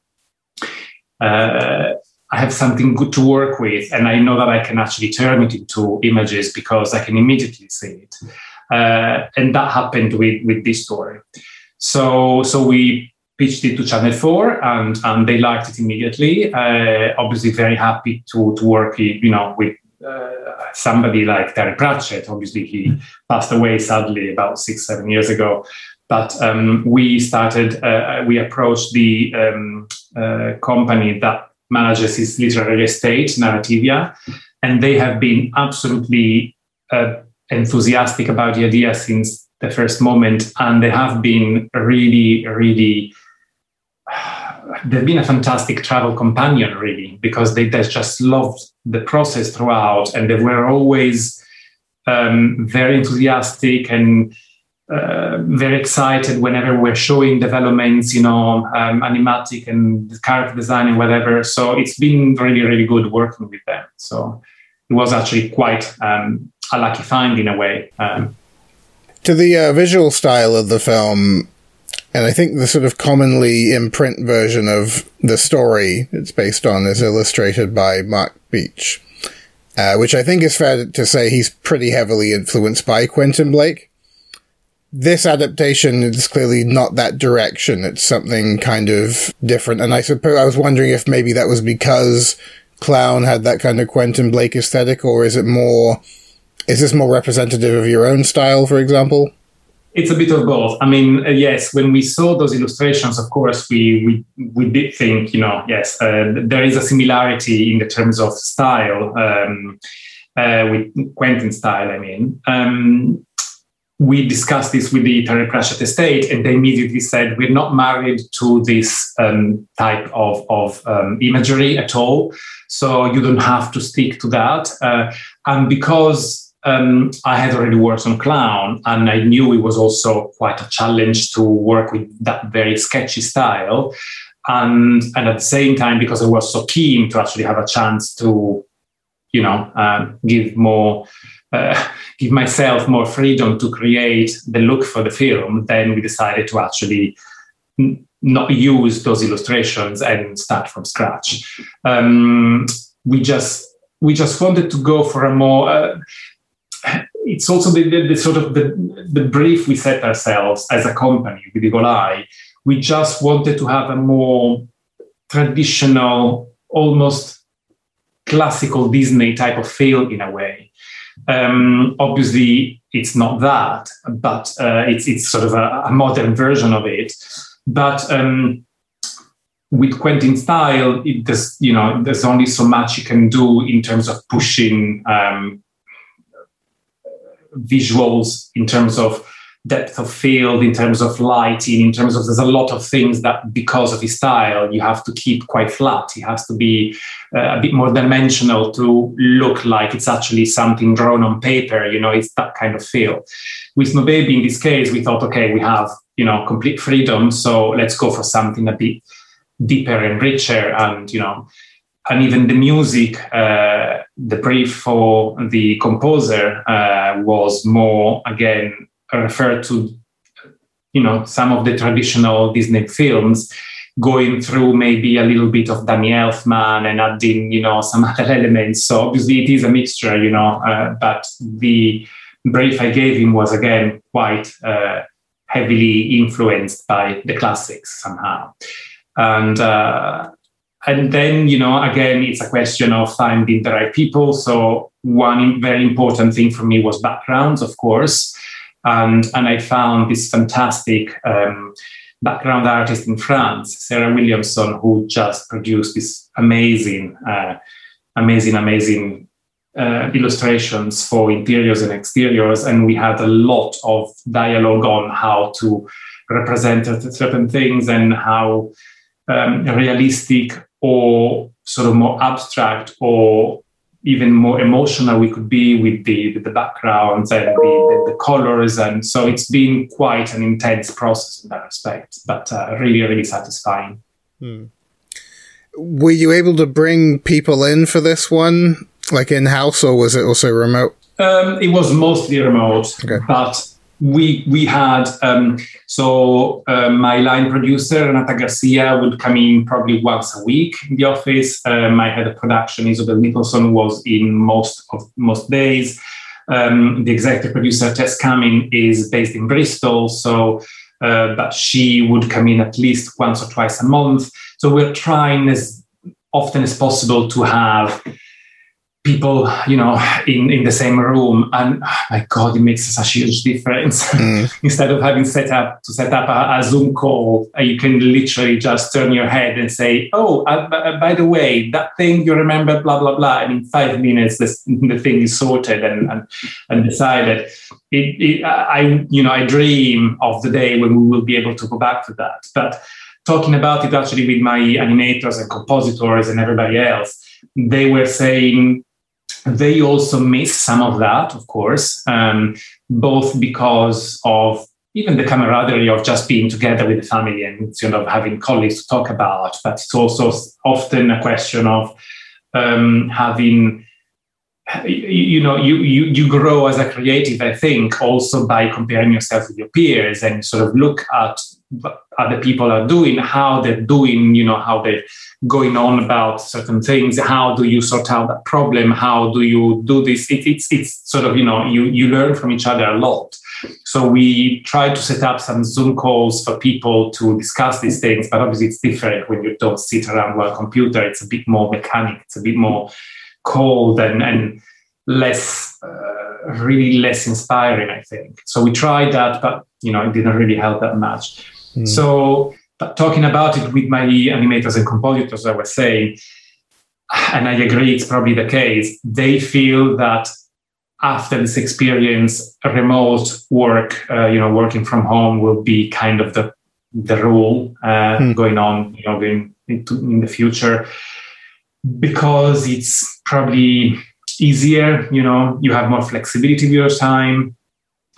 P: uh, I have something good to work with, and I know that I can actually turn it into images because I can immediately see it. Uh, and that happened with with this story. So so we pitched it to Channel Four, and and they liked it immediately. Uh, obviously, very happy to to work, you know, with uh, somebody like Terry Pratchett. Obviously, he passed away sadly about six seven years ago. But um, we started, uh, we approached the um, uh, company that manages his literary estate, Narrativia, and they have been absolutely uh, enthusiastic about the idea since the first moment, and they have been really, really. They've been a fantastic travel companion, really, because they, just loved the process throughout, and they were always um, very enthusiastic and uh, very excited whenever we're showing developments, you know, um, animatic and character design and whatever. So it's been really, really good working with them. So it was actually quite um, a lucky find in a way. Um,
A: to the uh, visual style of the film, and I think the sort of commonly in print version of the story it's based on is illustrated by Mark Beech, uh, which I think is fair to say he's pretty heavily influenced by Quentin Blake this adaptation is clearly not that direction. It's something kind of different. And I suppose I was wondering if maybe that was because Clown had that kind of Quentin Blake aesthetic, or is it more, is this more representative of your own style, for example?
P: It's a bit of both. I mean, uh, yes, when we saw those illustrations, of course, we we, we did think, you know, yes, uh, there is a similarity in the terms of style um, uh, with Quentin style. I mean, um, we discussed this with the Terry Pratchett estate, and they immediately said, We're not married to this um, type of, of um, imagery at all. So you don't have to stick to that. Uh, and because um, I had already worked on Clown, and I knew it was also quite a challenge to work with that very sketchy style. And, and at the same time, because I was so keen to actually have a chance to, you know, uh, give more uh, give myself more freedom to create the look for the film, then we decided to actually n- not use those illustrations and start from scratch. Um, we just we just wanted to go for a more. Uh, it's also the, the, the, sort of the, the brief we set ourselves as a company with Eagle Eye. We just wanted to have a more traditional, almost classical Disney type of feel in a way. Um, obviously, it's not that, but uh, it's it's sort of a, a, modern version of it. But um, with Quentin style, it does you know there's only so much you can do in terms of pushing um, visuals, in terms of depth of field, in terms of lighting, in terms of there's a lot of things that because of his style you have to keep quite flat. He has to be uh, a bit more dimensional to look like it's actually something drawn on paper. You know, it's that kind of feel. With Snow Baby, in this case, we thought, okay, we have you know complete freedom, so let's go for something a bit deeper and richer, and you know. And even the music, uh, the brief for the composer uh, was more, again, referred to you know some of the traditional Disney films, going through maybe a little bit of Danny Elfman and adding you know some other elements. So obviously it is a mixture, you know, uh, but the brief I gave him was again quite uh, heavily influenced by the classics somehow, and. And then you know again it's a question of finding the right people so one very important thing for me was backgrounds of course and, and I found this fantastic um, background artist in France, Sarah Williamson, who just produced this amazing, uh, amazing, amazing uh, illustrations for interiors and exteriors. And we had a lot of dialogue on how to represent certain things and how um, realistic or sort of more abstract or even more emotional we could be with the with the backgrounds and the, the, the, colors and so it's been quite an intense process in that respect but uh, really really satisfying hmm.
A: were you able to bring people in for this one like in-house or was it also remote
P: um, it was mostly remote okay. but we we had um, so uh, my line producer Renata Garcia would come in probably once a week in the office. Uh, my head of production Isabel Nicholson was in most of most days. Um, the executive producer Tess Cumming is based in Bristol, so uh, but she would come in at least once or twice a month. So we're trying as often as possible to have people you know in in the same room and oh my god it makes such a huge difference. Mm. instead of having set up to set up a, a zoom call uh, you can literally just turn your head and say oh uh, uh, by the way that thing you remember blah blah blah. And in five minutes this, the thing is sorted and and, and decided. It, it, i you know i dream of the day when we will be able to go back to that. But talking about it actually with my animators and compositors and everybody else they were saying they also miss some of that, of course, um, both because of even the camaraderie of just being together with the family and sort of having colleagues to talk about, but it's also often a question of um, having you know you, you you grow as a creative i think also by comparing yourself with your peers and sort of look at other people are doing how they're doing you know how they're going on about certain things how do you sort out that problem how do you do this it, it's it's sort of you know you you learn from each other a lot so we try to set up some zoom calls for people to discuss these things but obviously it's different when you don't sit around a computer it's a bit more mechanic it's a bit more cold and, and less, uh, really less inspiring, I think. So we tried that, but you know, it didn't really help that much. Mm. So, talking about it with my animators and compositors, I was saying, and I agree, it's probably the case. They feel that after this experience, remote work, uh, you know, working from home will be kind of the the rule uh, mm. going on, you know, in, in the future because it's probably easier. You know, you have more flexibility with your time.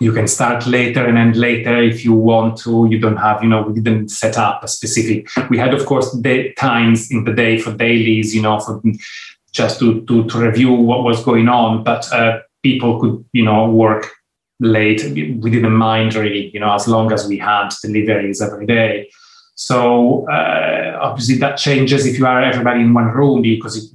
P: You can start later and end later if you want to. You don't have, you know, we didn't set up a specific. We had, of course, day, times in the day for dailies, you know, for just to, to, to review what was going on. But uh, people could, you know, work late. We didn't mind really, you know, as long as we had deliveries every day. So uh, obviously that changes if you are everybody in one room because it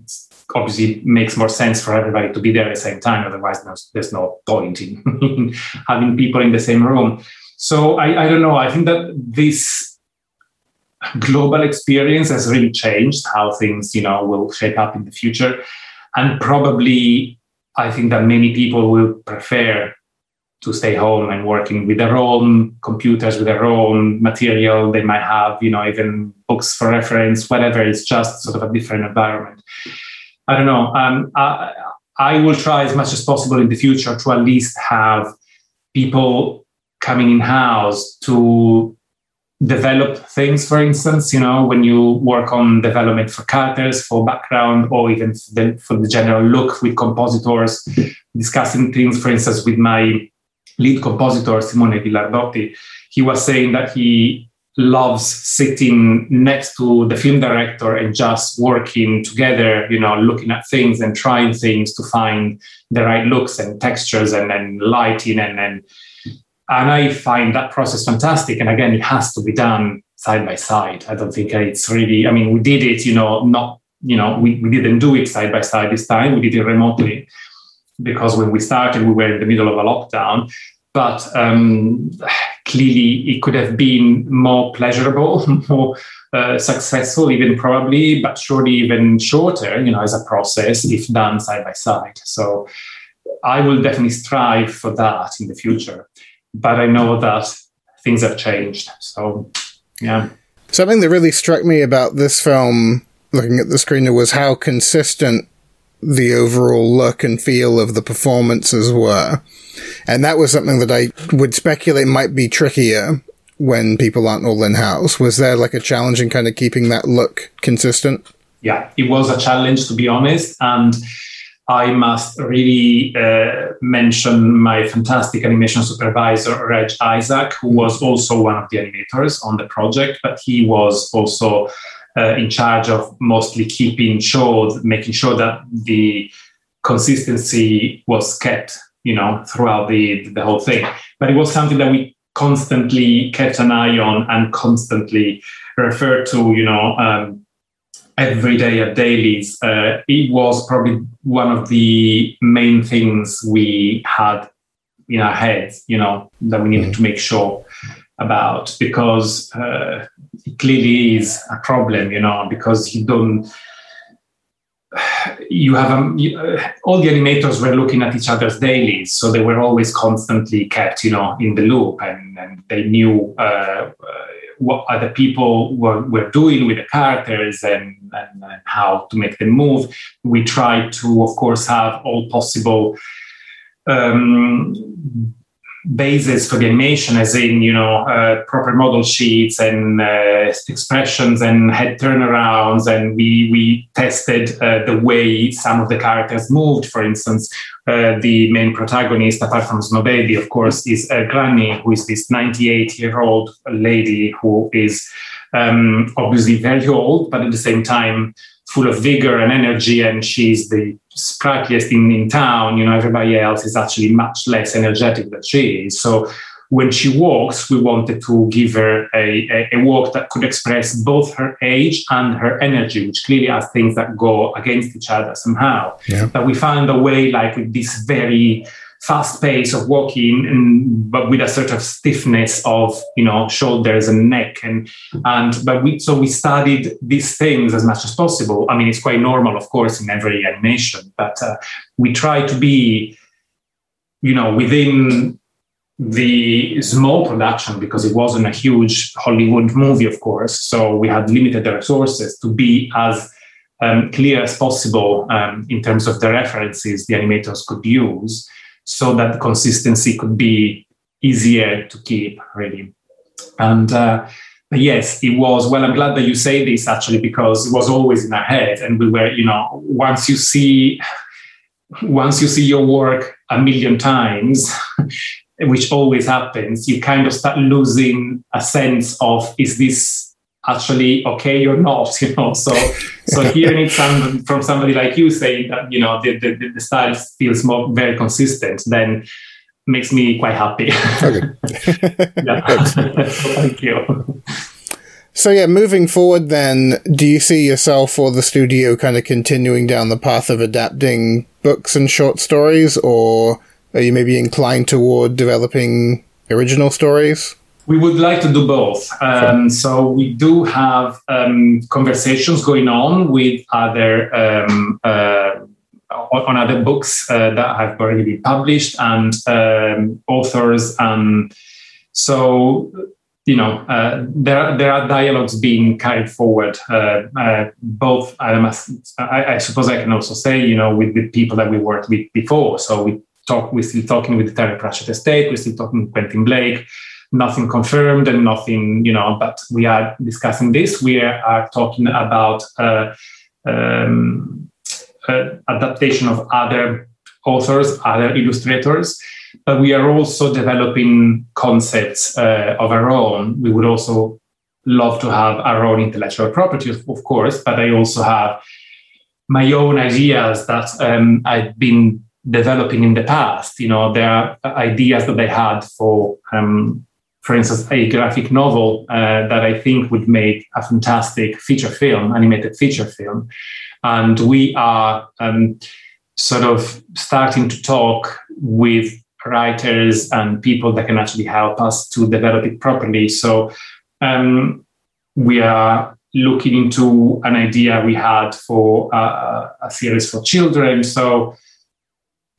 P: obviously makes more sense for everybody to be there at the same time. Otherwise, there's, no point in having people in the same room. So I, I don't know. I think that this global experience has really changed how things, you know, will shape up in the future, and probably I think that many people will prefer to stay home and working with their own computers, with their own material. They might have, you know, even books for reference, whatever. It's just sort of a different environment. I don't know. Um, I, I will try as much as possible in the future to at least have people coming in house to develop things for instance you know when you work on development for characters for background or even for the, for the general look with compositors discussing things for instance with my lead compositor simone Ghilardotti he was saying that he loves sitting next to the film director and just working together you know looking at things and trying things to find the right looks and textures and, and lighting and, and and I find that process fantastic. And again, it has to be done side by side. I don't think it's really, I mean, we did it, you know, not, you know, we, we didn't do it side by side this time. We did it remotely because when we started, we were in the middle of a lockdown. But um, clearly, it could have been more pleasurable, more uh, successful, even probably, but surely even shorter, you know, as a process if done side by side. So I will definitely strive for that in the future but I know that things have changed. So, yeah.
A: Something that really struck me about this film, looking at the screener, was how consistent the overall look and feel of the performances were. And that was something that I would speculate might be trickier when people aren't all in house. Was there like a challenge in kind of keeping that look consistent?
P: Yeah, it was a challenge to be honest. And I must really uh, mention my fantastic animation supervisor, Reg Isaac, who was also one of the animators on the project, but he was also uh, in charge of mostly keeping sure, making sure that the consistency was kept, you know, throughout the, the whole thing. But it was something that we constantly kept an eye on and constantly referred to, you know, um, every day at dailies, uh, it was probably one of the main things we had in our heads, you know, that we needed to make sure about because uh, it clearly is a problem, you know, because you don't. You have um, you, uh, all the animators were looking at each other's dailies, so they were always constantly kept, you know, in the loop, and, and they knew uh, uh what other people were, were doing with the characters and, and, and, how to make them move. We try to, of course, have all possible um, basis for the animation, as in you know uh, proper model sheets and uh, expressions and head turnarounds, and we we tested uh, the way some of the characters moved. For instance, uh, the main protagonist, apart from Snow Baby, of course, is uh, Granny, who is this 98 year old lady who is um, obviously very old, but at the same time full of vigor and energy, and she's the sprightliest in, in town. You know, everybody else is actually much less energetic than she is. So when she walks, we wanted to give her a, a, a, walk that could express both her age and her energy, which clearly are things that go against each other somehow. Yeah. But we found a way, like with this very fast pace of walking and but with a sort of stiffness of you know shoulders and neck. And and but we so we studied these things as much as possible. I mean it's quite normal of course in every animation but uh, we try to be you know within the small production because it wasn't a huge hollywood movie of course. So we had limited resources to be as um, clear as possible um, in terms of the references the animators could use so that consistency could be easier to keep really. And uh, yes it was well i'm glad that you say this actually because it was always in our head. And we were you know once you see once you see your work a million times which always happens you kind of start losing a sense of is this actually okay or not you know? So So hearing it some, from somebody like you saying that you know the, the, the style feels more very consistent, then makes me quite happy.
A: Okay.
P: yeah. Thank you.
A: So yeah, moving forward, then, do you see yourself or the studio kind of continuing down the path of adapting books and short stories, or are you maybe inclined toward developing original stories?
P: We would like to do both. Um, so we do have um, conversations going on with other um, uh, on other books uh, that have already been published and um, authors. And so you know, uh, there there are dialogues being carried forward. Uh, uh, both, I, must, I, I, suppose, I can also say, you know, with the people that we worked with before. So we talk, we're still talking with the Terry Pratchett estate. We're still talking with Quentin Blake. Nothing confirmed and nothing, you know, but we are discussing this. We are talking about uh, um, uh, adaptation of other authors, other illustrators but we are also developing concepts uh, of our own. We would also love to have our own intellectual property, of course, but I also have my own ideas that um, I've been developing in the past. You know, there are ideas that I had for, um, for instance, a graphic novel uh, that I think would make a fantastic feature film, animated feature film. And we are um, sort of starting to talk with writers and people that can actually help us to develop it properly. So um, we are looking into an idea we had for uh, a series for children. So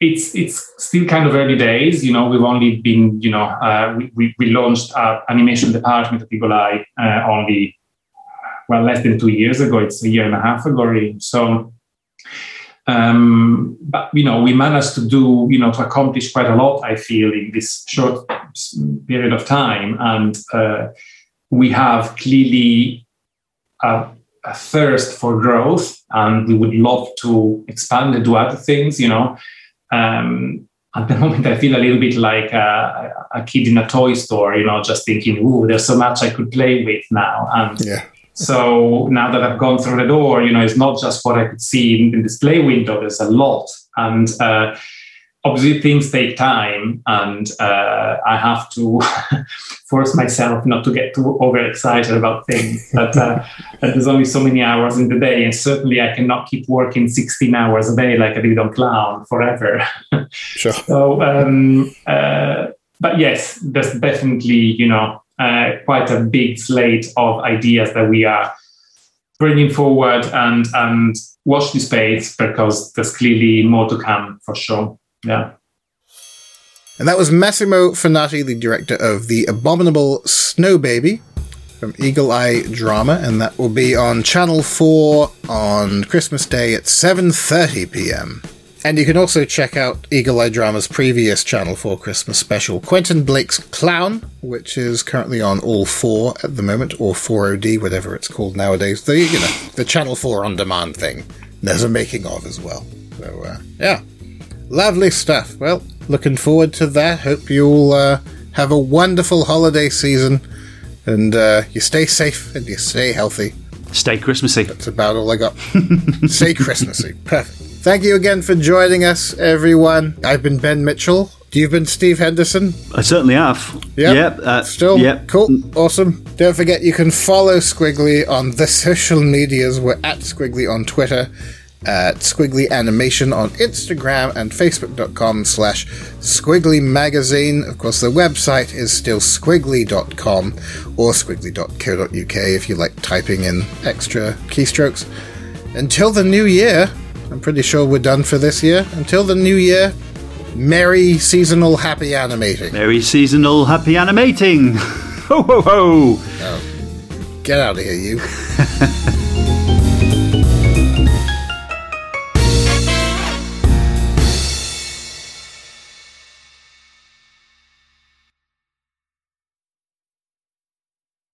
P: it's it's still kind of early days. You know, we've only been you know uh, we, we, launched our animation department at Eye uh, only well less than two years ago. It's a year and a half ago. Really. So um, but you know, we managed to do you know to accomplish quite a lot. I feel in this short period of time, and uh, we have clearly a, a, thirst for growth, and we would love to expand and do other things. You know. Um, at the moment, I feel a little bit like a, a, kid in a toy store, you know, just thinking, "Ooh, there's so much I could play with now." And
A: yeah.
P: So now that I've gone through the door, you know, it's not just what I could see in the display window. There's a lot, and uh, obviously things take time, and uh, I have to force myself not to get too overexcited about things. But uh, there's only so many hours in the day, and certainly I cannot keep working 16 hours a day like I did on Clown forever.
A: Sure.
P: so, um, uh, but yes, there's definitely, you know uh, quite a big slate of ideas that we are bringing forward and and watch this space because there's clearly more to come for sure. Yeah.
A: And that was Massimo Fenati, the director of The Abominable Snow Baby from Eagle Eye Drama, and that will be on Channel 4 on Christmas Day at 7:30 p.m. And you can also check out Eagle Eye Drama's previous Channel 4 Christmas special, Quentin Blake's Clown, which is currently on all four at the moment, or 4OD, whatever it's called nowadays. The, you know, the Channel 4 on demand thing. There's a making of as well. So, uh, yeah. Lovely stuff. Well, looking forward to that. Hope you'll uh, have a wonderful holiday season and uh, you stay safe and you stay healthy.
B: Stay Christmassy.
A: That's about all I got. stay Christmassy. Perfect. Thank you again for joining us, everyone. I've been Ben Mitchell. You've been Steve Henderson.
B: I certainly have.
A: Yep.
B: Yep. Uh,
A: Still.
B: Yep.
A: Cool. Awesome. Don't forget you can follow Skwigly on the social medias. We're at Skwigly on Twitter, at Skwigly Animation on Instagram, and Facebook.com slash Skwigly Magazine. Of course, the website is still skwigly.com or skwigly.co.uk if you like typing in extra keystrokes. Until the new year, I'm pretty sure we're done for this year. Until the new year, merry seasonal happy animating.
B: Merry seasonal happy animating. ho ho ho!
A: Oh, get out of here, you.